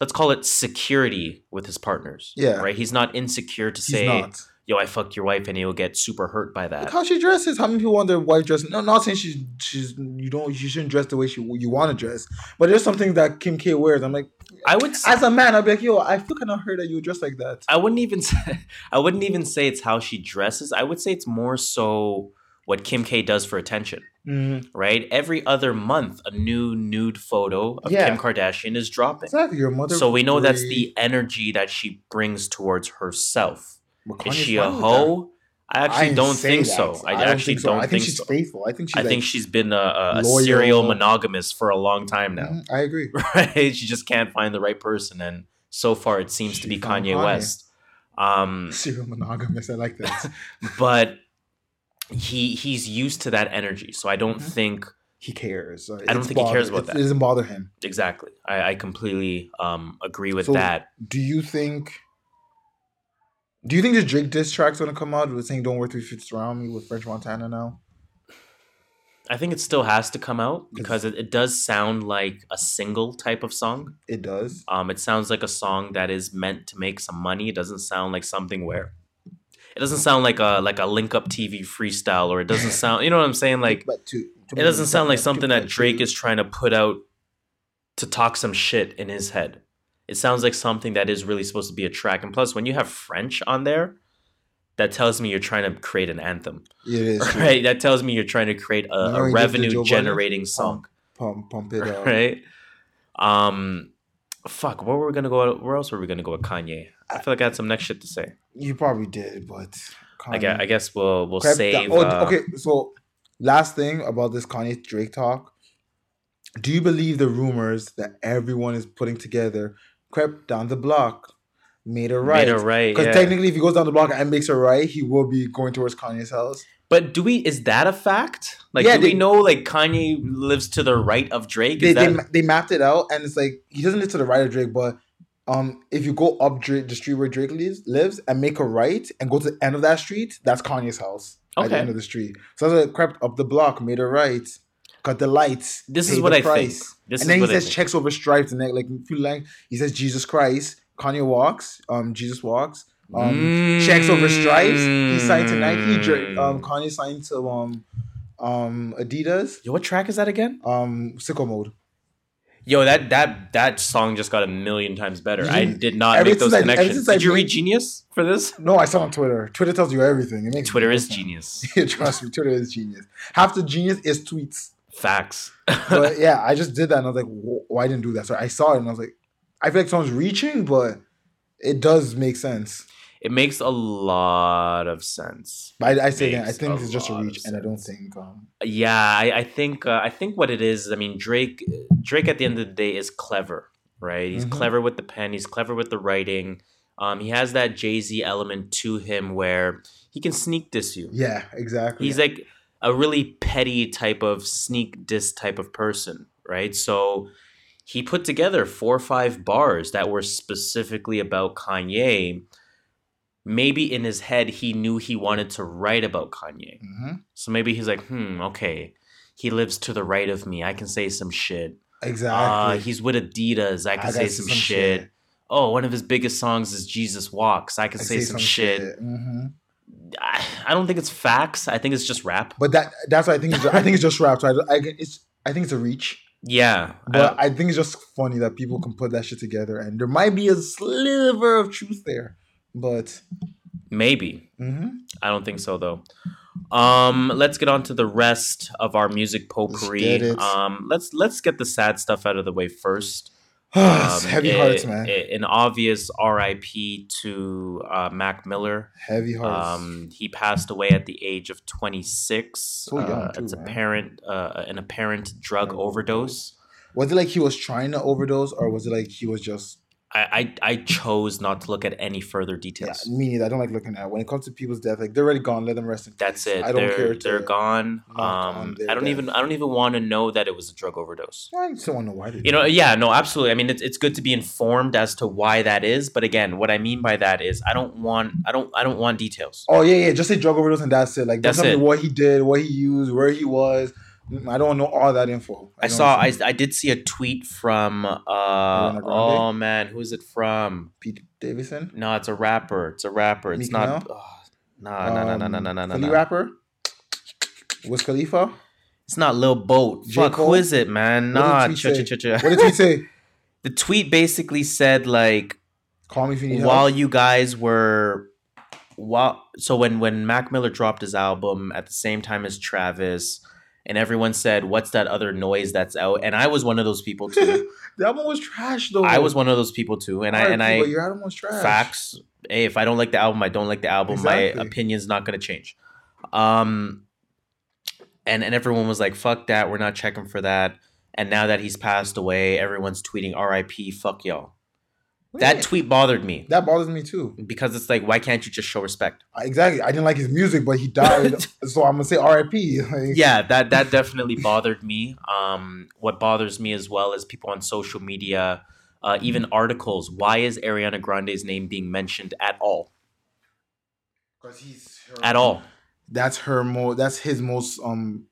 let's call it security with his partners. Yeah. Right? He's not insecure to He's say, not. yo, I fucked your wife and he'll get super hurt by Look that. how she dresses. How many people want their wife dress? No, not saying she's she's you don't you shouldn't dress the way she you want to dress, but there's something that Kim K wears. I'm like, I would say as a man, I'd be like, yo, I feel kind of hurt that you dress like that. I wouldn't even say I wouldn't even say it's how she dresses. I would say it's more so what Kim K does for attention, Mhm. right? Every other month, a new nude photo of Yeah. Kim Kardashian is dropping. Exactly, your mother. So we know that's the energy that she brings towards herself. Is she a fine with that. hoe? I actually didn't don't think that. so. I, don't actually think so. don't I think think she's so. faithful. I think she's. I think she's been a, a, serial monogamous for a long time now, Mhm, I agree. right? She just can't find the right person, and so far it seems to be Kanye, Kanye. West. Um, Serial monogamous. I like that. but he he's used to that energy, so I don't Mhm. think he cares. So I don't think he cares about it- that. It doesn't bother him. exactly. I, I completely um, agree with So- that. Do you think? Do you think the Drake diss track's gonna come out with saying "Don't worry three feet around me" with French Montana now? I think it still has to come out because it, it does sound like a single type of song. It does. Um, it sounds like a song that is meant to make some money. It doesn't sound like something where it doesn't sound like a like a link up TV freestyle, or it doesn't sound. You know what I'm saying? Like but to, to it doesn't sound like something that Drake is trying to put out to talk some shit in his head. It sounds like something that is really supposed to be a track. And plus, when you have French on there, that tells me you're trying to create an anthem, It is right? That tells me you're trying to create a, a when he did the Joe revenue generating song. Pump, pump it up. right? Um, fuck. Where were we gonna go? Where else were we gonna go with Kanye? I feel like I had some next shit to say. You probably did, but I guess, I guess we'll we'll save. oh, uh, okay, so last thing about this Kanye Drake talk. Do you believe the rumors that everyone is putting together crept down the block, made a right? Made a right. Because yeah. technically, if he goes down the block and makes a right, he will be going towards Kanye's house. But do we? Is that a fact? Like, Yeah, do they- we know like Kanye lives to the right of Drake? They, Is they, that ma- they mapped it out, and it's like he doesn't live to the right of Drake, but um, if you go up Drake, the street where Drake lives, lives and make a right and go to the end of that street, that's Kanye's house okay. at the end of the street. So as it crept up the block, made a right, got the lights. This is what I think. This and is then he what I says checks over stripes and then like like he says Jesus Christ. Kanye walks, um, Jesus walks. Um, checks over stripes. He signed to Nike. Dra- Um, Mm. Kanye signed to um, um, Adidas. Yo, what track is that again? Um, sicko mode. Yo, that that that song just got a million times better. I did not Ever make those I- connections. since I Did you made- read Genius for this? No, I saw on Twitter. Twitter tells you everything. It makes Twitter is sense. genius. Trust me, Twitter is genius. Half the genius is tweets. Facts. But yeah, I just did that and I was like, "Wh- why didn't do that? So I saw it and I was like, I feel like someone's reaching, but it does make sense. It makes a lot of sense. But I, I say again, I think it's just a reach, and I don't think. Um, Yeah, I, I think uh, I think what it is. I mean, Drake. Drake at the end of the day is clever, right? He's Mhm. clever with the pen. He's clever with the writing. Um, he has that Jay Z element to him where he can sneak diss you. yeah, exactly. He's like a really petty type of sneak diss type of person, right? So he put together four or five bars that were specifically about Kanye. Maybe in his head, he knew he wanted to write about Kanye. hmm So maybe he's like, hmm, okay. He lives to the right of me. I can say some shit. Uh, exactly. he's with Adidas. I can I say gotta some, shit. Oh, one of his biggest songs is Jesus Walks. I can I say, some, shit. hmm I, I don't think it's facts. I think it's just rap. But that that's what I think. It's, I think it's just rap. So I, I it's I think it's a reach. Yeah. But don't- I think it's just funny that people can put that shit together, and there might be a sliver of truth there. But maybe. mhm. I don't think so though. Um, let's get on to the rest of our music potpourri. it. Um, let's let's get the sad stuff out of the way first. Um, heavy a- hearts, man. a- an obvious R.I.P. to uh, Mac Miller. heavy hearts. Um, he passed away at the age of 26. So young, uh, too, it's man. apparent uh, an apparent Drug overdose. was it like he was trying to overdose, or was it like he was just? I, I I chose not to look at any further details. Yeah, me neither. I don't like looking at when it comes to people's death. Like they're already gone. Let them rest in That's peace. it. I don't they're, care. They're gone. Um, I don't death. even I don't even want to know that it was a drug overdose. I still want to know why they. You know, it. yeah, no, absolutely. I mean, it's, it's good to be informed as to why that is, but again, what I mean by that is I don't want I don't I don't want details. Oh yeah, yeah. Just say drug overdose and that's it. Like That's tell it. me what he did, what he used, where he was. I don't know all that info. I don't saw I. I did see a tweet from uh oh man, who's it from? Pete Davidson. No, it's a rapper. It's a rapper. It's Meek not oh, no, no, no, no, no, no, no, no, Philly no. rapper. Wiz Khalifa. It's not Lil Boat. J. Fuck, Cole? is it, man? What did Nah, cha cha cha cha. What did he say? The tweet basically said like Call me if you need while help. you guys were while so when when Mac Miller dropped his album at the same time as Travis and everyone said what's that other noise that's out and I was one of those people too. the album was trash though. I was one of those people too and I and I your album was trash. facts hey if I don't like the album I don't like the album Exactly. my opinion's not going to change. Um and and everyone was like fuck that we're not checking for that and now that he's passed away everyone's tweeting RIP fuck y'all. That Yeah, tweet bothered me that bothers me too. because it's like why can't you just show respect? Exactly. I didn't like his music, but he died, so I'm gonna say R.I.P. Like, yeah that that definitely bothered me um what bothers me as well is people on social media uh, even articles why is ariana grande's name being mentioned at all because he's her- at all That's her most. That's his most um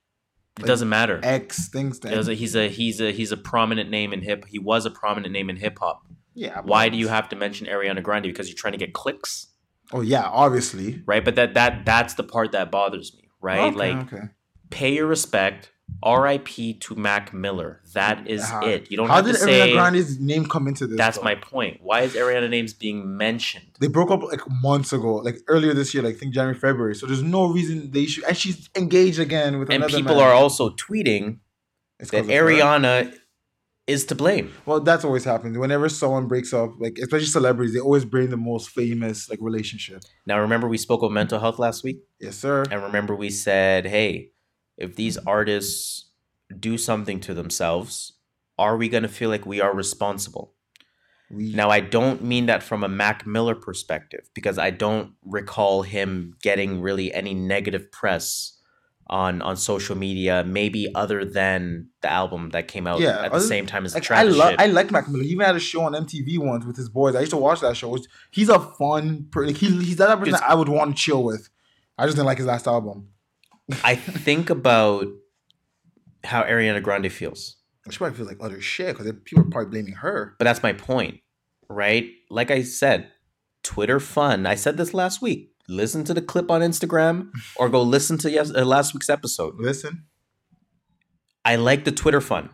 it Like, doesn't matter X things. It was a- he's a he's a he's a prominent name in hip he was a prominent name in hip-hop yeah. why do you have to mention ariana grande because you're trying to get clicks Oh yeah, obviously. right but that that that's the part that bothers me right Okay, like okay. pay your respect RIP to Mac Miller. That is How- it. You don't How have did to Ariana say Grande's name come into this? That's though? my point. Why is Ariana names being mentioned? They broke up like months ago, like earlier this year, like I think January, February. So there's no reason they should. And she's engaged again with And people man. are also tweeting It's that of her. Is to blame. Well, that's always happens. Whenever someone breaks up, like especially celebrities, they always bring the most famous like relationship. Now, remember we spoke of mental health last week, Yes, sir. and remember we said, "Hey, if these artists do something to themselves, are we going to feel like we are responsible?" We Now, I don't mean that from a Mac Miller perspective because I don't recall him getting really any negative press on on social media, maybe other than the album that came out Yeah, at the same time as the like I love. I like Mac Miller. He even had a show on MTV once with his boys. I used to watch that show. He's a fun. Like he, he's that person that I would want to chill with. I just didn't like his last album. I think about how Ariana Grande feels. She probably feels like utter shit because people are probably blaming her. But that's my point, right? Like I said, Twitter fun. I said this last week. Listen to the clip on Instagram or go listen to yes, uh, last week's episode. Listen, I like the Twitter fun.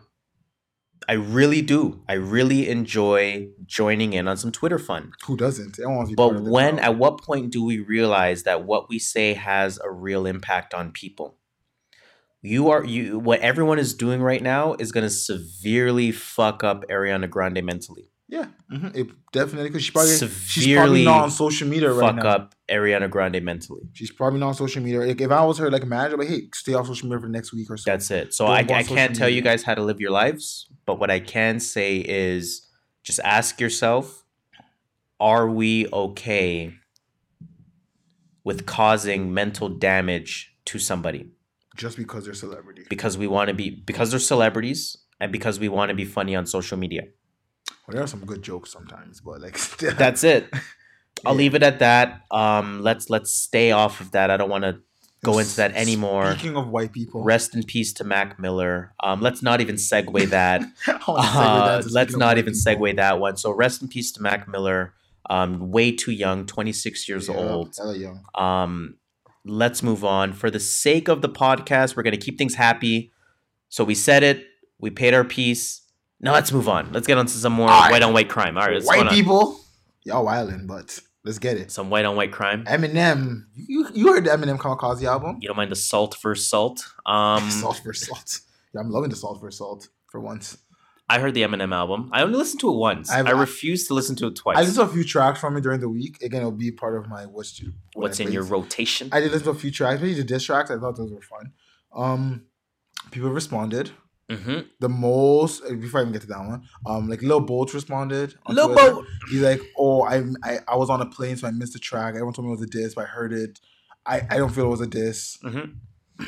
I really do. I really enjoy joining in on some Twitter fun. Who doesn't? I want to be But when, at what point do we realize that what we say has a real impact on people? You are you. What everyone is doing right now is going to severely fuck up Ariana Grande mentally. Yeah, hmm it definitely because she's probably she's probably not on social media right fuck now. up Ariana Grande mentally. She's probably not on social media. Like, if I was her, like manager, like, hey, stay off social media for the next week or so. That's it. So Don't I, I can't tell you guys how to live your lives, but what I can say is just ask yourself are we okay with causing mental damage to somebody just because they're celebrities. because we want to be because they're celebrities and because we want to be funny on social media. Well, there are some good jokes sometimes, but like That's it. I'll Yeah. leave it at that. Um let's let's stay off of that. I don't want to go into that anymore. Speaking of white people, Rest in peace to Mac Miller. Um let's not even segue that. Wanna segue Uh, that let's not even people. segue that one. So rest in peace to Mac Miller. Um, way too young, 26 years Yeah, old. young. Um, let's move on. For the sake of the podcast, we're gonna keep things happy. So we said it. We paid our piece. Now let's move on. Let's get on to some more right. white on white crime. All right, white people, y'all wildin', but let's get it. Some white on white crime. Eminem, you you heard the Eminem Kamikaze album? You don't mind the salt versus salt. Um, salt for salt. Yeah, I'm loving the salt for salt for once. I heard the Eminem album. I only listened to it once. I've- I refuse to listen to it twice. I listened to a few tracks from it during the week. Again, it'll be part of my what's you. what What's I in your rotation? I did listen to a few tracks, especially the diss tracks. I thought those were fun. Um, people responded. Mm-hmm. The most before I even get to that one, um, like Lil Boat responded. on Lil Twitter. Boat. He's like, "Oh, I, I I was on a plane, so I missed the track. Everyone told me it was a diss, but I heard it. I, I don't feel it was a diss." Mm-hmm.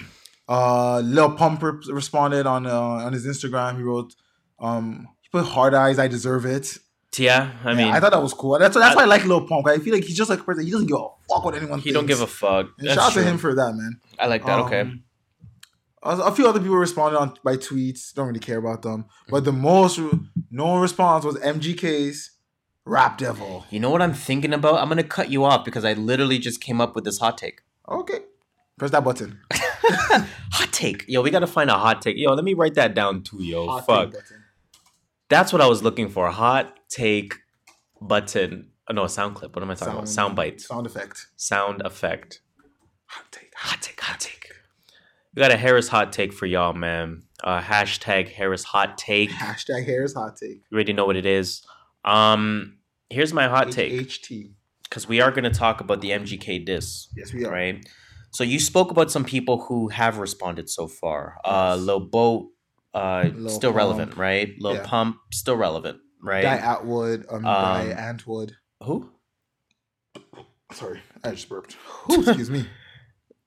Uh, Lil Pump re- responded on uh, on his Instagram. He wrote, um, he put hard eyes. I deserve it. Yeah, I Yeah, mean, I thought that was cool. That's that's why I like Lil Pump. I feel like he's just like a person. He doesn't give a fuck what anyone. he don't give a fuck. Shout out to him for that, man. I like that. okay. Um, A a few other people responded on by tweets. Don't really care about them. But the most known response was MGK's Rap Devil. You know what I'm thinking about? I'm gonna cut you off because I literally just came up with this hot take. Okay, press that button. hot take. Yo, we gotta find a hot take. Yo, let me write that down too, yo. Hot Fuck. That's what I was looking for. Hot take button. Oh, no, a sound clip. What am I talking about? Sound bite. Sound effect. Sound effect. Hot take. Hot take, hot take. We got a Harris hot take for y'all, man. Uh, hashtag Harris hot take. Hashtag Harris hot take. You already know what it is. Um, here's my hot take HT. because we are going to talk about the MGK diss, Yes, we are. right? So you spoke about some people who have responded so far. Uh. Lil Boat, uh, Lil still Pump. relevant, right? Lil Yeah. Pump, still relevant, right? Die Antwoord. Um, Guy Um, Antwood. Who? Sorry, I just burped. Ooh, excuse me.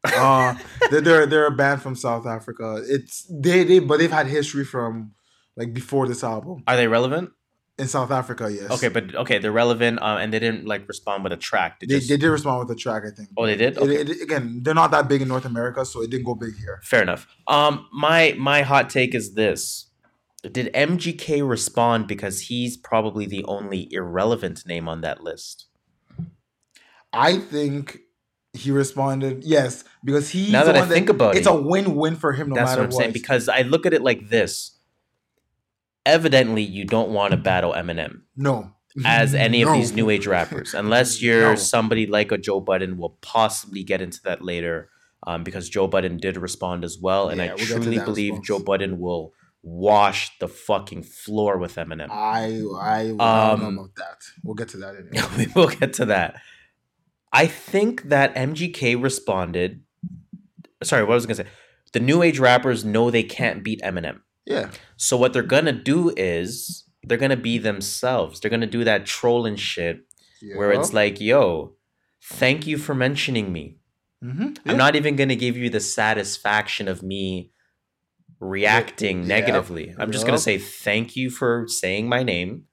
Uh, they're, they're a band from South Africa. It's they they but they've had history from like before this album Are they relevant? in South Africa. Yes. Okay, but okay, they're relevant, uh, and they didn't like respond with a track. They they, just, they did respond with a track. I think. oh, they did. It- it- again, they're not that big in North America, so it didn't go big here. Fair enough. Um, my my hot take is this: Did MGK respond because he's probably the only irrelevant name on that list? I think he responded yes because he. Now that I think about it's it, a win-win for him. No That's matter what I'm saying. Because I look at it like this: evidently, you don't want to battle Eminem no, as any of these new age rappers, unless you're No. somebody like a Joe Budden. We'll possibly get into that later, um, because Joe Budden did respond as well, and Yeah, I we'll truly believe response. Joe Budden will wash the fucking floor with Eminem. I I, I don't know Um, about that. We'll get to that. Anyway. we will get to that. I think that MGK responded. Sorry, what was I gonna say. The new age rappers know they can't beat Eminem. yeah, So what they're gonna do is they're gonna be themselves. They're gonna do that trolling shit where it's like, yo, thank you for mentioning me. hmm I'm not even gonna give you the satisfaction of me reacting Yep. negatively. I'm just gonna say thank you for saying my name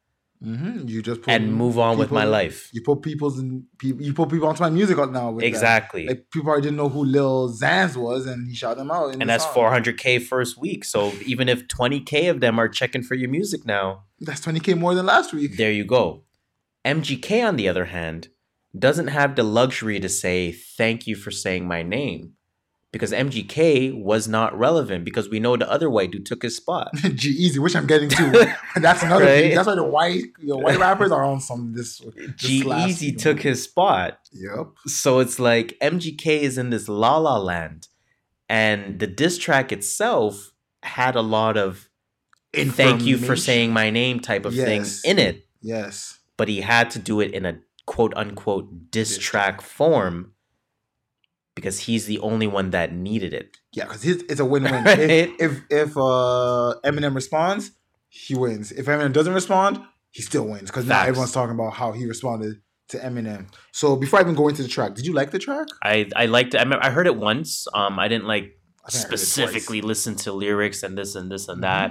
hmm You just put and move on with my life. You put people's in, pe- you put people onto my music now. That. Exactly. Like people already didn't know who Lil Xans was, and he shot them out. in and that's song. 400k first week. So even if 20k of them are checking for your music now, That's twenty k more than last week. there you go. MGK, on the other hand, doesn't have the luxury to say thank you for saying my name because MGK was not relevant because we know the other white dude took his spot. G-Eazy, which I'm getting to. that's another Right. thing. That's why the white the white rappers are on some this. G Easy took his spot. Yep. So it's like MGK is in this la la land. And the diss track itself had a lot of thank you for saying my name type of Yes. thing in it. Yes. But he had to do it in a quote unquote Diss track form because he's the only one that needed it. Yeah, because it's a win-win. Right. If if, if uh, Eminem responds, he wins. If Eminem doesn't respond, he still wins. Because now everyone's talking about how he responded to Eminem. So before I even go into the track, did you like the track? I I liked it. I, mean, I heard it once. Um, I didn't like I specifically listen to lyrics and this and this and Mhm. that.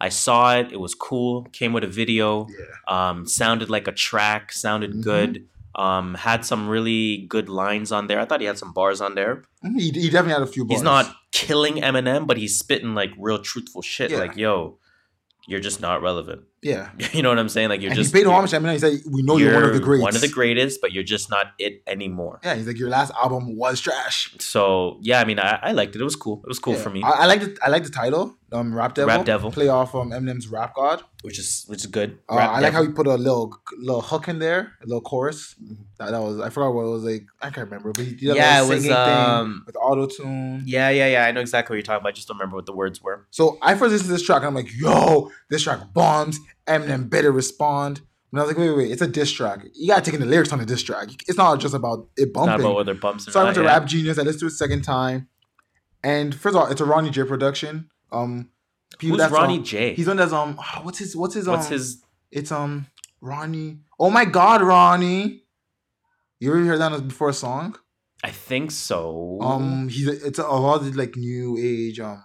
I saw it. It was cool. Came with a video. Yeah. Um, sounded like a track. Sounded Mhm. good. Um, had some really good lines on there. I thought he had some bars on there. Mhm, He, he definitely had a few bars. He's not killing Eminem, but he's spitting like real truthful shit. Yeah. Like, yo, you're just not relevant. Yeah. you know what I'm saying? Like, you're and just he paid homage to Eminem. He said, "We know you're, one of the greats." One of the greatest, but you're just not it anymore. Yeah, he's like, "Your last album was trash." So yeah, I mean, I, I liked it. It was cool. It was cool Yeah. for me, I, I like the I like the title, um, Rap Devil. Rap Devil. Play off um, Eminem's Rap God. which is which is good. Uh, I like how he put a little little hook in there, a little chorus. That, that was I forgot what it was like. I can't remember, but he did Yeah, it was, um, with auto tune. Yeah, yeah, yeah. I know exactly what you're talking about. I just don't remember what the words were. So I first listened to this track and I'm like, "Yo, this track bombs." Eminem better respond. And I was like, "Wait, wait, wait! It's a diss track. You gotta take in the lyrics on the diss track. It's not just about it Not bumping." about whether bumps. Or So I went to yeah. Rap Genius. I listened to it a second time, and first of all, it's a Ronny J production. Um, people Who's that's, Ronnie um, J? He's on that's um, what's his what's his um, What's his? It's um Ronnie. Oh my God, Ronnie! You ever heard that before a song? I think so. Um, he's it's a, a lot of the, like new age um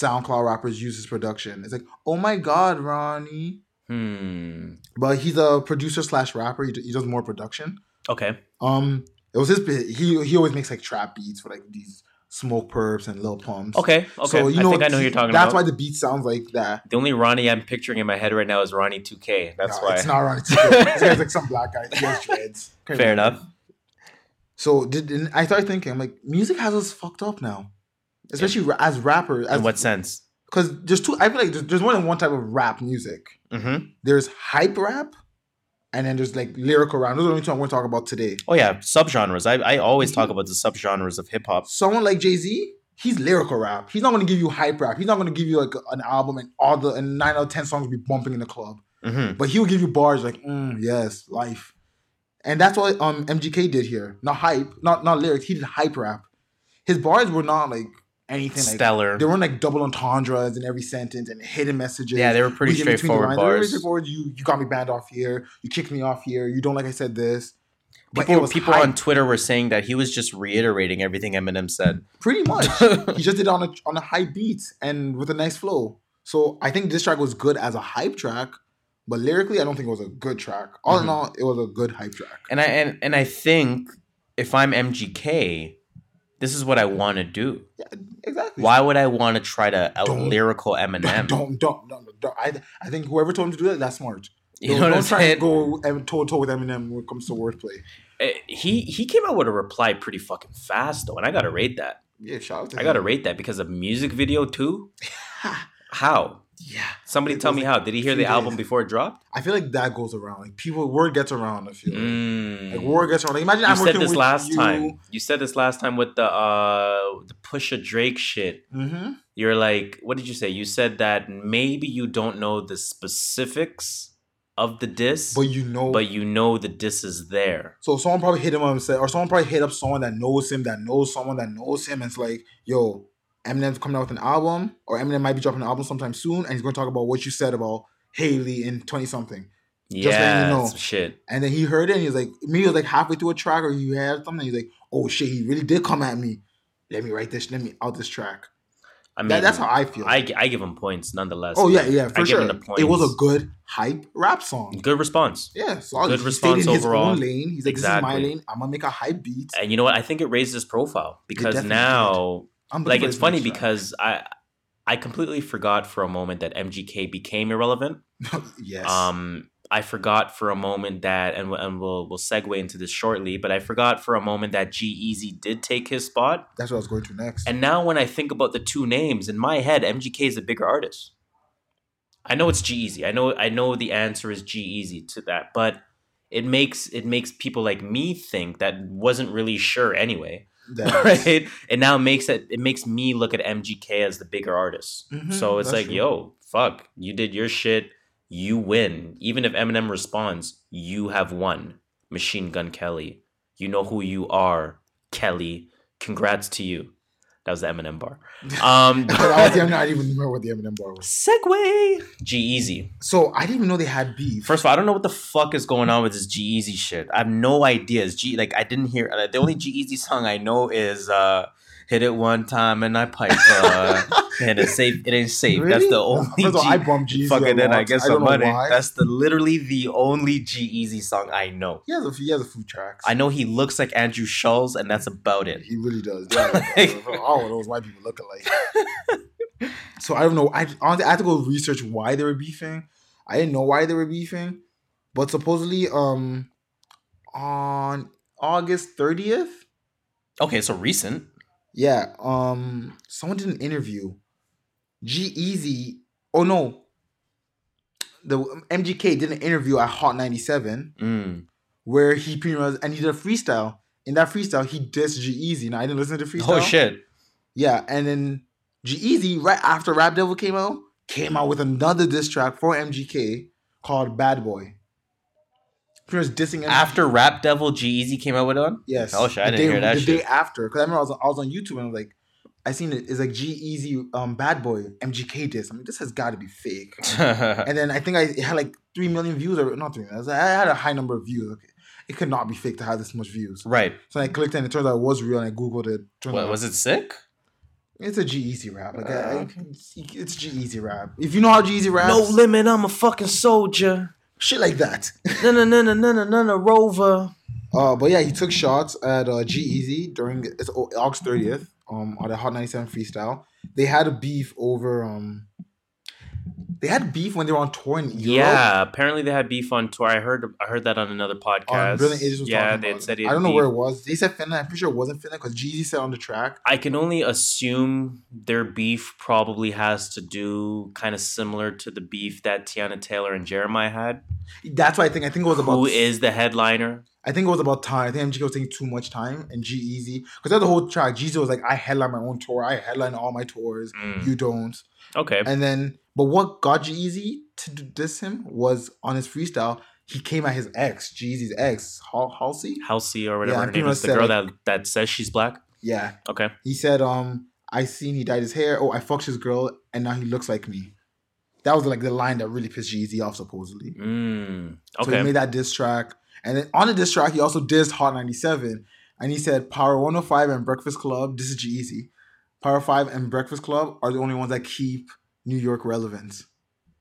SoundCloud rappers use his production. It's like, oh my God, Ronnie! hmm. But he's a producer slash rapper. He, he does more production. Okay. Um, it was his. He he always makes like trap beats for like these Smokepurpps and lil pumps. Okay. Okay. So you know, I think I know who you're talking that's about. That's why the beat sounds like that. the only Ronnie I'm picturing in my head right now is Ronnie 2K. That's No, why. it's not Ronnie. TK. this guy's like some black guy. He has dreads. Fair enough. So did I started thinking, I'm like, music has us fucked up now, especially as rappers. As, In what sense? Because there's two. I feel like there's, there's more than one type of rap music. Mm-hmm. There's hype rap, and then there's like lyrical rap. Those are the only two I want to talk about today. Oh yeah, subgenres. I I always talk Mhm. about the subgenres of hip hop. Someone like Jay Z, he's lyrical rap. He's not going to give you hype rap. He's not going to give you like an album and all the and nine out of ten songs will be bumping in the club. Mm-hmm. But he'll give you bars like, mm, yes, life. And that's what um MGK did here. Not hype, not not lyrics. He did hype rap. His bars were not like anything like Stellar. they weren't like double entendres in every sentence and hidden messages. Yeah, they were pretty the straightforward lines. They were bars. straightforward. You you got me banned off here. You kicked me off here. You don't like I said this. But People, people hype, on Twitter were saying that he was just reiterating everything Eminem said. pretty much. he just did it on a on a high beat and with a nice flow. So I think this track was good as a hype track, but lyrically I don't think it was a good track. All in Mhm. all, it was a good hype track. and I and, and I think if I'm MGK, this is what I want to do. Yeah, exactly. Why would I want to try to out lyrical Eminem? don't don't, don't, don't. I I think whoever told him to do that, that's smart. you don't know what don't I'm try saying? and go toe to toe with Eminem when it comes to wordplay. Eh, He he came out with a reply pretty fucking fast though, and I gotta rate that. Yeah, shout out to I him. gotta rate that because of music video too. How? Yeah, Somebody tell me like how. Did he hear the album before it dropped? I feel like that goes around. Like people, word gets around. I feel like, Mm. like word gets around. Like imagine you I'm said working this last you. time. You said this last time with the uh the Pusha Drake shit. Mm-hmm. You're like, what did you say? You said that maybe you don't know the specifics of the diss, But you know, but you know the diss is there. so someone probably hit him up and said, or someone probably hit up someone that knows him, that knows someone that knows him, and it's like, yo, Eminem's coming out with an album, or Eminem might be dropping an album sometime soon, and he's going to talk about what you said about Haley in twenty something. Just letting Yeah, you know. shit. And then he heard it and he was like, me was like halfway through a track or you had something. He's like, oh shit, he really did come at me. Let me write this, let me out this track. I mean, That, that's how I feel. I, I give him points nonetheless. oh yeah, yeah, I for give sure. him the It was a good hype rap song. Good response. Yeah, so Good response stayed in his overall. lane. He's like, Exactly. this is my lane. I'm gonna make a hype beat. And you know what? I think it raised his profile because now, like, it's funny because I I completely forgot for a moment that MGK became irrelevant. yes, Um, I forgot for a moment that, and, and we'll we'll segue into this shortly. But I forgot for a moment that G-Eazy did take his spot. That's what I was going to next. And now when I think about the two names in my head, MGK is a bigger artist. I know it's G-Eazy. I know I know the answer is G-Eazy to that, but it makes it makes people like me think that wasn't really sure anyway. That- Right? It now makes it it makes me look at MGK as the bigger artist. Mhm, so it's like, true. yo, fuck, you did your shit, you win. Even if Eminem responds, you have won. Machine Gun Kelly. You know who you are, Kelly. Congrats to you. That was the Eminem bar. Um, I was- I'm not even remember what the Eminem bar was. Segue. G Easy. So I didn't even know they had beef. First of all, I don't know what the fuck is going on with this G-Eazy shit. I have no ideas. G like I didn't hear uh, the only G-Eazy song I know is uh "Hit It One Time" and I pipe. Uh, and it's safe. It ain't safe. That's the only. First of all, G- I bumped Jeezy fucking a. I lot. guess I don't some money. That's the literally the only G-Eazy song I know. He has a he has a few tracks. I know he looks like Andrew Schulz, and that's about it. He really does. Yeah, all of those white people look alike. so I don't know. I honestly I had to go research why they were beefing. I didn't know why they were beefing, but supposedly, um, on August thirtieth, Okay, so recent. Yeah, um, someone did an interview. G Easy. Oh no. The MGK did an interview at Hot 97 Mm. where he pretty much and he did a freestyle. In that freestyle, he dissed G-Eazy. Now I didn't listen to the freestyle. Oh shit. Yeah, and then G-Eazy right after Rap Devil came out, came out with another diss track for MGK called Bad Boy. Pretty much dissing MGK. After Rap Devil, G-Eazy came out with one. yes, Oh, shit, I the didn't day- hear that The shit. day after, because I remember I was, I was on YouTube and I was like, I seen it. It's like G-Eazy, um, Bad Boy, MGK diss. I mean, this has got to be fake. and then I think I it had like three million views or not three million. I had a high number of views. Okay. It could not be fake to have this much views. right. So I clicked and it turns out it was real and I googled it. Turns What, out was it sick? It's a G-Eazy rap. Like Uh, I- okay. it's G-Eazy rap. If you know how G-Eazy raps, No limit. I'm a fucking soldier. Shit like that. No no no no no no no no rover. Uh, but yeah, he took shots at uh, G-Eazy during it's August thirtieth. Um, on the Hot ninety seven freestyle, they had a beef over um. They had beef when they were on tour in Europe. Yeah, apparently they had beef on tour. I heard I heard that on another podcast. Um, Brilliant Idiots was yeah, they said I don't know where it was. They said Finland. I'm pretty sure it wasn't Finland because Jeezy said on the track. I can only assume their beef probably has to do kind of similar to the beef that Teyana Taylor and Jeremih had. That's why I think. I think it was about. Who is the headliner? I think it was about time. I think MGK was taking too much time, and G-Eazy because that's the whole track. Jeezy was like, "I headline my own tour. I headline all my tours. Mm, You don't." Okay. And then, but what got Easy to diss him was on his freestyle. He came at his ex, Jeezy's ex, Hal- Halsey. Halsey or whatever I her name is, the girl like- that that says she's black. Yeah, Okay. he said, "Um, I seen he dyed his hair. Oh, I fucked his girl, and now he looks like me." That was like the line that really pissed Jeezy off, supposedly. Mm, So he okay. made that diss track. And then on the diss track, he also dissed Hot 97. And he said Power 105 and Breakfast Club, this is Easy. Power 5 and Breakfast Club are the only ones that keep New York relevant.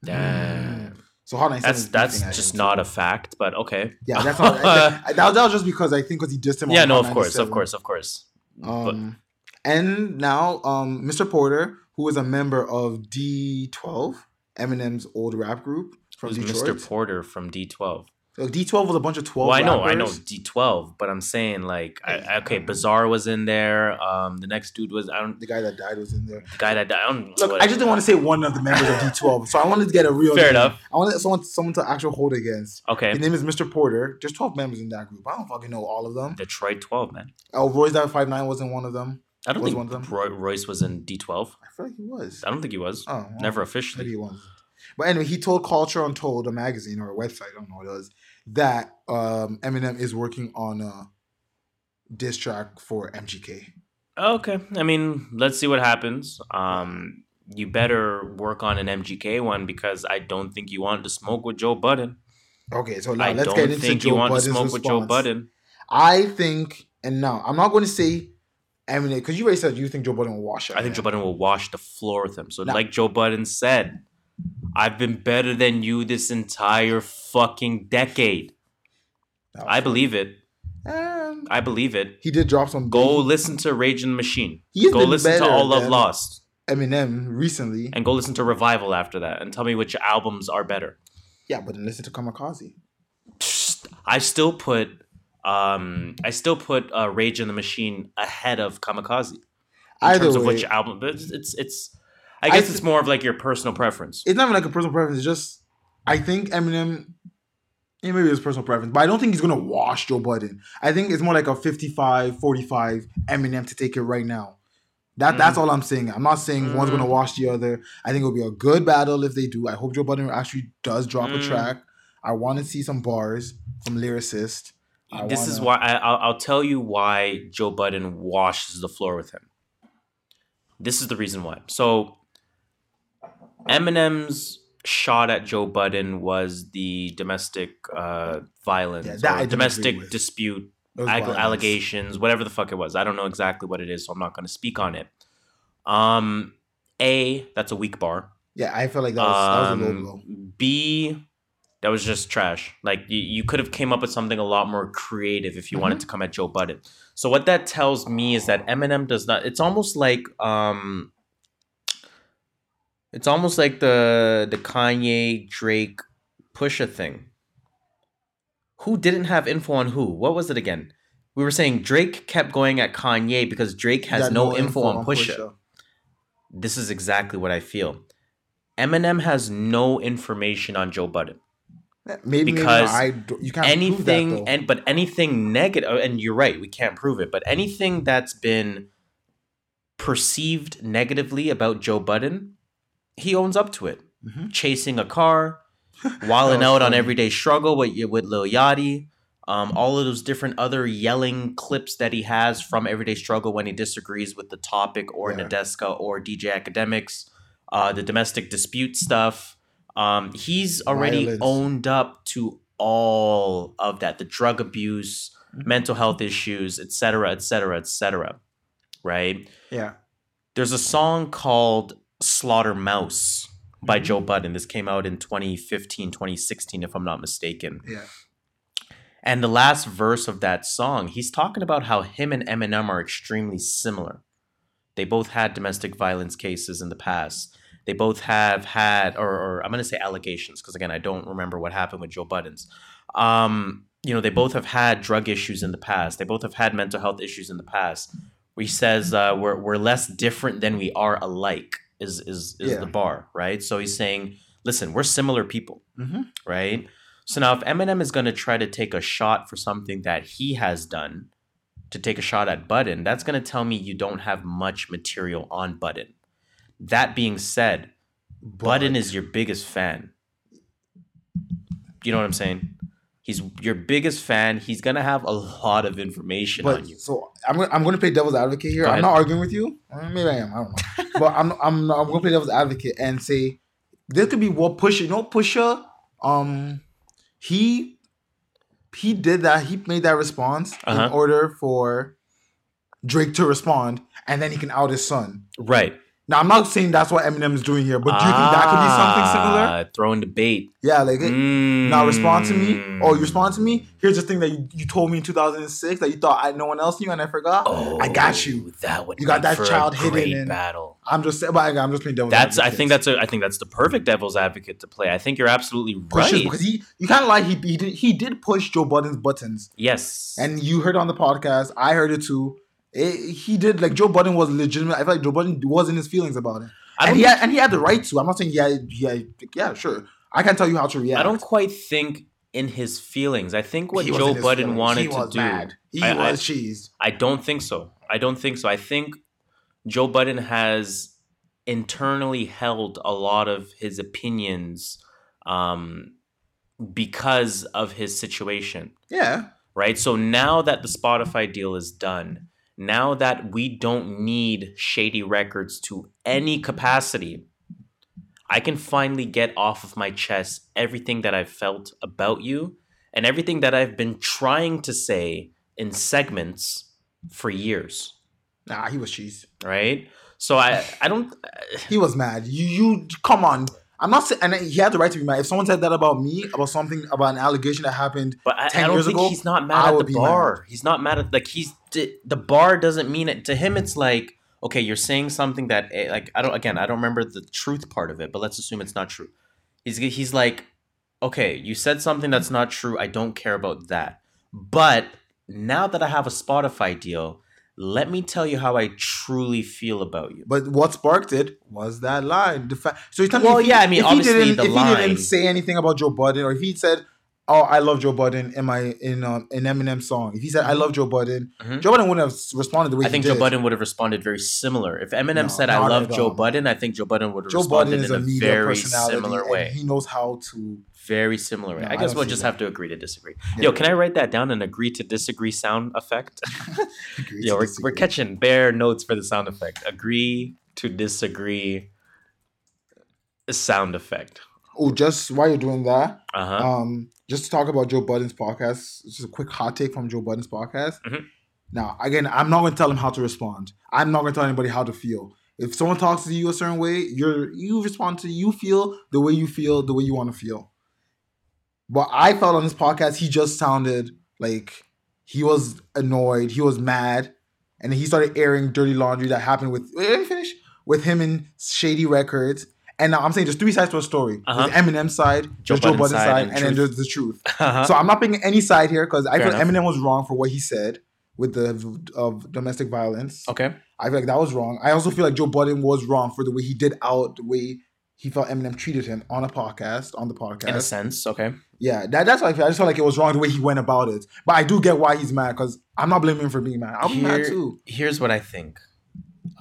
Damn. So Hot 97 That's that's just him, not too. a fact, but okay. Yeah, that's not. that, that was just because I think because he dissed him. yeah, on no, Hot of course, of course, of course. but Um, and now, um, Mr. Porter, who is a member of D12, Eminem's old rap group from who's Detroit. Mr. Porter from D12? So D12 was a bunch of 12 Well, I know, I know. D12, but I'm saying like, I, I- okay, Bizarre was in there. Um, the next dude was I don't The guy that died was in there. the guy that I don't. Look, I just didn't want to say one of the members of D12, so I wanted to get a real. Fair name. enough. I wanted someone, someone to actually hold against. Okay, His name is Mr. Porter. There's 12 members in that group. I don't fucking know all of them. Detroit 12, man. Oh, Royce da Five Nine wasn't one of them. I don't Was think one of them? Roy, Royce was in D12. I feel like he was. I don't think he was. Oh, well, Never Maybe officially. he was. But anyway, he told Culture Untold, a magazine or a website, I don't know what it was, that um, Eminem is working on a diss track for MGK. Okay, I mean, let's see what happens. Um, you better work on an MGK one because I don't think you want to smoke with Joe Budden. Okay, so now I let's don't get into think Joe you want Budden's to smoke with Joe. Budden. I think, and now I'm not going to say Eminem because you already said you think Joe Budden will wash out. I think Joe Budden will wash the floor with him. So, No. like Joe Budden said, I've been better than you this entire fucking decade. I believe it. Um, I believe it. he did drop some. Go big- listen to Rage and the Machine. Go listen to All Love Lost. Eminem recently. And go listen to Revival after that. And tell me which albums are better. Yeah, but then listen to Kamikaze. I still put um I still put uh, Rage and the Machine ahead of Kamikaze in Either terms of way, which album. But it's it's, it's I guess th- it's more of like your personal preference. it's not even like a personal preference. It's just I think Eminem. Yeah, maybe it's personal preference, but I don't think he's gonna wash Joe Budden. I think it's more like a 55, 45 Eminem to take it right now. That that's all I'm saying. I'm not saying one's gonna Mm. wash the other. I think it'll be a good battle if they do. I hope Joe Budden actually does drop a Mm. track. I want to see some bars from lyricist. I this is wanna- why I, I'll, I'll tell you why Joe Budden washes the floor with him. This is the reason why. So Eminem's shot at Joe Budden was the domestic uh, violence, Yeah, domestic dispute ag- allegations, whatever the fuck it was. I don't know exactly what it is, so I'm not going to speak on it. Um, A, that's a weak bar. Yeah, I feel like that was, that was a low blow. Um, B, that was just trash. Like you, you could have came up with something a lot more creative if you Mm-hmm. wanted to come at Joe Budden. So what that tells me is that Eminem does not. It's almost like um, it's almost like the the Kanye Drake Pusha thing. Who didn't have info on who? What was it again? We were saying Drake kept going at Kanye because Drake has Got no, info, on Pusha. This is exactly what I feel. Eminem has no information on Joe Budden. Eh, maybe Because maybe. I do- you can't anything prove that, though. and but anything negative oh, and you're right, we can't prove it, but anything that's been perceived negatively about Joe Budden, he owns up to it. Mhm. Chasing a car, wilding was out on everyday struggle with with Lil Yachty, um, all of those different other yelling clips that he has from Everyday Struggle when he disagrees with the topic or Yeah. Nadeska or DJ Akademiks, uh, the domestic dispute stuff. Um, he's already Violence. owned up to all of that, the drug abuse, Mhm. mental health issues, etc., etc., et cetera, et cetera. Right? Yeah. There's a song called Slaughtermouse by Mhm. Joe Budden. This came out in 2015, 2016, if I'm not mistaken. Yeah. And the last verse of that song, he's talking about how him and Eminem are extremely similar. They both had domestic violence cases in the past. They both have had, or, or I'm going to say allegations, because again, I don't remember what happened with Joe Budden's. Um, you know, they both have had drug issues in the past. They both have had mental health issues in the past. Where he says uh, we're we're less different than we are alike is is is Yeah. the bar, right? So he's saying, listen, we're similar people hmm right? So now if Eminem is going to try to take a shot for something that he has done to take a shot at Budden, that's going to tell me you don't have much material on Budden. That being said, Budden is your biggest fan. You know what I'm saying? He's your biggest fan. He's going to have a lot of information But on you. so I'm gonna, I'm going to play devil's advocate here. Go I'm ahead. not arguing with you. Maybe I am. I don't know. but I'm I'm I'm going to play devil's advocate and say there could be what Pusha. You know, Pusha. Um, he he did that. He made that response Uh-huh. in order for Drake to respond, and then he can out his son. Right. Now I'm not saying that's what Eminem is doing here, but do you think that could be something similar? Ah, Throwing the bait. Yeah, like now respond to me, or you Mm. respond to me. Here's the thing that you, you told me in 2006 that you thought I no one else knew and I forgot. Oh, I got you. That would You got that child hidden in- battle. I'm just saying, but I'm just playing devil's That's I think that's a I think that's the perfect devil's advocate to play. I think you're absolutely pushes right. because he you can't lie he he did, he did push Joe Budden's buttons yes. and you heard on the podcast I heard it too. It, he did like Joe Budden was legitimate. I feel like Joe Budden was in his feelings about it, I and he had, and he had the right to. I'm not saying yeah yeah yeah sure. I can't tell you how to react. I don't quite think in his feelings. I think what He Joe in his Budden feelings. wanted he to was do. Mad. He I- I- was cheesed. I don't think so. I don't think so. I think Joe Budden has internally held a lot of his opinions um, because of his situation. Yeah. right? So now that the Spotify deal is done, now that we don't need Shady Records to any capacity, I can finally get off of my chest everything that I've felt about you and everything that I've been trying to say in segments for years, Nah, he was cheesed. right? So I I don't He was mad. You you come on. I'm not saying, and he had the right to be mad. If someone said that about me, about something, about an allegation that happened, But I, 10 I don't years think ago, he's not I mad at the bar. He's not mad at like he's the, the bar doesn't mean it to him. It's like okay, you're saying something that eh, like I don't again I don't remember the truth part of it, but let's assume it's not true. He's he's like okay, you said something that's not true. I don't care about that. But now that I have a Spotify deal, let me tell you how I truly feel about you. But what sparked it was that line. The fact. So he's telling Well, me yeah, I mean, if he didn't, the if he didn't say anything about Joe Budden, or if he said, "Oh, I love Joe Budden" in my in um in Eminem song, if he said, "I love Joe Budden," Mhm. Joe Budden wouldn't have responded the way I think he Joe. Budden would have responded very similar. If Eminem No, said, I love Joe. Budden, I think Joe Budden would have Joe responded a in a media very personality, similar way. he knows how to. Very similar. No, I I guess don't we'll just that. have to agree to disagree. Yeah. Yo, can I write that down and agree to disagree sound effect? Yo, we're, we're catching bare notes for the sound effect. Agree to disagree sound effect. Oh, just while you're doing that, Uh huh. um, just to talk about Joe Budden's podcast. Just a quick hot take from Joe Budden's podcast. Mhm. Now, again, I'm not going to tell him how to respond. I'm not going to tell anybody how to feel. If someone talks to you a certain way, you're you respond to you feel the way you feel, the way you want to feel. But I felt on this podcast, he just sounded like he was annoyed, he was mad, and he started airing dirty laundry that happened with. Wait, let me finish with him in Shady Records. And now I'm saying there's three sides to a story. Uh-huh. There's Eminem's side, Joe Joe Budden's Budden's side, and and, then there's the truth. Uh-huh. So I'm not picking any side here because I Fair feel enough. Eminem was wrong for what he said with the of domestic violence. okay. I feel like that was wrong. I also feel like Joe Budden was wrong for the way he did out, the way he felt Eminem treated him on a podcast, on the podcast. In a sense, okay. Yeah, that, that's how I. I just felt like it was wrong the way he went about it. But I do get why he's mad because I'm not blaming him for being mad. I'm be mad too. Here's what I think.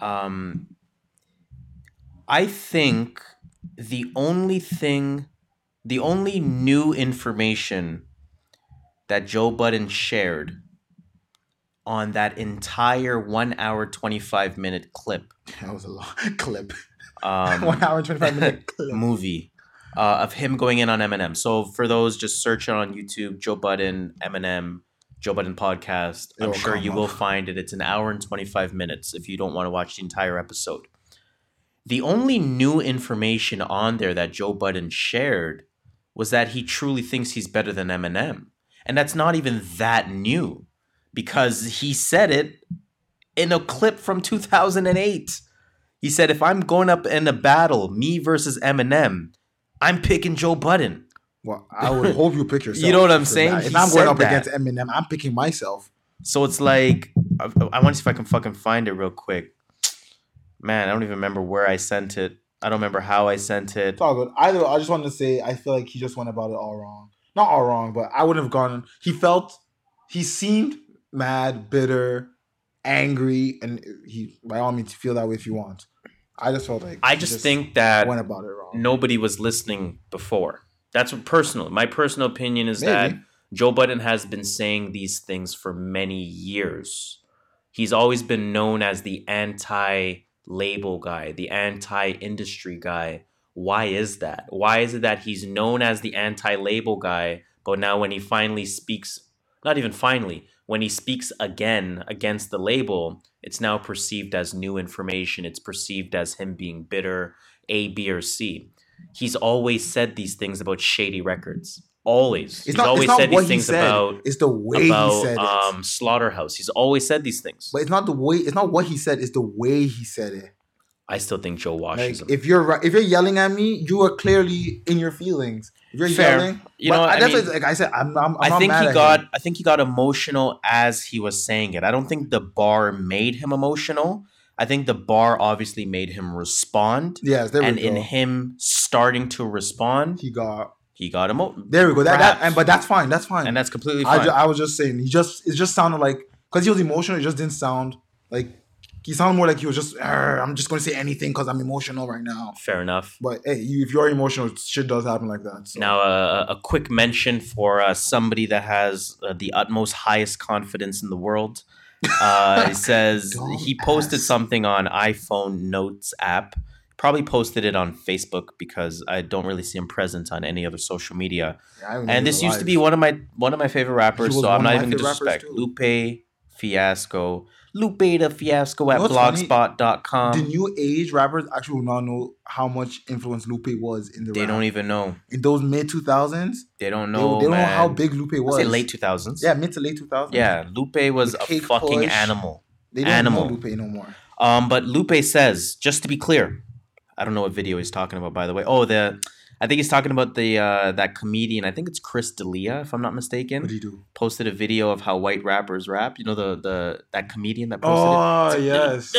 Um, I think the only thing, the only new information that Joe Budden shared on that entire one hour, 25 minute clip That was a long clip. um, One hour and 25 minute clip. movie uh, of him going in on Eminem. So for those, just search on YouTube, Joe Budden, Eminem, Joe Budden podcast. It I'm sure you up. will find it. It's an hour and 25 minutes if you don't want to watch the entire episode. The only new information on there that Joe Budden shared was that he truly thinks he's better than Eminem. And that's not even that new because he said it in a clip from 2008. He said, if I'm going up in a battle, me versus Eminem, I'm picking Joe Budden. Well, I would hope you pick yourself. You know what I'm saying? that. If He I'm going up that. against Eminem, I'm picking myself. So it's like, I, I want to see if I can fucking find it real quick. Man, I don't even remember where I sent it. I don't remember how I sent it. It's all good. Either way, I just wanted to say I feel like he just went about it all wrong. Not all wrong, but I wouldn't have gone. He felt, he seemed mad, bitter, angry, and he by all means feel that way if you want. I just felt like I he just think that went about it wrong. nobody was listening before. That's what personal. My personal opinion is Maybe. that Joe Budden has been saying these things for many years. He's always been known as the anti label guy, the anti industry guy. Why is that? Why is it that he's known as the anti label guy, but now when he finally speaks, not even finally, when he speaks again against the label, it's now perceived as new information. It's perceived as him being bitter, A, B, or C. He's always said these things about shady records. Always. It's He's not, always it's not said what these he things said. about it's the way about he said it. um, Slaughterhouse. He's always said these things. but it's not the way. It's not what he said. It's the way he said it. I still think Joe Like washes if you're if you're yelling at me, you are clearly in your feelings. You're Fair. yelling, You but know, I that's mean- like I said. I'm, I'm, I'm I think he got him. I think he got emotional as he was saying it. I don't think the bar made him emotional. I think the bar obviously made him respond. Yes, there and we go. in him starting to respond, he got he got emo there. We go. That, that and but that's fine. That's fine. and that's completely I, fine. ju- I was just saying. He just it just sounded like because he was emotional. It just didn't sound like he sounded more like he was just. I'm just going to say anything because I'm emotional right now. Fair enough. But hey, you, if you're emotional, shit does happen like that. So. Now, uh, a quick mention for uh, somebody that has uh, the utmost highest confidence in the world. Uh, it says he posted ask. something on iPhone Notes app. Probably posted it on Facebook because I don't really see him present on any other social media. Yeah, I don't even know And this used to be one of my one of my favorite rappers, so I'm not even gonna disrespect. Lupe Fiasco, Lupe the Fiasco at You know what's blogspot.com. the new age rappers actually will not know how much influence Lupe was in the They rap. don't even know. in those mid two thousands. They don't know. they don't know how big Lupe was. say late 2000s. yeah, mid to late two thousands. Yeah, Lupe was a fucking Push. animal. they don't Animal. know Lupe no more. Um, but Lupe says, just to be clear, I don't know what video he's talking about, by the way. Oh, the I think he's talking about the uh, that comedian. I think it's Chris D'Elia, if I'm not mistaken. What do you do? Posted a video of how white rappers rap. You know the the that comedian that posted it. Oh yes.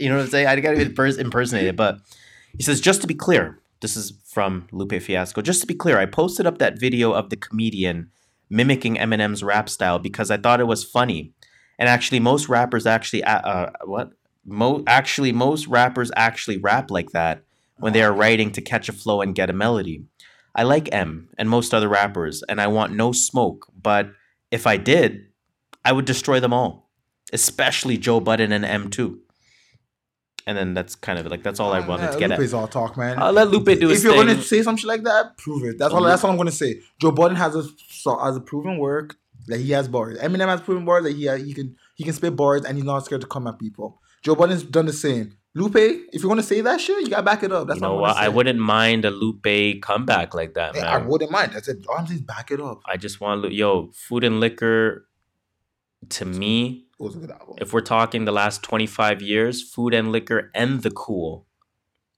You know what I'm saying? I gotta impers- impersonate it, but he says, just to be clear, this is from Lupe Fiasco. Just to be clear, I posted up that video of the comedian mimicking Eminem's rap style because I thought it was funny. And actually, most rappers actually, uh, uh, what? Mo- actually, most rappers actually rap like that when they are uh-huh. writing to catch a flow and get a melody. I like Em and most other rappers, and I want no smoke. But if I did, I would destroy them all, especially Joe Budden and M2. And then that's kind of like that's all I wanted to get Lupe's at. all talk, man. I'll let Lupe do his if you're gonna say something like that, prove it. That's all. That's all I'm gonna say. Joe Budden has a has a proven work that he has bars. Eminem has proven bars that he uh, he can he can spit bars and he's not scared to come at people. Joe Budden's done the same. Lupe, if you're gonna say that shit, you gotta back it up. That's you know I'm what? I wouldn't mind a Lupe comeback like that, man. I wouldn't mind. I said, saying back it up. I just want yo food and liquor. To me, It was a good album. if we're talking the last twenty five years, food and liquor and the cool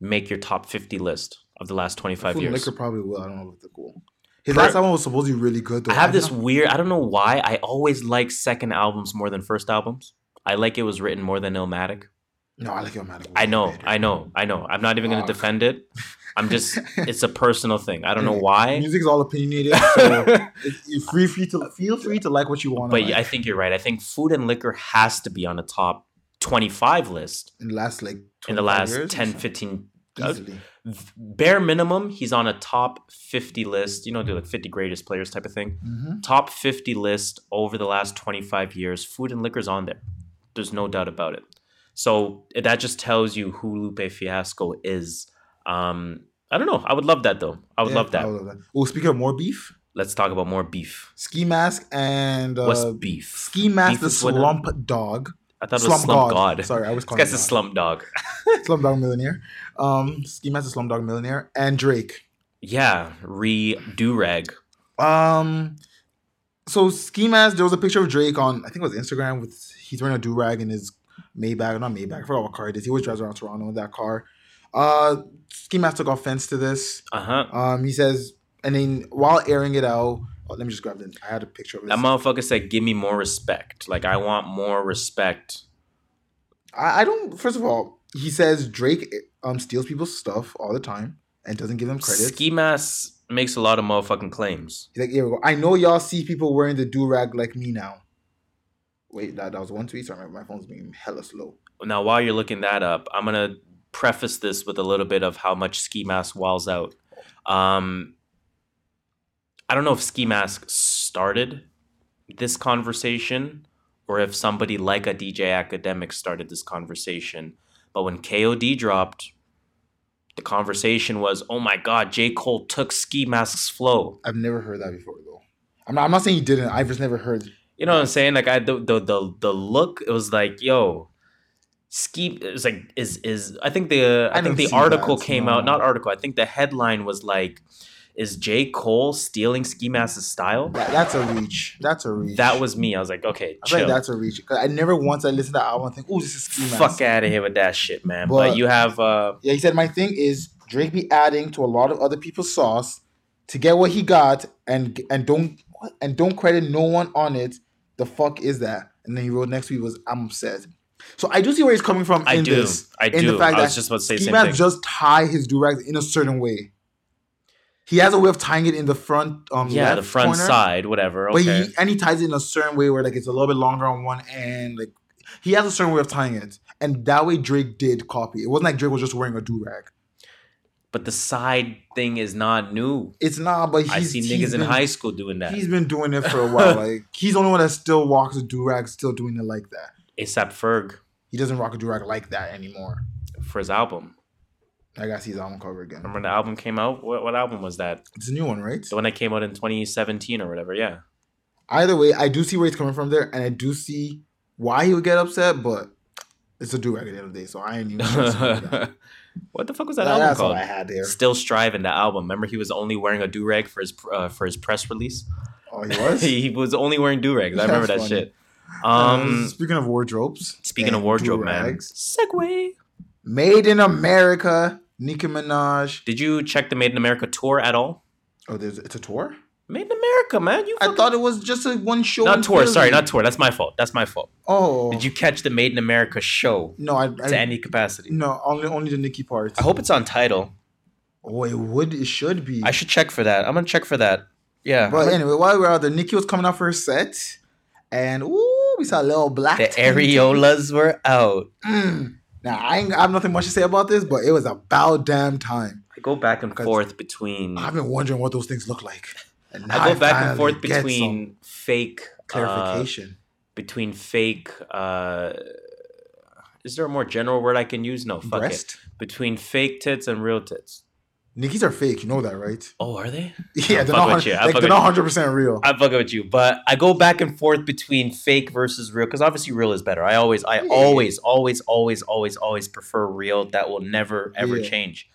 make your top fifty list of the last twenty five Food and years. Liquor probably will. I don't know if they're cool. His last album was supposed to be really good though. I have this don't- weird. I don't know why. I always like second albums more than first albums. I like it was written more than Illmatic. No, I like Illmatic. I know, I know, I know. I'm not even gonna Fuck. defend it. I'm just. It's a personal thing. I don't know why. Music's all opinionated, so free, free to feel free to like what you want. But like. I think you're right. I think food and liquor has to be on the top 25 list in the last like in the last years, 10, 15. uh, easily. bare minimum, he's on a top 50 list. You know, do like 50 greatest players type of thing. Mhm. Top 50 list over the last 25 years. Food and liquor's on there. There's no doubt about it. So that just tells you who Lupe Fiasco is. Um, I don't know. I would love that though. I would Yeah, love that. I would love that. Oh, speaking of more beef, Let's talk about more beef. Ski Mask and uh, What's beef? Ski Mask Beef the what- Slump Dog. I thought it was Slump God. Sorry, I was This calling guy's a slump dog. slump Dog Millionaire. Um, Ski Mask the Slump Dog Millionaire and Drake. Yeah, re do rag. Um, so Ski Mask, there was a picture of Drake on I think it was Instagram with he's wearing a do rag in his Maybach, not Maybach. I forgot what car it is. He always drives around Toronto in that car. Uh, Ski Mask took offense to this. Uh huh. Um, he says, and then while airing it out, oh, let me just grab it. I had a picture of it. That motherfucker said, "Give me more respect. Like I want more respect." I, I don't. First of all, he says Drake um steals people's stuff all the time and doesn't give them credit. Ski Mask makes a lot of motherfucking claims. He's like, here we go. I know y'all see people wearing the do rag like me now. Wait, that, that was one tweet. Sorry, my phone's being hella slow. Now, while you're looking that up, I'm gonna preface this with a little bit of how much Ski Mask walls out. Um, I don't know if Ski Mask started this conversation or if somebody like a DJ Academic started this conversation. But when KOD dropped, the conversation was, "Oh my God, J Cole took Ski Mask's flow." I've never heard that before though. I'm not. I'm not saying he didn't. I've just never heard. You know what I'm saying? Like I the the the, the look it was like, yo, ski it was like is is I think the I, I think the article that, came no. out, not article, I think the headline was like is J. Cole stealing Ski Mask's style? That, that's a reach. That's a reach. That was me. I was like, okay, I chill. like that's a reach. I never once I listened to the album and think, oh, this is Ski Mask. Fuck out of here with that shit, man. But, But- you have uh Yeah, he said my thing is Drake be adding to a lot of other people's sauce to get what he got and and don't and don't credit no one on it. The fuck is that? And then he wrote next week was I'm upset. So I do see where he's coming from I in do. this. I in do. the fact I was that just about to say the Ski Mask just tie his durags in a certain way. He has a way of tying it in the front um yeah, the front corner, side, whatever. But he and he ties it in a certain way where like it's a little bit longer on one end. Like he has a certain way of tying it. And that way Drake did copy. It wasn't like Drake was just wearing a do-rag. but the side thing is not new. It's not, but he's, I see niggas in been- high school doing that. He's been doing it for a while. Like he's the only one that still walks a durag, still doing it like that. ASAP Ferg He doesn't rock a durag like that anymore. for his album. I gotta see his album cover again. Remember when the album came out? What, what album was that? It's a new one, right? The one that came out in 2017 or whatever. Yeah. Either way, I do see where he's coming from there, and I do see why he would get upset, but it's a durag at the end of the day, so I ain't even. that. what the fuck was that album That's all called? I had there. Still striving. The album. Remember, he was only wearing a do rag for his uh, for his press release. Oh, he was. he was only wearing do rags. I remember that funny. shit. Um, Um, speaking of wardrobes. speaking of wardrobe, man. Segue. Made in America, Nicki Minaj. Did you check the Made in America tour at all? Oh, there's it's a tour. Made in America, man. You I thought it was just a one show. not tour. Sorry, not tour. That's my fault. That's my fault. Oh, Did you catch the Made in America show No, I, to I any capacity? no only only the Nicki part. I hope it's on Tidal. Oh, it would. It should be. I should check for that. I'm gonna check for that. Yeah. But anyway, while we were out there, Nicki was coming out for her set, and ooh, we saw a little black. the areolas were out. Mm. Now I, ain't, I have nothing much to say about this, but it was about damn time. I go back and forth between. I've been wondering what those things look like. And I go back and forth between fake uh, clarification. between fake. Uh, is there a more general word I can use? No, fuck Breast. it. Between fake tits and real tits. Nicki's are fake. You know that, right? Oh, are they? Yeah, they're not. with you. Like, they're not hundred percent real. I'm fucking with you, but I go back and forth between fake versus real because obviously real is better. I always, I Yeah. always, always, always, always, always prefer real. That will never ever Yeah. change.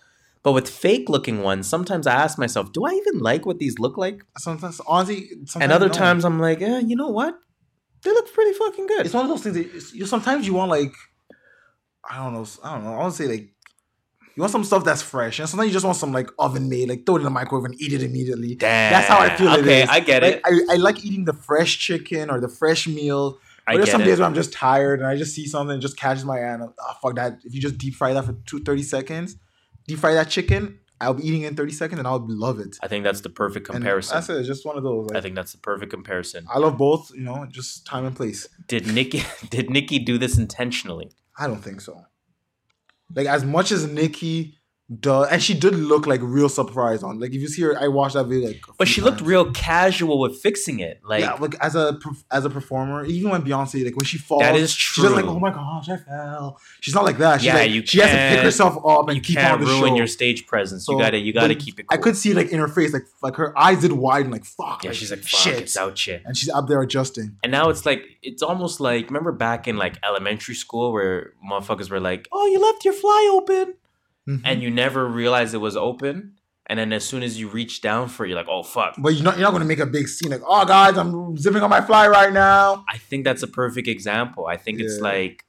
But with fake looking ones, sometimes I ask myself, do I even like what these look like? Sometimes, honestly, sometimes and other times I'm like, eh, you know what? They look pretty fucking good. it's one of those things that you sometimes you want like I don't know, I don't know. I want to say like you want some stuff that's fresh, and sometimes you just want some like oven made, like throw it in the microwave and eat it immediately. Damn. That's how I feel Okay, is. I get Like, it. I, I like eating the fresh chicken or the fresh meal. I But there's get some it. days where I'm just tired and I just see something, it just catches my eye. And I'm, oh, fuck that. If you just deep fry that for two, 30 seconds, deep fry that chicken, I'll be eating it in 30 seconds and I'll love it. I think that's the perfect And comparison. that's it. It's just one of those. Like, I think that's the perfect comparison. I love both, you know, just time and place. Did Nicki did Nicki do this intentionally? I don't think so. Like as much as Nicki does, and she did look like real surprised on. Like if you see her, I watched that video like. But she looked real casual with fixing it. Like yeah, like as a as a performer, even when Beyonce like when she falls, That is She's like, oh my gosh, I fell. She's not like that. She's Yeah, like, you she has to pick herself up and you keep can't on the ruin show. your stage presence. So, you gotta you gotta keep it cool. I could see like in her face, like like her eyes did widen, like fuck. Yeah, she's like, fuck, shit, it's out shit. and she's up there adjusting. And now it's like it's almost like remember back in like elementary school where motherfuckers were like, "Oh, you left your fly open," Mhm. and you never realized it was open. And then as soon as you reach down for it, you're like, "Oh fuck." but you're not you're not gonna make a big scene like, oh guys, I'm zipping on my fly right now. I think that's a perfect example. I think it's like,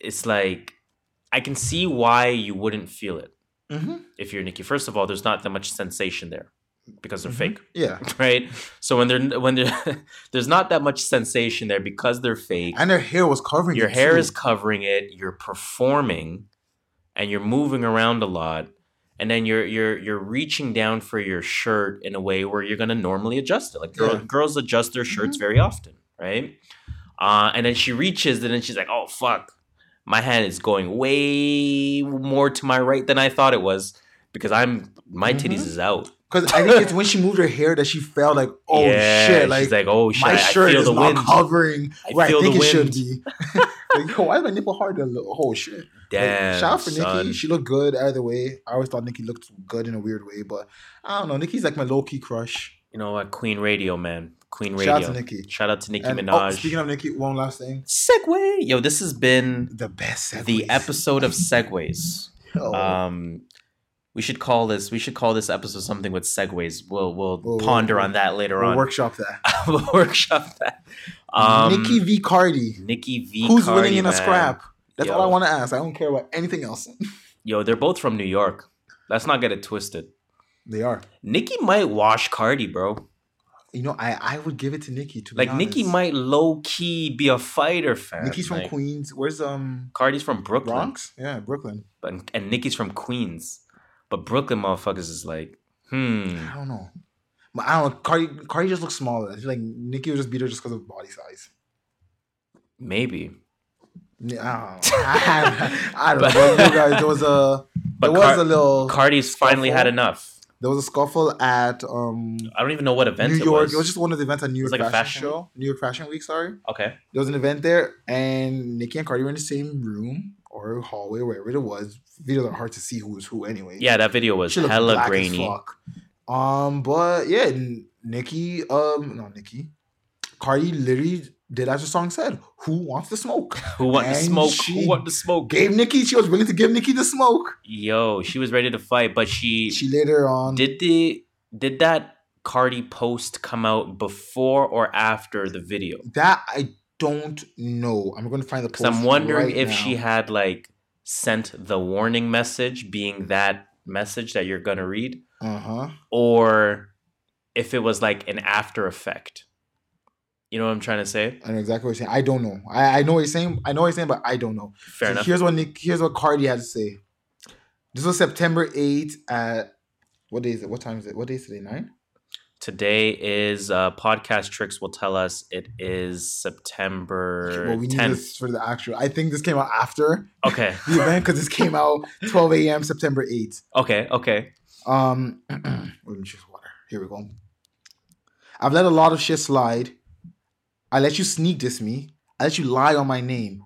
it's like, I can see why you wouldn't feel it Mm-hmm. if you're Nicki. First of all, there's not that much sensation there because they're Mhm. fake. Yeah, right? So when they're when they're there's not that much sensation there because they're fake. and her hair was covering. Your hair too. is covering it. You're performing, and you're moving around a lot, and then you're you're you're reaching down for your shirt in a way where you're gonna normally adjust it. Like girl, Yeah. girls adjust their shirts Mhm. very often, right? Uh, and then she reaches, and then she's like, "Oh fuck." My hand is going way more to my right than I thought it was because I'm my Mhm. titties is out. Because I think it's when she moved her hair that she felt like, oh Yeah, shit, like, she's like, "Oh shit!" my I shirt feel is the not wind. covering I where I think the it should be. like, yo, why is my nipple hard? To look? Oh shit! Like, shout out for son. Nicki. She looked good either way. I always thought Nicki looked good in a weird way, but I don't know. Nicki's like my low key crush. You know what? Queen Radio, man. Queen Radio. Shout out to Nicki. Shout out to Nicki And, oh, Minaj. speaking of Nicki, one last thing. Segue. Yo, this has been The best. the episode of segues. Oh, Um, we should call this. We should call this episode something with segues. We'll we'll, We'll- ponder we'll- on that later we'll on. workshop that. we'll workshop that. Um, Nicki v Cardi. Nicki V. Who's Cardi, winning in a scrap? That's all I want to ask. I don't care about anything else. Yo, they're both from New York. Let's not get it twisted. they are. Nicki might wash Cardi, bro. You know, I I would give it to Nicki. To be Like Nicki might low key be a fighter fan. Nicki's from Like, Queens. Where's um Cardi's from Brooklyn. Bronx? Yeah, Brooklyn. but and Nicki's from Queens, but Brooklyn motherfuckers is like, hmm. I don't know. But I don't know. Cardi Cardi just looks smaller. I feel like Nicki would just beat her just because of body size. Maybe. Yeah, I don't know. I don't know. But you guys, there was a there was Car- a little Cardi's finally had enough. there was a scuffle at um I don't even know what event New it was. It was just one of the events at New York like a Fashion, fashion Show. New York Fashion Week, sorry. okay. There was an event there, and Nicki and Cardi were in the same room or hallway, wherever it was. Videos are hard to see who was who anyway. Yeah, that video was hella grainy. Um, but yeah, Nicki, um, no, Nicki, Cardi literally did as the song said. Who wants the smoke? Who want And smoke? Who want the smoke? Gave Nicki. She was willing to give Nicki the smoke. Yo, she was ready to fight, but she, She later on did the did that Cardi post come out before or after the video? that. I don't know. I'm going to find the post. I'm wondering right if now. she had like sent the warning message, being that message that you're gonna read, Uh huh. or if it was like an after effect. You know what I'm trying to say? I know exactly what you're saying. I don't know. I, I know what you're saying. I know what you're saying, but I don't know. Fair So enough. Here's what Nick, here's what Cardi had to say. This was September 8th at what day is it? What time is it? What day is today? Nine? Today is uh, podcast tricks will tell us it is September well, we need this for the actual. I think this came out after Okay, the event because this came out 12 a.m. September 8th. okay, okay. Um, let me choose water. Here we go. I've let a lot of shit slide. I let you sneak this me. I let you lie on my name.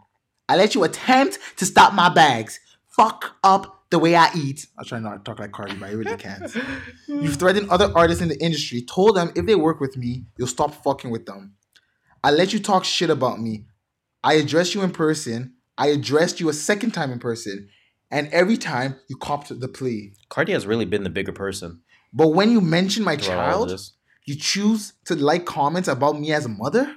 I let you attempt to stop my bags. Fuck up the way I eat. I try not to talk like Cardi, but I really can't. You've threatened other artists in the industry, told them if they work with me, you'll stop fucking with them. I let you talk shit about me. I addressed you in person. I addressed you a second time in person. And every time you copped the plea. Cardi has really been the bigger person. But when you mention my throughout child, you choose to like comments about me as a mother,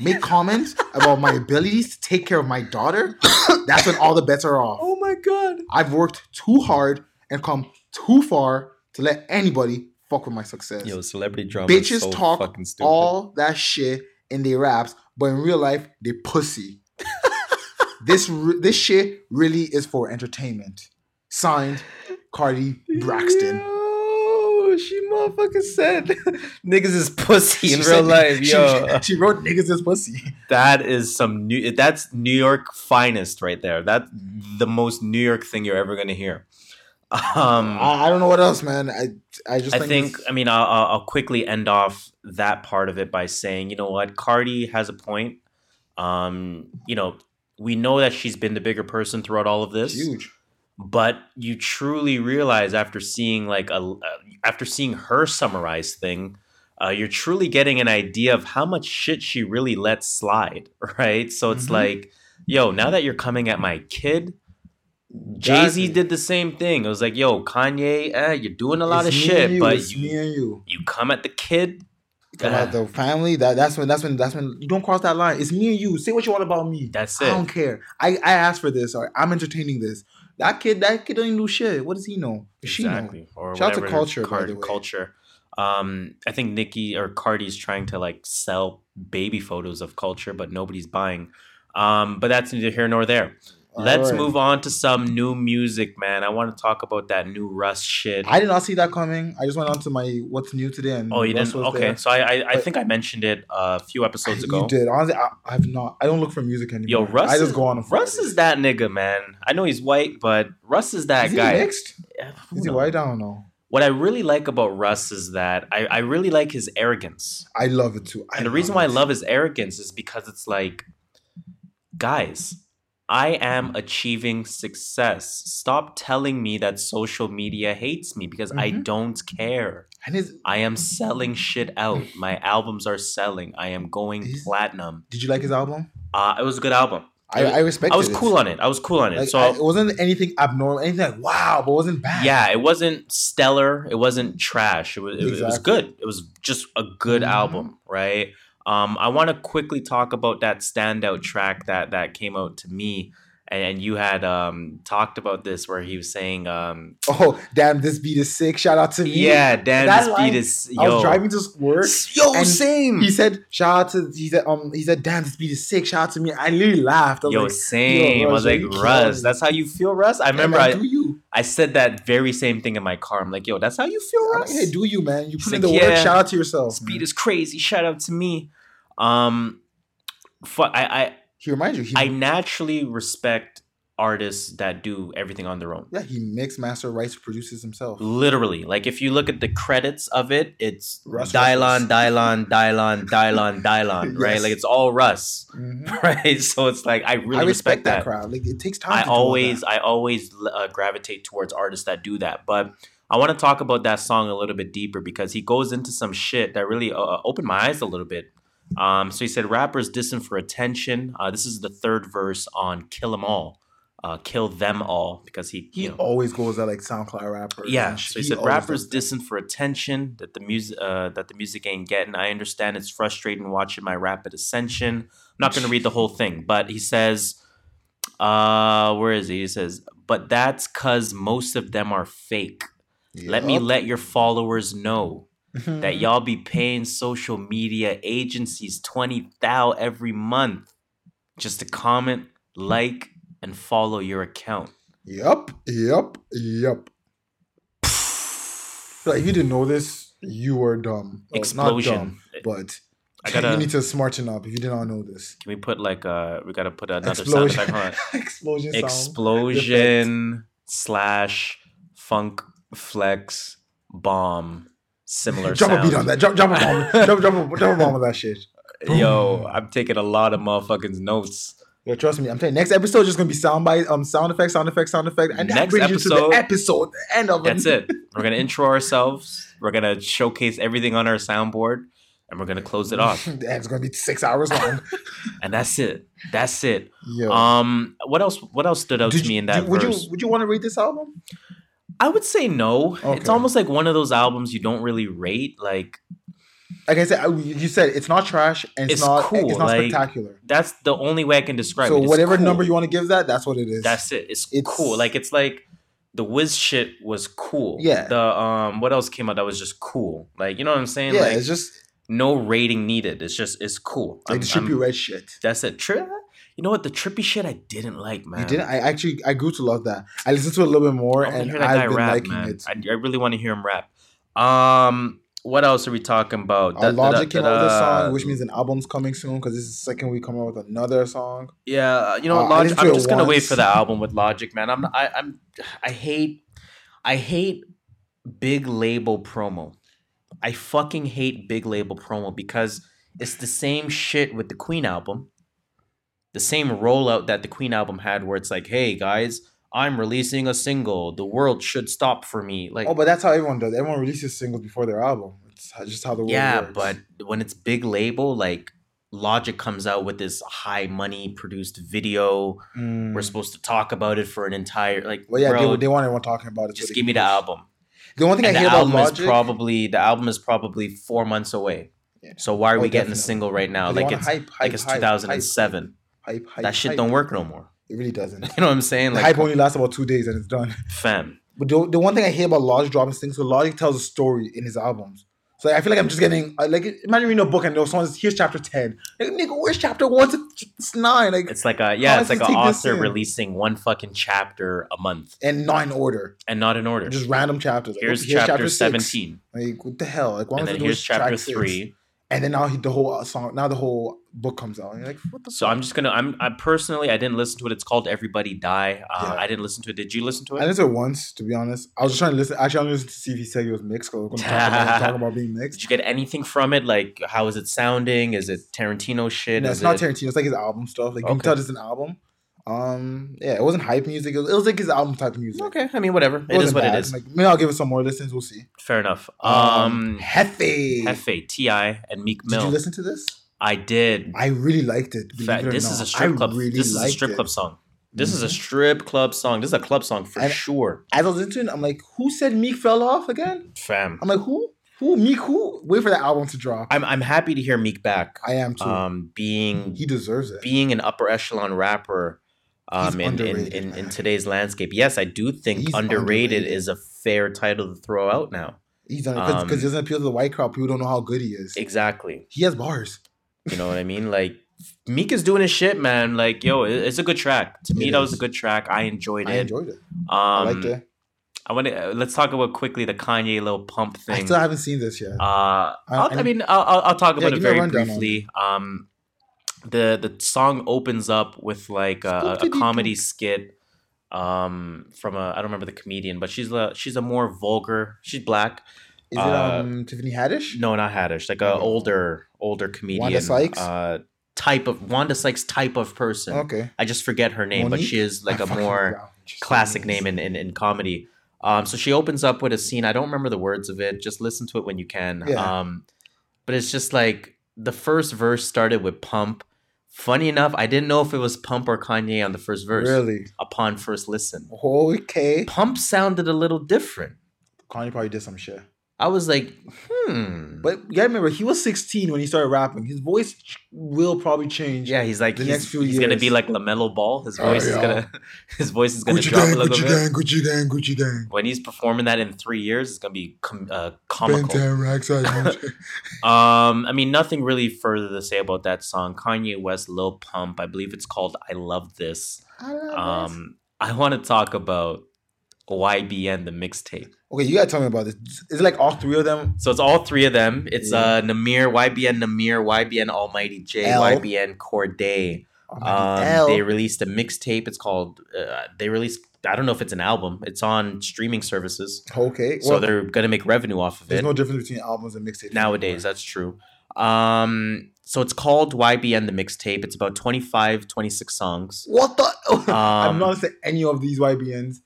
make comments about my abilities to take care of my daughter. That's when all the bets are off. Oh my god. I've worked too hard and come too far to let anybody fuck with my success. Yo, celebrity drama. is Bitches so talk fucking stupid. all that shit in their raps, but in real life, they pussy. this re- this shit really is for entertainment. Signed, Cardi Braxton. She motherfucking said niggas is pussy in She real said- life. she- Yo, she wrote niggas is pussy. that is some new. That's New York finest right there. That's the most New York thing you're ever gonna hear. Um, I, I don't know what else, man. I I just I think, think, I mean, I'll, I'll I'll quickly end off that part of it by saying, you know what, Cardi has a point. Um, you know, we know that she's been the bigger person throughout all of this, huge. But you truly realize after seeing like a uh, after seeing her summarize thing, uh, you're truly getting an idea of how much shit she really lets slide, right? So it's Mhm. like, yo, now that you're coming at my kid. Jay Z did the same thing. It was like, yo, Kanye, eh, you're doing a lot It's of shit, you, but you, you. you come at the kid. Come out the family. That that's when that's when that's when you don't cross that line. It's me and you. Say what you want about me. That's it. I don't care. I I asked for this. Or I'm entertaining this. That kid. That kid don't do shit. What does he know? She know. exactly. Or Shout out to Kulture, by the way. Kulture. Um, I think Nicki or Cardi's trying to like sell baby photos of Kulture, but nobody's buying. Um, but that's neither here nor there. Let's Alright. move on to some new music, man. I want to talk about that new Russ shit. I did not see that coming. I just went on to my what's new today and oh, you didn't? Okay, there. so I I, I think I mentioned it a few episodes ago. You did. Honestly, I, I've not. I don't look for music anymore. Yo, Russ. I just is, go on. and Russ is that nigga, man. I know he's white, but Russ is that Is he guy. mixed? Yeah, Is he white? I don't know. What I really like about Russ is that I, I really like his arrogance. I love it too. I And the reason why I love his arrogance is because it's like, guys, I am achieving success. Stop telling me that social media hates me because I Mhm. don't care. I am selling shit out. My albums are selling. I am going Is- platinum. did you like his album? Uh, it was a good album. I, I respect. I was cool on it. I was cool on it. Like, so I- it wasn't anything abnormal. Anything like wow, but it wasn't bad. yeah, it wasn't stellar. It wasn't trash. It was it, was- it was good. It was just a good Mhm. album, right? Um, I want to quickly talk about that standout track that that came out to me, and, you had um talked about this where he was saying, um, Oh damn, this beat is sick. Shout out to me. yeah, damn, That this line- beat is yo, I was driving to work. yo, same, He said, "Shout out to." He said, "Um." He said, "Damn, this beat is sick." Shout out to me. I literally laughed. I was yo, like, same. yo, I was like, Russ, that's how you feel, Russ. I "Yeah, remember man, I, do you? I said that very same thing in my car. I'm like, yo, that's how you feel, I'm like, Russ. hey, do you, man? You He's put in like, the work. Shout out to yourself. Speed is crazy. Shout out to me. Um, fu- I, I He reminds you. He, I naturally respect artists that do everything on their own. yeah, he mixed, master, writes, produces himself. Literally, like if you look at the credits of it, it's Russ, Dylon, Dylon, Dylon, Dylon, Dylon, right? Yes. Like it's all Russ, Mhm. right? So it's like I really I respect, respect that that. crowd. Like it takes time. I to do all always. I always uh, gravitate towards artists that do that. But I want to talk about that song a little bit deeper because he goes into some shit that really uh, opened my eyes a little bit. Um, so he said, rappers dissing for attention. Uh, this is the third verse on Kill 'Em All, uh, Kill Them All, because he, He you know, always goes at like SoundCloud rappers. yeah. So he he said, rappers dissing for attention that the music, uh, that the music ain't getting. I understand it's frustrating watching my rapid ascension. I'm not going to read the whole thing, but he says, Uh, where is he? He says, but that's cause most of them are fake. Let me let your followers know. That y'all be paying social media agencies 20 thou every month just to comment, like, and follow your account. Yup, yup, yup. So if you didn't know this, you were dumb. Well, Explosion. Not dumb, but I gotta- you need to smarten up if you did not know this. Can we put like uh we gotta put another Explosion. sound effect on it. Explosion sound. Explosion slash funk flex bomb similar Drop a beat on that. Drop, drop a bomb. drop, drop, a, drop a bomb on that shit. Yo, I'm taking a lot of motherfucking notes. Yo, trust me. I'm telling you, next episode is just gonna be sound by um sound effect, sound effect, sound effect, and that Next brings you to episode- the episode, the end of it That's it. We're gonna intro ourselves. We're gonna showcase everything on our soundboard, and we're gonna close it off. and it's gonna be six hours long. And that's it. That's it. Yo, Um, what else? What else stood out Did to me in that do- would verse? you would you want to read this album? I would say no. It's almost like one of those albums you don't really rate. Like Like I said, you said it's not trash and it's, It's not cool, It's not like, spectacular. that's the only way I can describe So it. It's whatever cool. number you want to give that, that's what it is. That's it. It's, It's- cool. Like it's like the Wiz shit was cool. Yeah. The um, what else came out that was just cool? Like you know what I'm saying? yeah. like it's just no rating needed. It's just it's cool. like I'm- the Trippie Redd shit. That's it. Tri- you know what? The Trippie shit I didn't like, man. You didn't. I actually I grew to love that. I listened to it a little bit more, and hear that guy I've been rap, liking man. it. I, I really want to hear him rap. Um, what else are we talking about? Uh, Da- da- Logic da- came out with a song, which means an album's coming soon because this is the second week coming out with another song. Yeah, you know, Uh, Logic. I'm just gonna wait for the album with Logic, man. I'm, I, I'm, I hate, I hate big label promo. I fucking hate big label promo because it's the same shit with the Queen album, the same rollout that the Queen album had, where it's like, hey guys, I'm releasing a single. The world should stop for me. Like, Oh, but that's how everyone does. Everyone releases singles before their album. It's just how the world yeah, works. but when it's big label, like. Logic comes out with this high money produced video. Mm. We're supposed to talk about it for an entire like. Well, yeah, bro, they, they want everyone talking about it. just give me the album. The one thing And I hear about Logic, is probably the album is probably four months away. Yeah. So why are Oh, we getting a single right now? Like it's hype, hype, like it's hype, 2007. Hype, hype, that shit hype. don't work no more. It really doesn't. You know what I'm saying? The Like hype only lasts about two days and it's done. fam. But the, the one thing I hate about Logic dropping things, so Logic tells a story in his albums. So I feel like I'm just getting like imagine reading a book and there's someone says, here's chapter ten. Like nigga, where's chapter one to nine? Like It's like a yeah, it's like an it take this author releasing one fucking chapter a month and not in order, and not in order. just random chapters. Like, here's, chapter, six. 17 Like what the hell? Like why and then here's chapter six? 3. and then now he, the whole uh, song, now the whole book comes out. And you're like, what the? So I'm just to I'm I personally I didn't listen to it. It's called Everybody Die. Uh, Yeah. I didn't listen to it. Did you listen to it? I listened to it once, to be honest. I was just trying to listen. Actually, I listened to see if he said he was mixed. Because we're to talk about, talk about being mixed. Did you get anything from it? Like how is it sounding? Is it Tarantino shit? No, Is it's not it- Tarantino. It's like his album stuff. Like you can Okay. tell it's an album. Um, yeah, it wasn't hype music. It was, it was like his album type music. Okay, I mean whatever. It is wasn't what bad. it is. Like maybe I'll give it some more listens. We'll see. Fair enough. Um, Jefe. Jefe, T.I., and Meek Mill. Did you listen to this? I did. I really liked it. believe it this is a strip club. Really this is a liked strip it. club song. This is a Mhm. strip club song. This is a club song for And- sure, As I was into it, I'm like, who said Meek fell off again? fam. I'm like, who? Who? Meek? Who? Wait for that album to drop. I'm I'm happy to hear Meek back. I am too. Um, being he deserves it. being an upper echelon rapper. Um, in, in, in, in today's landscape, yes, I do think He's underrated, underrated. is a fair title to throw out now. He's it because um, he doesn't appeal to the white crowd. People don't know how good he is. Exactly. He has bars. You know what I mean? Like Meek is doing his shit, man. Like yo, it's a good track. To me, It that was a good track. I enjoyed it. I enjoyed it. Um, I liked it. I want to uh, let's talk about quickly the Kanye Lil Pump thing. I still haven't seen this yet. Uh, I'll, I I- mean, I'll, I'll, talk Yeah, about it me a very briefly. Um, the the song opens up with like a, a comedy skit um, from a I don't remember the comedian, but she's a she's a more vulgar. She's black. Is it uh, um Tiffany Haddish? No, not Haddish. Like a Okay. older older comedian. Wanda Sykes? Uh, type of Wanda Sykes type of person. Okay. I just forget her name, but she is like I a more forgot what she classic name in, in, in comedy. Um, so she opens up with a scene. I don't remember the words of it. Just listen to it when you can. Yeah. Um, but it's just like the first verse started with pump. Funny enough, I didn't know if it was pump or Kanye on the first verse. Really? Upon first listen, Okay. pump sounded a little different. Kanye probably did some shit. I was like, hmm. But you gotta remember, he was 16 when he started rapping. His voice will probably change. yeah, he's like the he's, next few he's gonna be like Lamelo Ball. His Oh, voice is yeah. gonna his voice is gonna Gucci drop gang, a little Gucci bit. gang, Gucci gang, Gucci gang. When he's performing that in three years, it's gonna be com- uh, Ben comical. 10 racks size Um, I mean, nothing really further to say about that song. Kanye West, Lil Pump. I believe it's called "I Love This." I love this. Um, I want to talk about YBN the mixtape. Okay, you gotta tell me about this. Is it like all three of them? So it's all three of them. It's Yeah. uh Nahmir, YBN Nahmir, YBN Almighty Jay, L. YBN Cordae. Um, L. they released a mixtape. It's called. Uh, they released. I don't know if it's an album. It's on streaming services, okay, so well, they're gonna make revenue off of there's it There's no difference between albums and mixtapes nowadays. That's true. Um, so it's called YBN the mixtape. It's about 25, 26 songs. What the? I'm Um, not listening to any of these YBNs.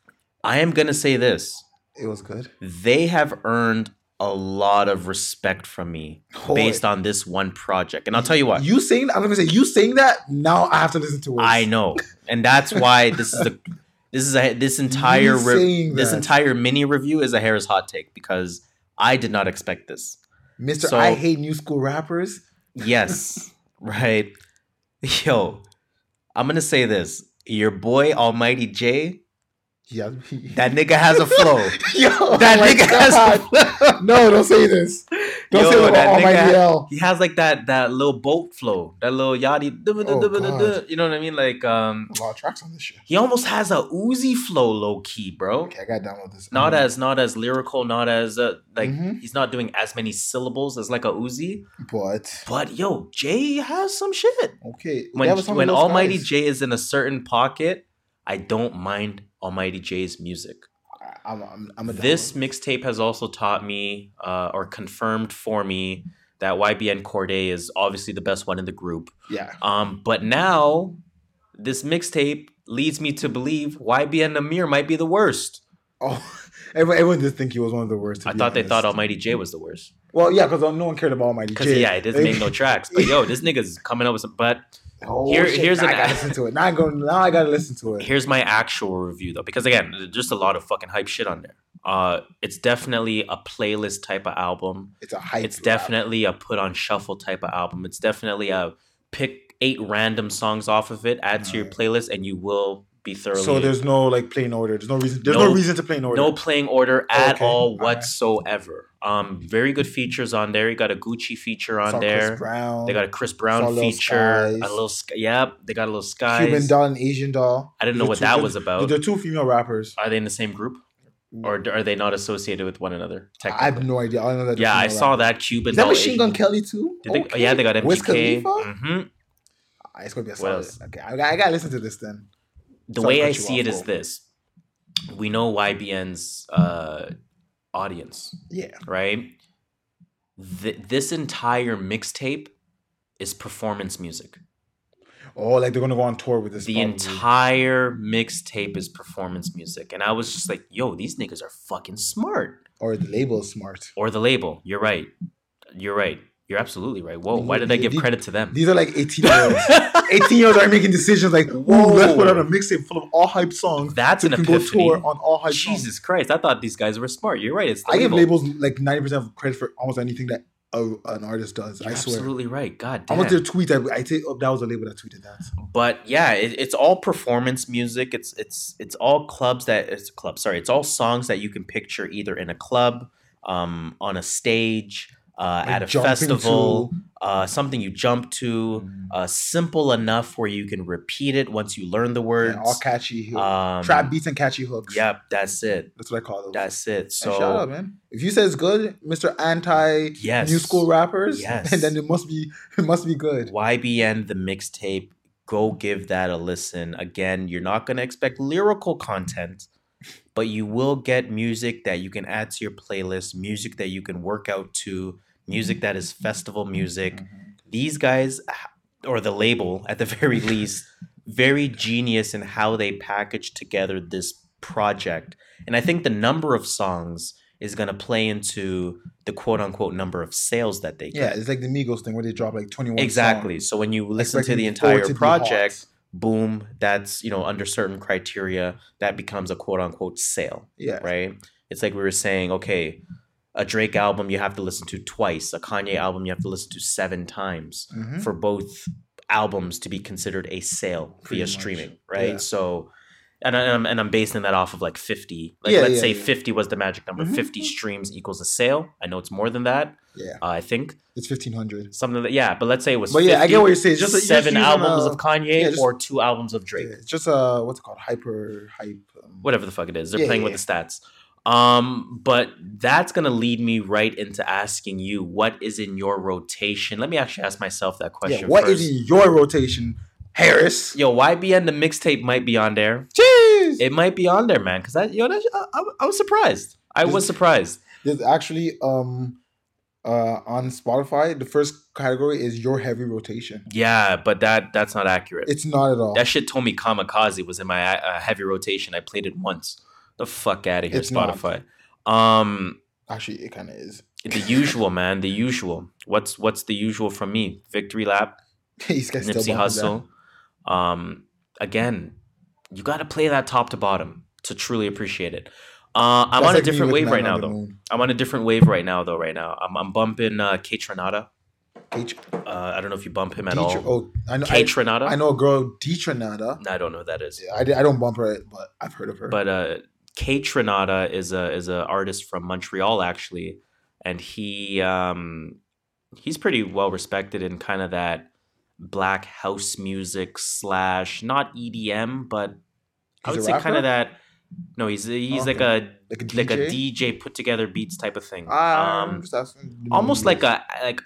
I am gonna say this: It was good. they have earned a lot of respect from me based on this one project, and I'll tell you what. You saying? I'm gonna say you saying that. Now I have to listen to it. I know, and that's why this is the this is a this entire re- this entire mini review is a Harris hot take because I did not expect this. Mister. So- I hate new school rappers. Yes, right. Yo, I'm gonna say this: your boy Almighty Jay, Yeah, that nigga has a flow. Yo, that nigga has a flow. No, don't say this. Don't Yo, say that that nigga- L. He has like that that Lil Boat flow, that Lil Yachty. Oh, God. You know what I mean? Like um, A lot of tracks on this shit. he almost has a Uzi flow, low key, bro. Okay, I got down with this. not as not as lyrical, not as uh, like Mhm. he's not doing as many syllables as like a Uzi. but But yo, Jay has some shit. okay. When That was some of when Almighty guys. Jay is in a certain pocket, I don't mind Almighty J's music. I'm, I'm, I'm a This mixtape has also taught me uh, or confirmed for me that YBN Cordae is obviously the best one in the group. yeah. Um, but now this mixtape leads me to believe YBN Nahmir might be the worst. Oh, everyone, everyone did think he was one of the worst. I thought they thought Almighty J was the worst. Well, yeah, because no one cared about Almighty Because J. yeah, it doesn't make no tracks. But yo, this nigga's coming up with some. But Oh, Here- shit. here's now an- I gotta listen to it. Now I go. Now I gotta listen to it. here's my actual review though, because again, just a lot of fucking hype shit on there. Uh, it's definitely a playlist type of album. It's a hype. It's definitely a put on shuffle type of album. It's definitely a pick eight random songs off of it, add to your playlist, and you will be thoroughly. So there's no like playing order. There's no reason. There's no, No- reason to play in order. no playing order at Okay, all whatsoever. Um, very good features on there. You got a Gucci feature on there. They got a Chris Brown feature, Skies. a little sky. Yep, they got a Lil Skies. Cuban doll and Asian doll. I didn't know what two- that was about. They're two female rappers. Are they in the same group, or are they not associated with one another? I have no idea. I know that. yeah, I saw rappers. that Cuban. Is that Machine Gun Kelly too? Did they, Okay. Yeah, they got Wiz MGK. Khalifa? hmm Ah, It's gonna be a solid. Okay, I, I gotta listen to this then. The way I see it is this: we know YBN's uh, audience, Yeah. right? Th- this entire mixtape is performance music. Oh, like they're gonna go on tour with this. the probably. entire mixtape is performance music, and I was just like, "Yo, these niggas are fucking smart." or the label is smart. Or the label. You're right. You're right. You're absolutely right. Whoa, why did I give These- credit to them? These are like 18 year olds. 18 year olds are making decisions like, whoa, let's put out a mixtape full of all hype songs. That's so an epiphany. go tour on all hype songs. Jesus Christ! I thought these guys were smart. You're right. It's I give labels like 90% of credit for almost anything that a, an artist does. You're I swear. absolutely right. God damn. Almost their tweet, I, I take oh, that was a label that tweeted that. but yeah, it, it's all performance music. It's it's it's all clubs that it's clubs. Sorry, it's all songs that you can picture either in a club, um, on a stage, uh, Like at a festival, uh, something you jump to. Mm. Uh, simple enough where you can repeat it once you learn the words. Yeah, all catchy um, trap beats and catchy hooks. Yep, that's it. That's what I call those. That's it. So shout out, man. If you say it's good, Mr. Anti Yes. New School Rappers, Yes. and then it must be it must be good. YBN the mixtape. Go give that a listen. Again, you're not going to expect lyrical content, but you will get music that you can add to your playlist, music that you can work out to, music that is festival music. Mm-hmm. These guys, or the label at the very least, very genius in how they package together this project. And I think the number of songs is going to play into the quote unquote number of sales that they get. Yeah, it's like the Migos thing where they drop like 21 Exactly. songs, So when you listen to the entire to project, boom, that's you know under certain criteria that becomes a quote unquote sale, Yeah. right? It's like we were saying, okay, a Drake album you have to listen to twice, a Kanye album you have to listen to seven times Mhm. for both albums to be considered a sale Pretty via much. streaming, right? Yeah. So, and, I'm and I'm basing that off of like 50. Like Yeah, let's yeah, say yeah. 50 was the magic number. Mhm. 50 streams equals a sale. I know it's more than that. Yeah, Uh, I think it's fifteen hundred. something that yeah, but let's say it was. But yeah, I get what you're saying. Just- just seven using, albums uh, of Kanye yeah, just- or two albums of Drake. It's just uh, what's it called? Hyper hype. Um, whatever the fuck it is. They're playing with the stats. Um, but that's gonna lead me right into asking you what is in your rotation. Let me actually ask myself that question. Yeah, what first. is in your rotation, Harris? Yo, YBN the mixtape might be on there. Cheers. It might be on there, man. Cause that yo, that, I, I, I was surprised. I was surprised. There's actually um uh on Spotify, the first category is your heavy rotation. Yeah, but that that's not accurate. It's not at all. that shit told me Kamikaze was in my uh, heavy rotation. I played it once. The fuck out of here, It's not. Spotify. Um, Actually, it kind of is. the usual, man. The usual. What's what's the usual from me? Victory lap. Guys still Nipsey Hussle. Um, again, you got to play that top to bottom to truly appreciate it. Uh. I'm That's on a like me different wave right now, though. Moon. I'm on a different wave right now, though. Right now, I'm, I'm bumping uh, Kaytranada. H- Uh, I don't know if you bump him at Deetra- all. Oh, I know. K I, Tronada. I know a girl, Deetranada. No, I don't know who that is. I, I don't bump her, but I've heard of her. But uh, Kaytranada is a is a artist from Montreal actually, and he um, he's pretty well respected in kind of that black house music slash not EDM, but I He's would say kind of that. No, he's he's like a like a DJ. like a DJ put together beats type of thing. Ah, um, almost like a like.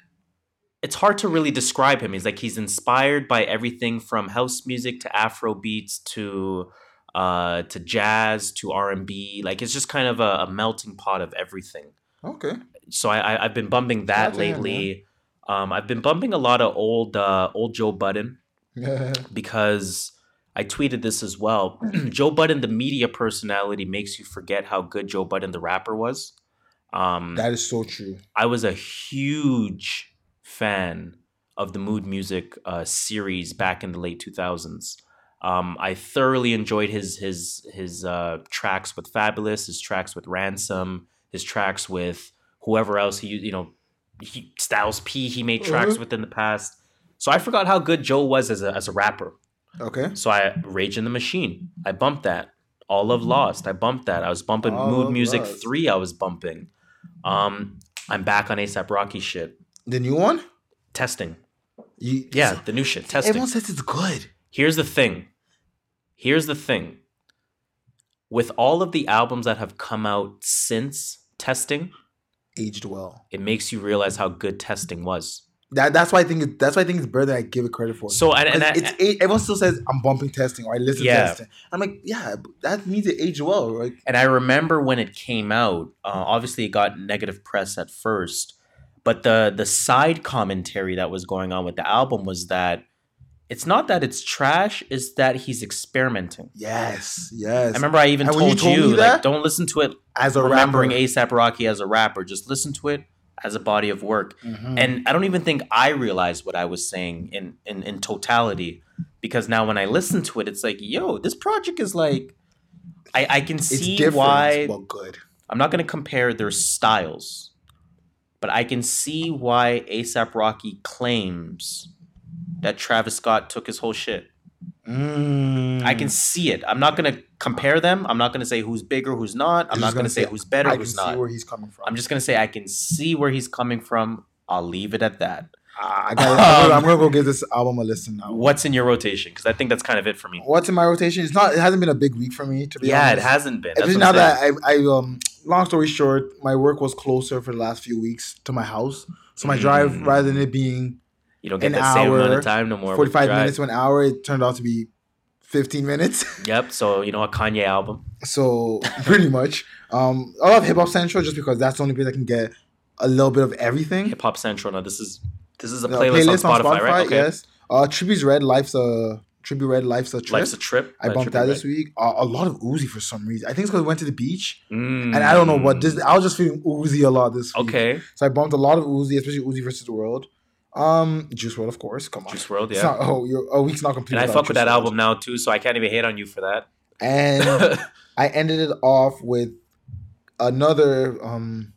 It's hard to really describe him. He's like he's inspired by everything from house music to Afro beats to uh to jazz to R and B. Like it's just kind of a, a melting pot of everything Okay. so I, I I've been bumping that Shout out to lately. um, I've been bumping a lot of old uh, old Joe Budden because I tweeted this as well. Joe Budden, the media personality, makes you forget how good Joe Budden, the rapper, was. Um, that is so true. I was a huge fan of the Mood Music uh, series back in the late 2000s. Um, I thoroughly enjoyed his his his uh, tracks with Fabolous, his tracks with Ransom, his tracks with whoever else he you know he, Styles P. He made tracks Mhm. with in the past. So I forgot how good Joe was as a as a rapper. Okay. So I Rage and the Machine. I bumped that. All Love Lost. I bumped that. I was bumping All Mood Music Lost. 3 I was bumping. Um I'm back on ASAP Rocky shit. The new one? Testing. You, Yeah, the new shit. Testing. Everyone says it's good. Here's the thing. Here's the thing. With all of the albums that have come out since Testing, Aged well. it makes you realize how good Testing was. That that's why I think it, that's why I think it's better than I give it credit for. So and, and it's everyone still says I'm bumping testing or I listen Yeah. to testing. I'm like, yeah, that means it aged well. Like, And I remember when it came out. Uh, obviously, it got negative press at first, but the the side commentary that was going on with the album was that it's not that it's trash; it's that he's experimenting. yes, yes. I remember I even And when you told you, told me like, that, don't listen to it As a remembering rapper, ASAP Rocky as a rapper. Just listen to it as a body of work. Mhm. And I don't even think I realized what I was saying in in, in totality because now when I listen to it, it's like, yo, this project is like. I, I can see why but good. I'm not going to compare their styles, but I can see why ASAP Rocky claims that Travis Scott took his whole shit. Mm. I can see it. I'm not going to compare them. I'm not going to say who's bigger, who's not. I'm You're not going gonna say who's better, I can who's see not. where he's coming from. I'm just going to say I can see where he's coming from. I'll leave it at that. Ah, I got. I'm, gonna, I'm gonna go give this album a listen now. What's in your rotation? Because I think that's kind of it for me. What's in my rotation? It's not. It hasn't been a big week for me to be Yeah, honest. it hasn't been. That's Especially now that I, I um long story short, my work was closer for the last few weeks to my house. So my drive, Mm. rather than it being you don't get that same amount hour, of time no more. 45 minutes to an hour, it turned out to be 15 minutes. Yep. So you know a Kanye album. so pretty much. Um I love Hip Hop Central just because that's the only place I can get a little bit of everything. Hip Hop Central. Now this is this is a The playlist, on, Spotify, right? Okay. Yes. Uh Tribu's Red Life's a Trippie Redd Life's a trip. Life's a trip. I bumped that this week. Uh, a lot of Uzi for some reason. I think it's because we went to the beach, Mm. and I don't know what. This, I was just feeling Uzi a lot this week. Okay, So I bumped a lot of Uzi, especially Uzi versus the World. Um, Juice WRLD, of course. Come on. Juice WRLD, yeah. not, oh, your a week's not complete. and I fuck with that WRLD. album now too, so I can't even hate on you for that. And I ended it off with another um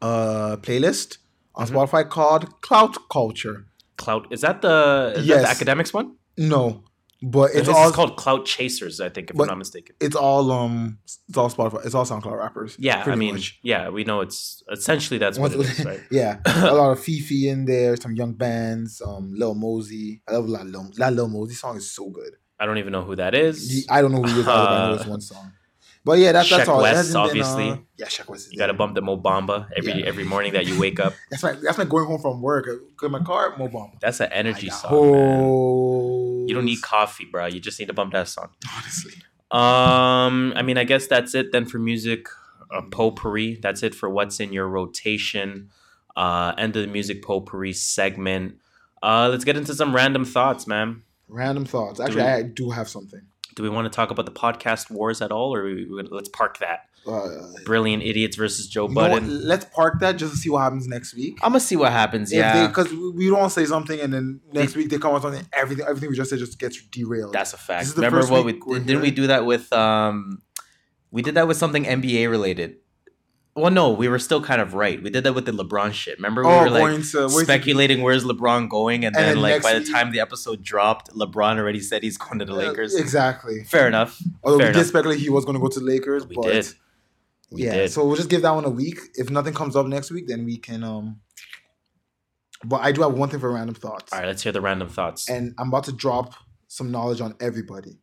uh playlist on Mhm. Spotify called Clout Culture. Clout is that the is that Yes. the Akademiks one? No, but It's it's all called Clout Chasers, I think, if I'm not mistaken. it's all um it's all Spotify. It's all SoundCloud rappers. Yeah, I mean, much. yeah, we know it's essentially that's what it is, right? yeah, a lot of Fifi in there, some young bands, um, Lil Mosey. I love that Lil, that Lil Mosey song is so good. I don't even know who that is. I don't know who he is, either, but I know it's one song. But yeah, that's that's all. West, hasn't been, obviously. uh, yeah, Sheck Wes. Is You gotta bump the Mo Bamba every Yeah. every morning that you wake up. That's my that's my going home from work. In my car, Mo Bamba. That's an energy song, man. You don't need coffee, bro. You just need to bump that song. honestly. Um, I mean, I guess that's it then for music uh, potpourri. That's it for what's in your rotation. Uh, end of the music potpourri segment. Uh, let's get into some random thoughts, man. Random thoughts. Actually, we- I do have something. Do we want to talk about the podcast wars at all, or we- let's park that? Uh, Brilliant idiots versus Joe you know what? Let's park that just to see what happens next week. I'm gonna see what happens. Yeah, because we don't say something and then next week they come out something. Everything, everything we just said just gets derailed. that's a fact. This is the Remember first what we didn't we do that with? Um, we did that with something NBA related. Well, no, we were still kind of right. We did that with the LeBron shit. Remember, we oh, were like to where's the- speculating where's LeBron going, and, And then, then like next by the week- time the episode dropped, LeBron already said he's going to the Uh, Lakers. exactly. Fair enough. Although Fair we enough. did speculate he was going to go to the Lakers, We but did. We yeah. did. So we'll just give that one a week. If nothing comes up next week, then we can. um But I do have one thing for random thoughts, All right, let's hear the random thoughts. and I'm about to drop some knowledge on everybody.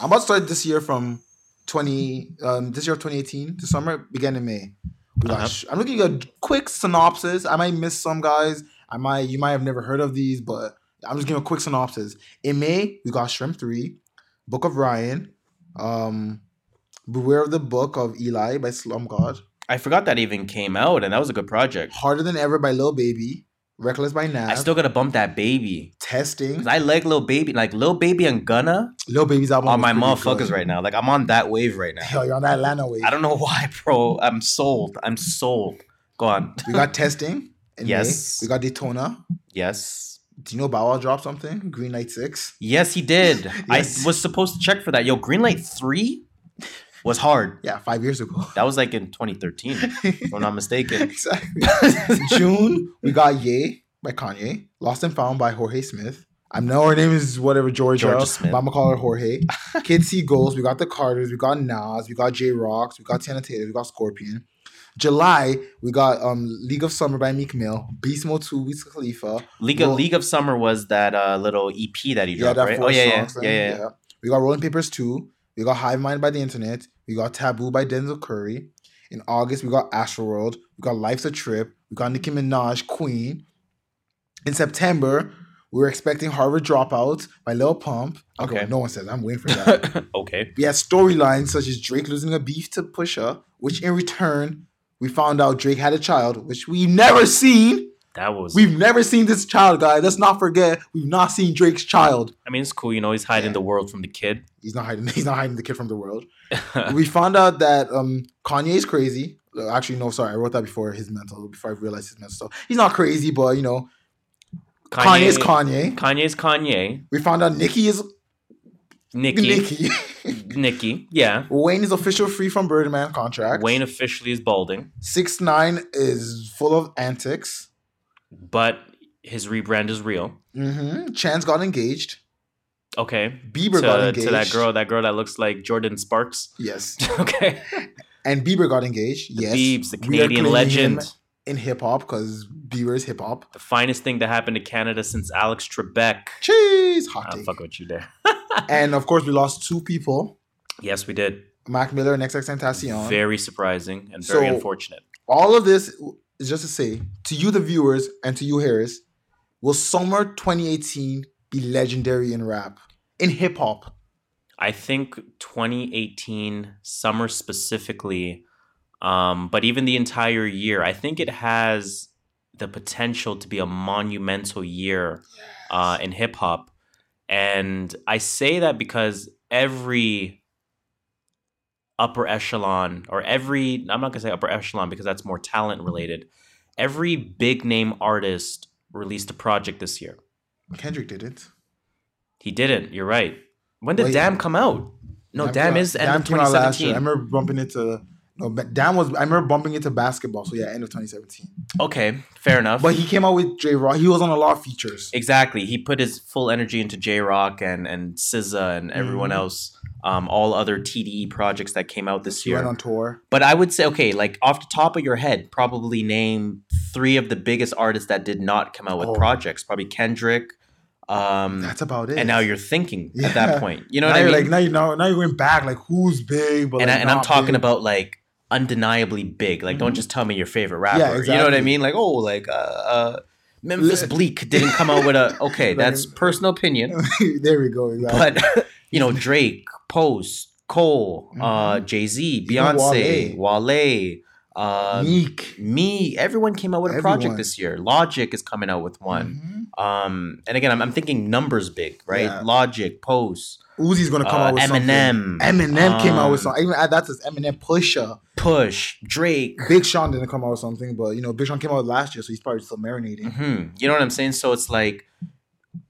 I'm about to start this year from 20 um this year of 2018 to summer began in May. We got Uh-huh. I'm looking at a quick synopsis. I might miss some guys. I might you might have never heard of these, but I'm just giving a quick synopsis. In May, we got Shrimp 3, Book of Ryan, um Beware of the Book of Eli by Slum God, I forgot that even came out, and that was a good project. Harder Than Ever by Lil Baby, Reckless by Nav, I still gotta bump that baby. Testing. I like Lil Baby, like Lil Baby and Gunna Lil Baby's album on my motherfuckers good. right now. Like I'm on that wave right now. Hell, you're on that Atlanta wave. I don't know why, bro. I'm sold. I'm sold. Go on. We got Testing. in Yes. May. We got Daytona. Yes. Do you know Bow Wow dropped something? Green Light 6. Yes, he did. Yes. I was supposed to check for that. Yo, Green Light 3 was hard. Yeah, five years ago. That was like in 2013, if I'm not mistaken. exactly. June, we got Ye by Kanye. Lost and Found by Jorge Smith. I know her name is whatever Georgia, Jorja Smith. but I'm gonna call her Jorge. Kids See Ghosts. We got the Carters. We got Nas. We got Jay Rocks. We got Teyana Taylor. We got Scorpion. July, we got um League of Summer by Meek Mill. Beast Mode 2, Wiz Khalifa. League of Well- League of Summer was that uh, little EP that he Yeah, dropped, that right? four Oh yeah, yeah, songs yeah, yeah, yeah. We got Rolling Papers 2. We got Hive Mind by the Internet. We got Taboo by Denzel Curry. In August, we got Astroworld. We got Life's a Trip. We got Nicki Minaj, Queen. In September, we were expecting Harvard Dropout by Lil Pump. Okay, Okay. no one says. I'm waiting for that. okay. we had storylines such as Drake losing a beef to Pusha, which in return, we found out Drake had a child, which we've never seen. That was. We've never seen this child, guys. Let's not forget, we've not seen Drake's child. I mean, it's cool. You know, he's hiding Yeah. the world from the kid. He's not hiding. He's not hiding the kid from the world. we found out that um Kanye's crazy. Uh, Actually, no, sorry, I wrote that before his mental. Before I realized his mental stuff. He's not crazy, but you know, Kanye, Kanye's Kanye. Kanye's Kanye. We found out Nicki is Nicki. Nicki. Nicki. Yeah. Wayne is official free from Birdman contract. Wayne officially is balding, six nine is full of antics. But his rebrand is real. hmm Chance got engaged. Okay. Bieber to, got engaged to that girl, that girl that looks like Jordin Sparks. Yes, okay. and Bieber got engaged. The yes, Biebs, the Canadian legend. in hip hop because Bieber is hip hop. The finest thing that happened to Canada since Alex Trebek. Cheese, hot I'll take. fuck with you there. And of course, we lost two people: yes, we did. Mac Miller and XXXTentacion. Very surprising and very So- unfortunate. All of this is just to say to you, the viewers, and to you, Harris, will summer 2018 be legendary in rap, in hip hop? I think 2018 summer specifically, um, but even the entire year, I think it has the potential to be a monumental year uh, in hip hop. And I say that because every upper echelon, or every, I'm not going to say upper echelon because that's more talent related, every big name artist released a project this year. Kendrick did it. He didn't. You're right. When did Wait. Damn come out? No, Damn, out- is end of came out last 2017. year. I remember bumping into No, Dan was. I remember bumping into basketball. So yeah, end of 2017. Okay, fair enough. But he came out with Jay Rock. He was on a lot of features. Exactly. He put his full energy into Jay Rock and and SZA and everyone Mhm. else. Um, all other TDE projects that came out this year. went on tour. But I would say, okay, like off the top of your head, probably name three of the biggest artists that did not come out with Oh. projects. Probably Kendrick. Um, That's about it. and now you're thinking at that point. You know now what I mean? like now you know now you're going back like who's big, but and, I, and I'm talking big. about like undeniably big. Like, don't Mhm. just tell me your favorite rapper. Yeah, exactly. You know what I mean? Like, oh, like uh, uh, Memphis Bleek didn't come out with a. Okay, Like- that's personal opinion. there we go. Exactly. but you know Drake, Post, Cole, uh, Mhm. Jay Z, Beyonce, Wale, uh, Meek. me, everyone came out with a project this year. Logic is coming out with one. Mhm. Um, and again, I'm, I'm thinking numbers big, right? Yeah. Logic, Post, Uzi's gonna come uh, out with Eminem, something. Eminem came out with um, something. Even that's his Eminem Pusha. Push, Drake. Big Sean didn't come out with something, but you know, Big Sean came out last year, so he's probably still marinating. hmm You know what I'm saying? So it's like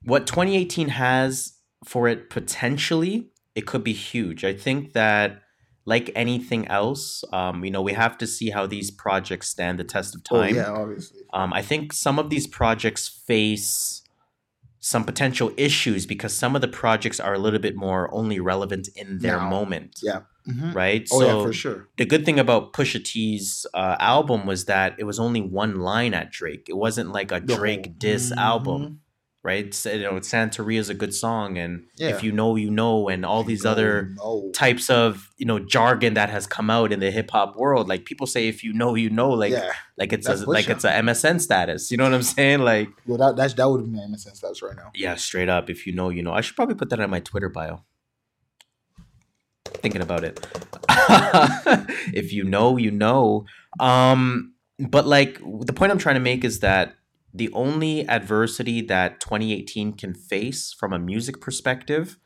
what 2018 has for it potentially, it could be huge. I think that like anything else, um, you know, we have to see how these projects stand the test of Oh time. yeah, obviously. Um, I think some of these projects face some potential issues because some of the projects are a little bit more only relevant in their Now. moment, Yeah. Mhm. right? Oh yeah, for sure. the good thing about Pusha T's uh, album was that it was only one line at Drake. It wasn't like a Drake diss Mhm. album, right? So, you know, Santeria is a good song, and Yeah. if you know, you know, and all these other no. types of you know jargon that has come out in the hip hop world. Like people say, if you know, you know, like yeah. like it's That's a, like it's a MSN status. You know what I'm saying? Like Well, that that, that would be my MSN status right now. yeah, straight up. If you know, you know. I should probably put that on my Twitter bio. Thinking about it. if you know, you know. Um, but like the point I'm trying to make is that the only adversity that 2018 can face from a music perspective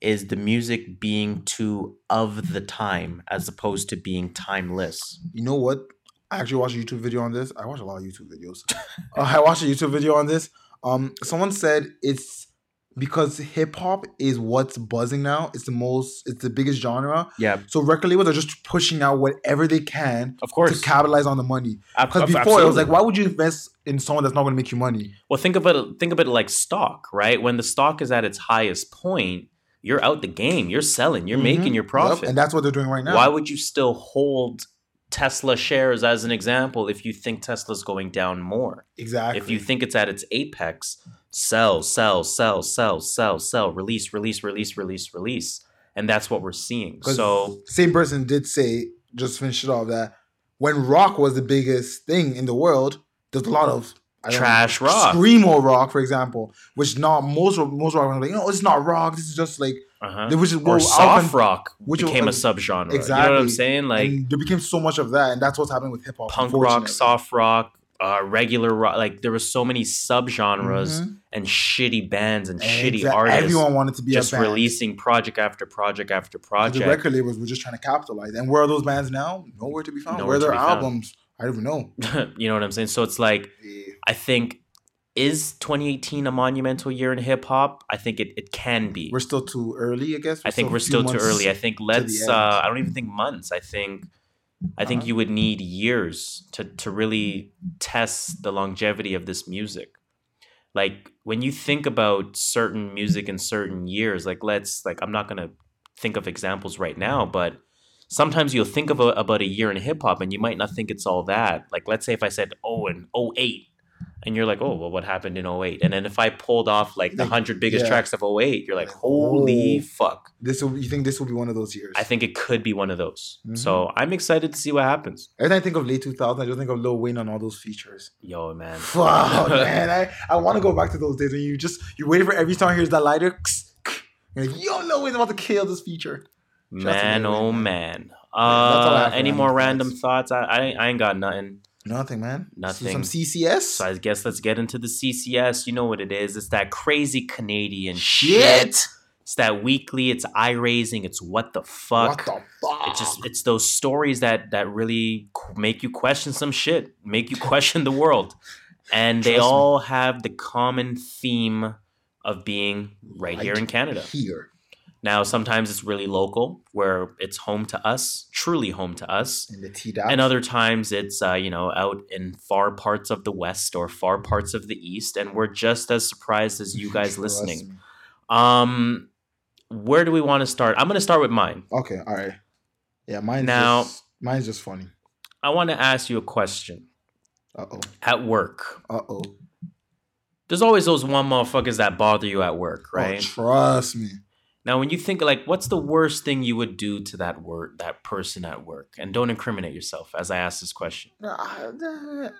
is the music being too of the time as opposed to being timeless. You know what? I actually watched a YouTube video on this. I watch a lot of YouTube videos. uh, I watched a YouTube video on this. Um, someone said it's because hip hop is what's buzzing now. It's the most. It's the biggest genre. Yeah, So record labels are just pushing out whatever they can of course, to capitalize on the money. Because before it was like, why would you invest in someone that's not going to make you money? Well, think of it. Think of it like stock, right? When the stock is at its highest point, you're out the game. You're selling. You're Mhm. making your Yep, profit. and that's what they're doing right now. Why would you still hold Tesla shares as an example if you think Tesla's going down more? exactly? If you think it's at its apex, sell, sell, sell, sell, sell, sell, release, release, release, release, release, and that's what we're seeing. So same person did say, just finish it off, that when rock was the biggest thing in the world, there's a lot of I don't know, trash rock. screamo rock, for example, which not most most rock are like, no, it's not rock. This is just like Uh-huh. which is Or soft rock which became a was- subgenre. You know what I'm saying? Like and there became so much of that, and that's what's happening with hip hop. punk rock, soft rock, uh, regular rock. Like there was so many subgenres Mhm. and shitty bands and shitty artists Everyone wanted to be just releasing project after project after project. The record labels were just trying to capitalize. And where are those bands now? Nowhere to be found. Nowhere where are their be found. albums? I don't even know. you know what I'm saying? So it's like I think is 2018 a monumental year in hip hop? I think it, it can be. We're still too early, I guess. I think we're still too early. I think let's. Uh, I don't even think months. I think. I think Uh-huh. you would need years to to really test the longevity of this music. Like when you think about certain music in certain years, like let's like I'm not gonna think of examples right now, but sometimes you'll think of a, about a year in hip hop and you might not think it's all that. Like let's say if I said oh in 08 and you're like, oh well what happened in 08? And then if I pulled off like the hundred biggest yeah. tracks of 08, you're like, holy oh. fuck. This will. You think this will be one of those years? I think it could be one of those. Mhm. So I'm excited to see what happens. Every time I think of late 2000, I just think of Lil Wayne on all those features. Yo, man. Wow, man, I, I want to go back to those days when you just you waited for every song here's that lighter. You're like, yo, Lil Wayne's about to kill this feature. Shout Man, Wayne, oh man. man. that's all I Uh, any more random thoughts? I, I I ain't got nothing. Nothing, man. Nothing. Some CCS. So I guess let's get into the CCS. You know what it is? It's that crazy Canadian Shit. shit. It's that weekly. It's eye raising. It's what the fuck. What the fuck? It's just it's those stories that that really make you question some shit, make you question the world, and they Trust me. all have the common theme of being right, here in Canada. Here. Now, sometimes it's really local, where it's home to us, truly home to us. In the T dot. And other times it's, uh, you know, out in far parts of the West or far parts of the East. And we're just as surprised as you guys listening. Um, where do we want to start? I'm going to start with mine. Okay, all right. Yeah, mine's Now- just, mine's just funny. I want to ask you a question. Uh oh. At work, Uh oh. there's always those one motherfuckers that bother you at work, right? Oh, trust me. Now, when you think like, what's the worst thing you would do to that word, that person at work, and don't incriminate yourself as I ask this question. No, no,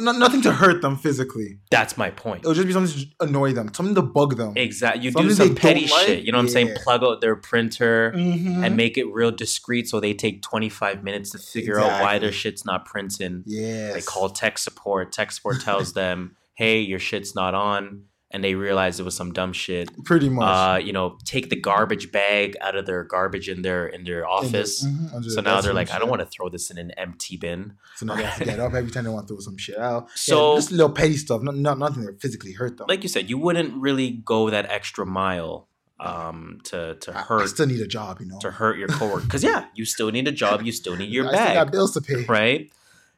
no- nothing to hurt them physically. That's my point. It would just be something to annoy them, something to bug them. Exactly. You do some petty like? shit. You know what I'm saying? Plug out their printer Mhm. and make it real discreet, so they take 25 minutes to figure out why their shit's not printing. Yeah. They call tech support. Tech support tells them, "Hey, your shit's not on," and they realize it was some dumb shit. pretty much. Uh, you know, take the garbage bag out of their garbage in their in their In the- office. mhm, So now they're like, I don't want to throw this in an empty bin. So now they have to get up every time they want to throw some shit out. So- yeah, just little petty stuff, not, not nothing that physically hurt them. Like you said, you wouldn't really go that extra mile um, to to I, I hurt still need a job, you know. to hurt your coworker. Because yeah, you still need a job. You still need your I bag. got bills to pay. right?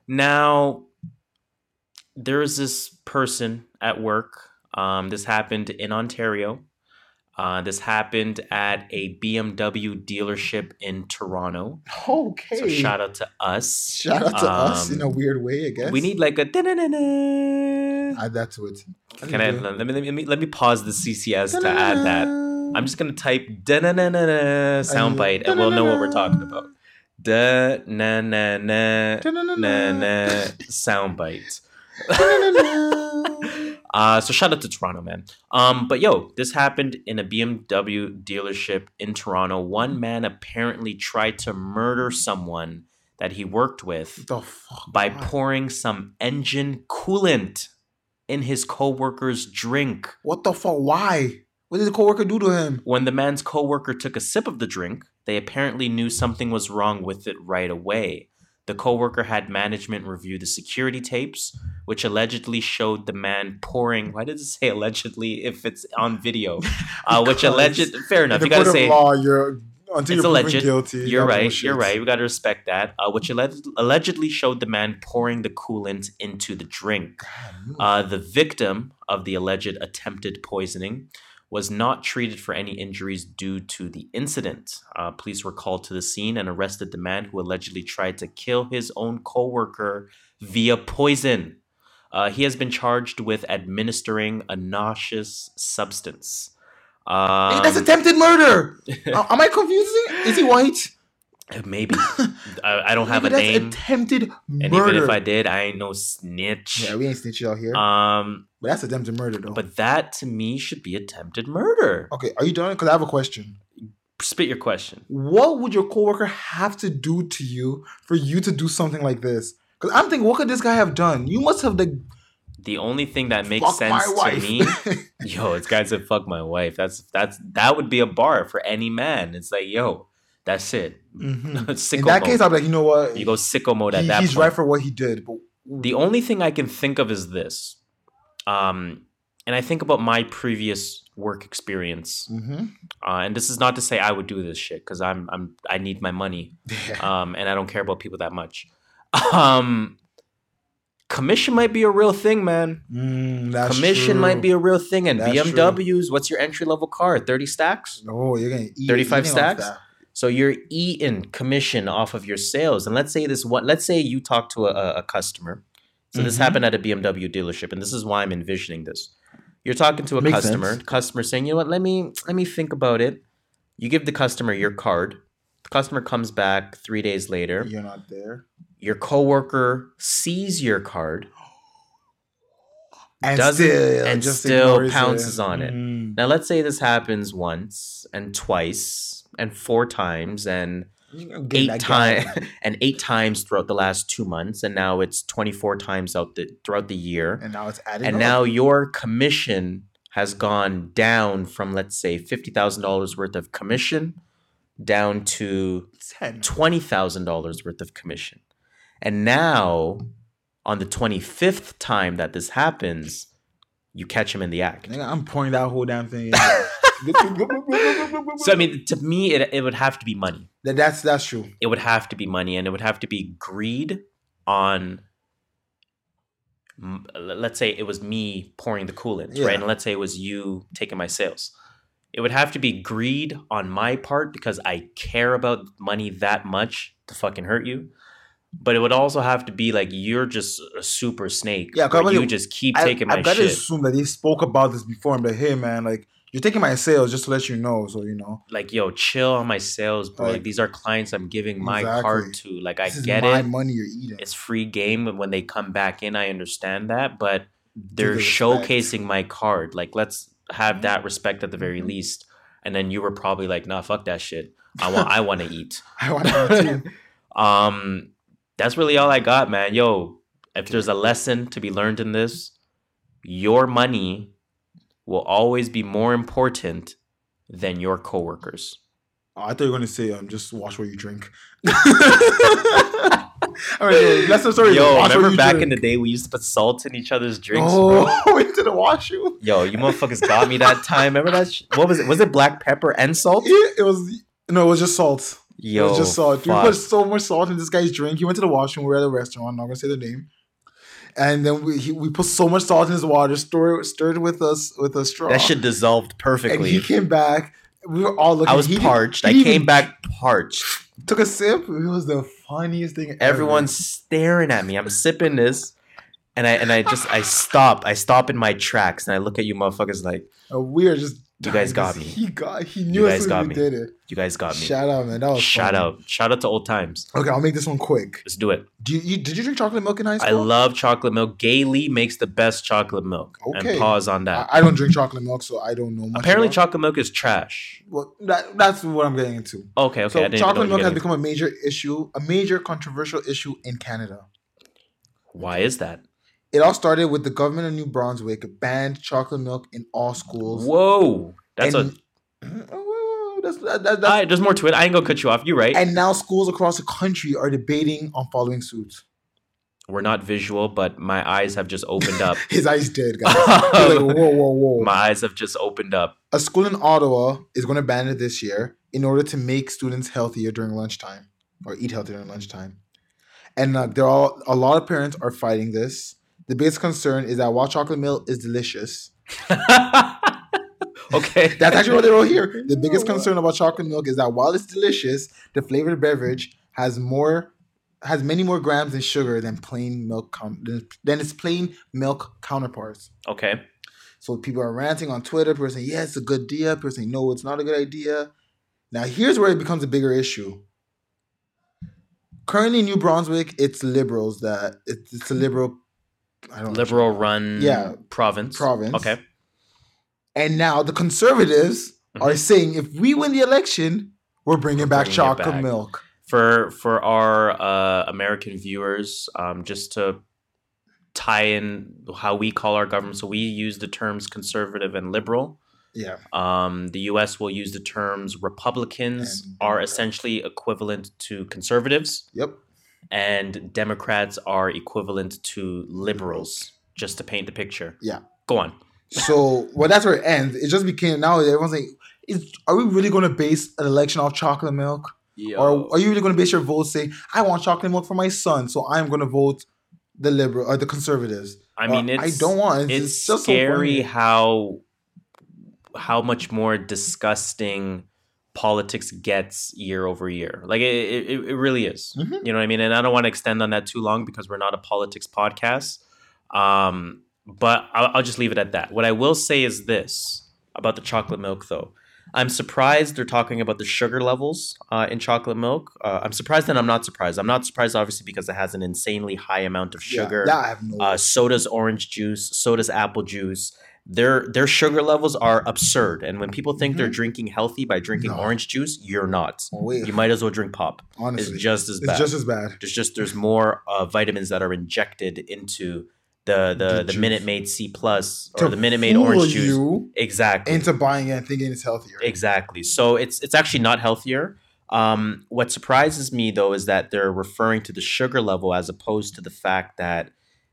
Now, there is this person at work. Um, this happened in Ontario. Uh, this happened at a BMW dealership in Toronto. Okay. So shout out to us. Shout out to us in a Um, weird way, I guess. We need like a add that to it. Can I let me, let me let me let me pause the CCS to add that. I'm just gonna type da na na na na soundbite and we'll know what we're talking about. Da na na na na na soundbite. Uh, so shout out to Toronto, man. Um, but yo, this happened in a BMW dealership in Toronto. One man apparently tried to murder someone that he worked with the fuck? by Why? pouring some engine coolant in his coworker's drink. What the fuck? Why? What did the coworker do to him? When the man's coworker took a sip of the drink, they apparently knew something was wrong with it right away. The coworker had management review the security tapes, which allegedly showed the man pouring. Why did it say allegedly if it's on video? Uh, which alleged. Fair enough. You gotta say law, you're until It's you're alleged. guilty. you you're right. bullshit. You're right. We got to respect that. Uh, which alleged, allegedly showed the man pouring the coolant into the drink. Uh, the victim of the alleged attempted poisoning was not treated for any injuries due to the incident. Uh, police were called to the scene and arrested the man who allegedly tried to kill his own coworker via poison. Uh, he has been charged with administering a nauseous substance. Um, Hey, that's attempted murder. Am I confusing? Is he white? maybe I, I don't have a Maybe that's name, Attempted and murder. even if I did, I ain't no snitch. yeah, we ain't snitching out here. Um, but that's attempted murder, though. But that to me should be attempted murder. okay, are you done? Because I have a question. Spit your question. What would your coworker have to do to you for you to do something like this? Because I'm thinking, what could this guy have done? You must have like The only thing that makes sense to me, yo, this guy said fuck my wife. That's that's that would be a bar for any man. It's like, yo, that's it. Mhm. sicko In that mode. case, be like, you know what? you go sicko mode at that he's point. right for what he did. But the only thing I can think of is this. Um, and I think about my previous work experience. Mhm. Uh, and this is not to say I would do this shit because I'm I'm I need my money. um, and I don't care about people that much. Um, commission might be a real thing, man. Mm, that's commission true. might be a real thing, and That's BMWs. What's your entry level car? Thirty stacks. Oh, you're gonna eat 35 stacks? So you're eating commission off of your sales. And let's say this what Let's say you talk to a, a- customer. So this Mhm. happened at a BMW dealership, and this is why I'm envisioning this. You're talking to a Makes customer. sense. Customer saying, "You know what? Let me let me think about it." You give the customer your card. The customer comes back three days later. You're not there. Your coworker sees your card. And Doesn't- still, and just still pounces on it. Mm. Now, let's say this happens once and twice and four times and You're gonna get eight times and eight times throughout the last two months, and now it's twenty four times out the throughout the year. and now it's adding. And up. now your commission has gone down from let's say fifty thousand dollars worth of commission down to ten. twenty thousand dollars worth of commission. And now, on the twenty fifth time that this happens, you catch him in the act. I'm pouring that whole damn thing. So I mean, to me, it it would have to be money. That- that's that's true. It would have to be money, and it would have to be greed on. Let's say it was me pouring the coolant, Yeah. right? And let's say it was you taking my sales. It would have to be greed on my part because I care about money that much to fucking hurt you. But it would also have to be like you're just a super snake. Yeah, 'cause you just keep I, taking my I've got to shit. assume that they spoke about this before. I'm like, hey man, like you're taking my sales just to let you know, so you know. like yo chill on my sales bro like Like, these are clients i'm giving my card to like i this get my it money you're eating. it's free game and when they come back in i understand that but they're the showcasing my card like let's have that respect at the very Mhm. least and then you were probably like nah fuck that shit i want i want to eat I want to eat. um that's really all i got man yo if there's a lesson to be learned in this your money will always be more important than your coworkers Oh, I thought you were gonna say um just watch what you drink. All right, yo, that's the story. Yo, remember back drink. in the day we used to put salt in each other's drinks, bro? didn't the you. Yo, you motherfuckers got me that time. Remember that? Sh- what was it? Was it black pepper and salt? Yeah, it was no, it was just salt. Yo, it just salt. fuck. We put so much salt in this guy's drink. He went to the washroom. We were at a restaurant. I'm not gonna say the name. And then we he, we put so much salt in his water, stirred stirred with us with a straw. that shit dissolved And perfectly. he came back. We were all looking. I was he parched. I came even- back parched. Took a sip. It was the funniest thing. ever. Everyone's staring at me. I'm sipping this, and I and I just I stop. I stop in my tracks, and I look at you motherfuckers like Uh, we are just. You guys got me. He got. He knew You guys got me. did it. you guys got me. Shout out, man. That was Shout funny. out. Shout out to old times. Okay, I'll make this one quick. Let's do it. Do you, you did you drink chocolate milk in high school? I love chocolate milk. Gailey makes the best chocolate milk. Okay. And pause on that. I, I don't drink chocolate milk, so I don't know much. Apparently, about- chocolate milk is trash. Well, that, that's what I'm getting into. Okay, okay. So chocolate milk has become a major issue, a major controversial issue in Canada. Why is that? It all started with the government of New Brunswick banned chocolate milk in all schools. Whoa, that's and, a. Oh, that's, that, that- that's- right, there's more to it. I ain't gonna cut you off. You're right. and now schools across the country are debating on following suit. We're not visual, but my eyes have just opened up. His eyes did, guys. Like, whoa, whoa, whoa. my eyes have just opened up. a school in Ottawa is going to ban it this year in order to make students healthier during lunchtime or eat healthier during lunchtime. And uh, there are a lot of parents are fighting this. The biggest concern is that while chocolate milk is delicious, okay. that's actually what they wrote here. The biggest concern about chocolate milk is that while it's delicious, the flavored beverage has more has many more grams in sugar than plain milk than, than its plain milk counterparts. Okay. So people are ranting on Twitter. People are saying, yeah, it's a good idea. People are saying, no, it's not a good idea. Now, here's where it becomes a bigger issue. Currently, in New Brunswick, it's liberals that it's, it's a liberal, I don't know, Liberal run Yeah. province. province. Okay. And now the conservatives are Mhm. saying if we win the election, we're bringing back bringing chocolate back. milk. For for our uh, American viewers, um, just to tie in how we call our government, so we use the terms conservative and liberal. Yeah. Um, the U.S. will use the terms Republicans And are essentially equivalent to conservatives, Yep. And Democrats are equivalent to liberals. Just to paint the picture. Yeah. Go on. So, well, that's where it ends. It just became now everyone's like, is, are we really going to base an election off chocolate milk? Or are you really going to base your vote say, I want chocolate milk for my son, so I'm going to vote the liberal or the conservatives? I mean, it's, I don't want. It's, it's just scary funny. how how much more disgusting politics gets year over year. Like it, it, it really is. Mhm. You know what I mean? And I don't want to extend on that too long because we're not a politics podcast. Um, but I'll, I'll just leave it at that. What I will say is this about the chocolate milk, though. I'm surprised they're talking about the sugar levels uh, in chocolate milk. Uh, I'm surprised and I'm not surprised. I'm not surprised, obviously, because it has an insanely high amount of Yeah, sugar that I have no. uh, soda's orange juice, soda's apple juice. Their their sugar levels are absurd, and when people think they're Mhm. drinking healthy by drinking No. orange juice, you're not. wait, You might as well drink pop. honestly, It's just as bad. it's just as bad. there's just there's more uh, vitamins that are injected into the the The the. Minute Maid C plus To or the Minute Maid orange juice. Exactly. into buying it and thinking it's healthier. Exactly. So it's it's actually not healthier. Um, what surprises me though is that they're referring to the sugar level as opposed to the fact that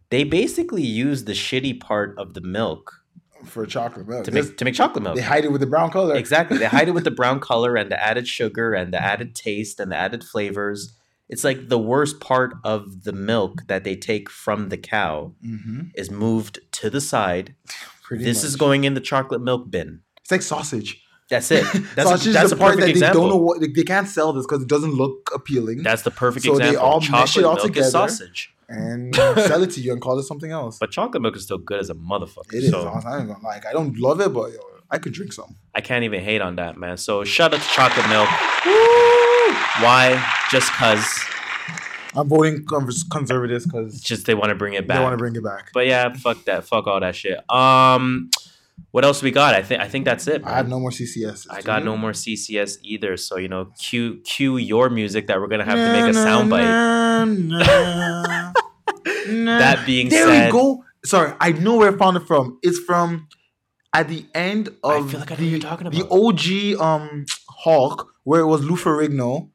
they basically use the shitty part of the milk for chocolate milk. to make to make chocolate milk. they hide it with the brown color. Exactly. They hide it with the brown color and the added sugar and the added taste and the added flavors. It's like the worst part of the milk that they take from the cow hmm is moved to the side. Pretty this is going in the chocolate milk bin. It's like sausage. That's it. That's sausage a, that's is the part perfect that they example. don't know what they, they can't sell this because it doesn't look appealing. That's the perfect So they example. all mesh chocolate it all milk together. sausage. And sell it to you and call it something else. But chocolate milk is still good as a motherfucker. It is. so I gonna like. I don't love it, but yo, I could drink some. I can't even hate on that, man. So shout out to chocolate milk. Why? Just cause I'm voting conservatives because just they want to bring it back. they want to bring it back. But yeah, fuck that. Fuck all that shit. Um what else we got? I think I think that's it. I have no more CCS. I got no more CCS either. So, you know, cue cue your music that we're gonna have to make a soundbite. That being there said, we go. Sorry, I know where I found it from. It's from at the end I of feel like I the, what you're talking the. OG um Hulk, where it was Lou Ferrigno,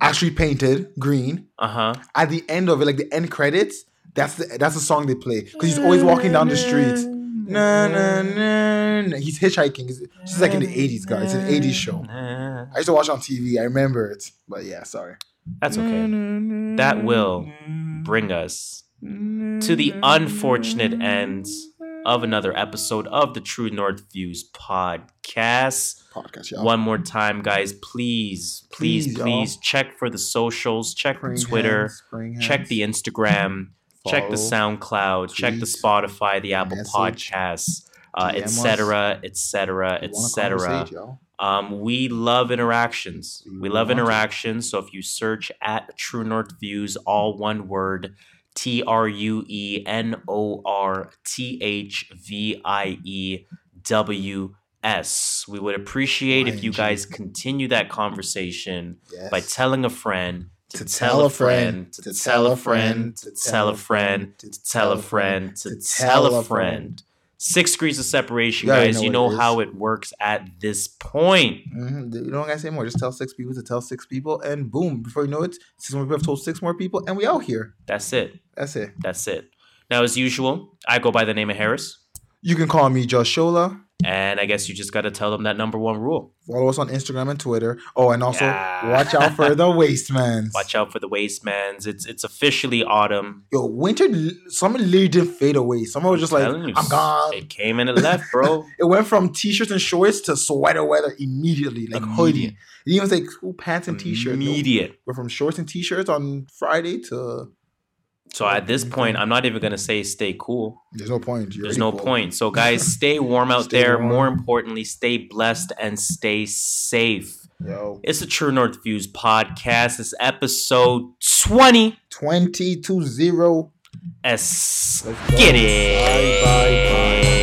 actually painted green. Uh-huh. At the end of it, like the end credits, that's the that's the song they play because he's always walking down the streets. Na, na, na, na. He's hitchhiking. It's, it's like in the 80s, guys. It's an 80s show. I used to watch it on TV. I remember it. But yeah, sorry. That's okay. That will bring us to the unfortunate ends of another episode of the True North Views podcast. podcast, y'all. One more time, guys, please, please, Please, please, check for the socials, check the Twitter, hands, check hands. the Instagram, check the Follow, SoundCloud, check the Spotify, the Apple message, Podcasts, uh, etc., etc., etc. Um, we love interactions. We We love interactions. So if you search at True North Views, all one word, T R U E N O R T H V I E W S. We would appreciate if you guys continue that conversation Yes. by telling a friend to, tell a friend to tell a friend to tell a friend to tell a friend to tell a friend. Six degrees of separation, You guys. know You know it how it works at this point. Mhm. You don't gotta say more. Just tell six people to tell six people, and boom! Before you know it, six more people have told six more people, and we out here. That's it. That's it. That's it. Now, as usual, I go by the name of Harris, You can call me Josh Shola. And I guess you just got to tell them that number one rule: Follow us on Instagram and Twitter. Oh, and also Yeah. watch out for the Wastemans. watch out for the Wastemans. It's it's officially autumn. Yo, winter. Summer literally didn't fade away. Summer was just like, you, I'm gone. It came and it left, bro. It went from t-shirts and shorts to sweater weather immediately, like hoodie. It even say cool pants and t-shirt. No, Immediate. We're from shorts and t-shirts on Friday to. So at this point, I'm not even gonna say stay cool. There's no point. You're There's no cool. point. So guys, stay warm out Stay there. warm. More importantly, stay blessed and stay safe. Yo, It's the True North Views podcast. It's episode 20. twenty to zero. S Let's go. get it. Bye, bye, bye.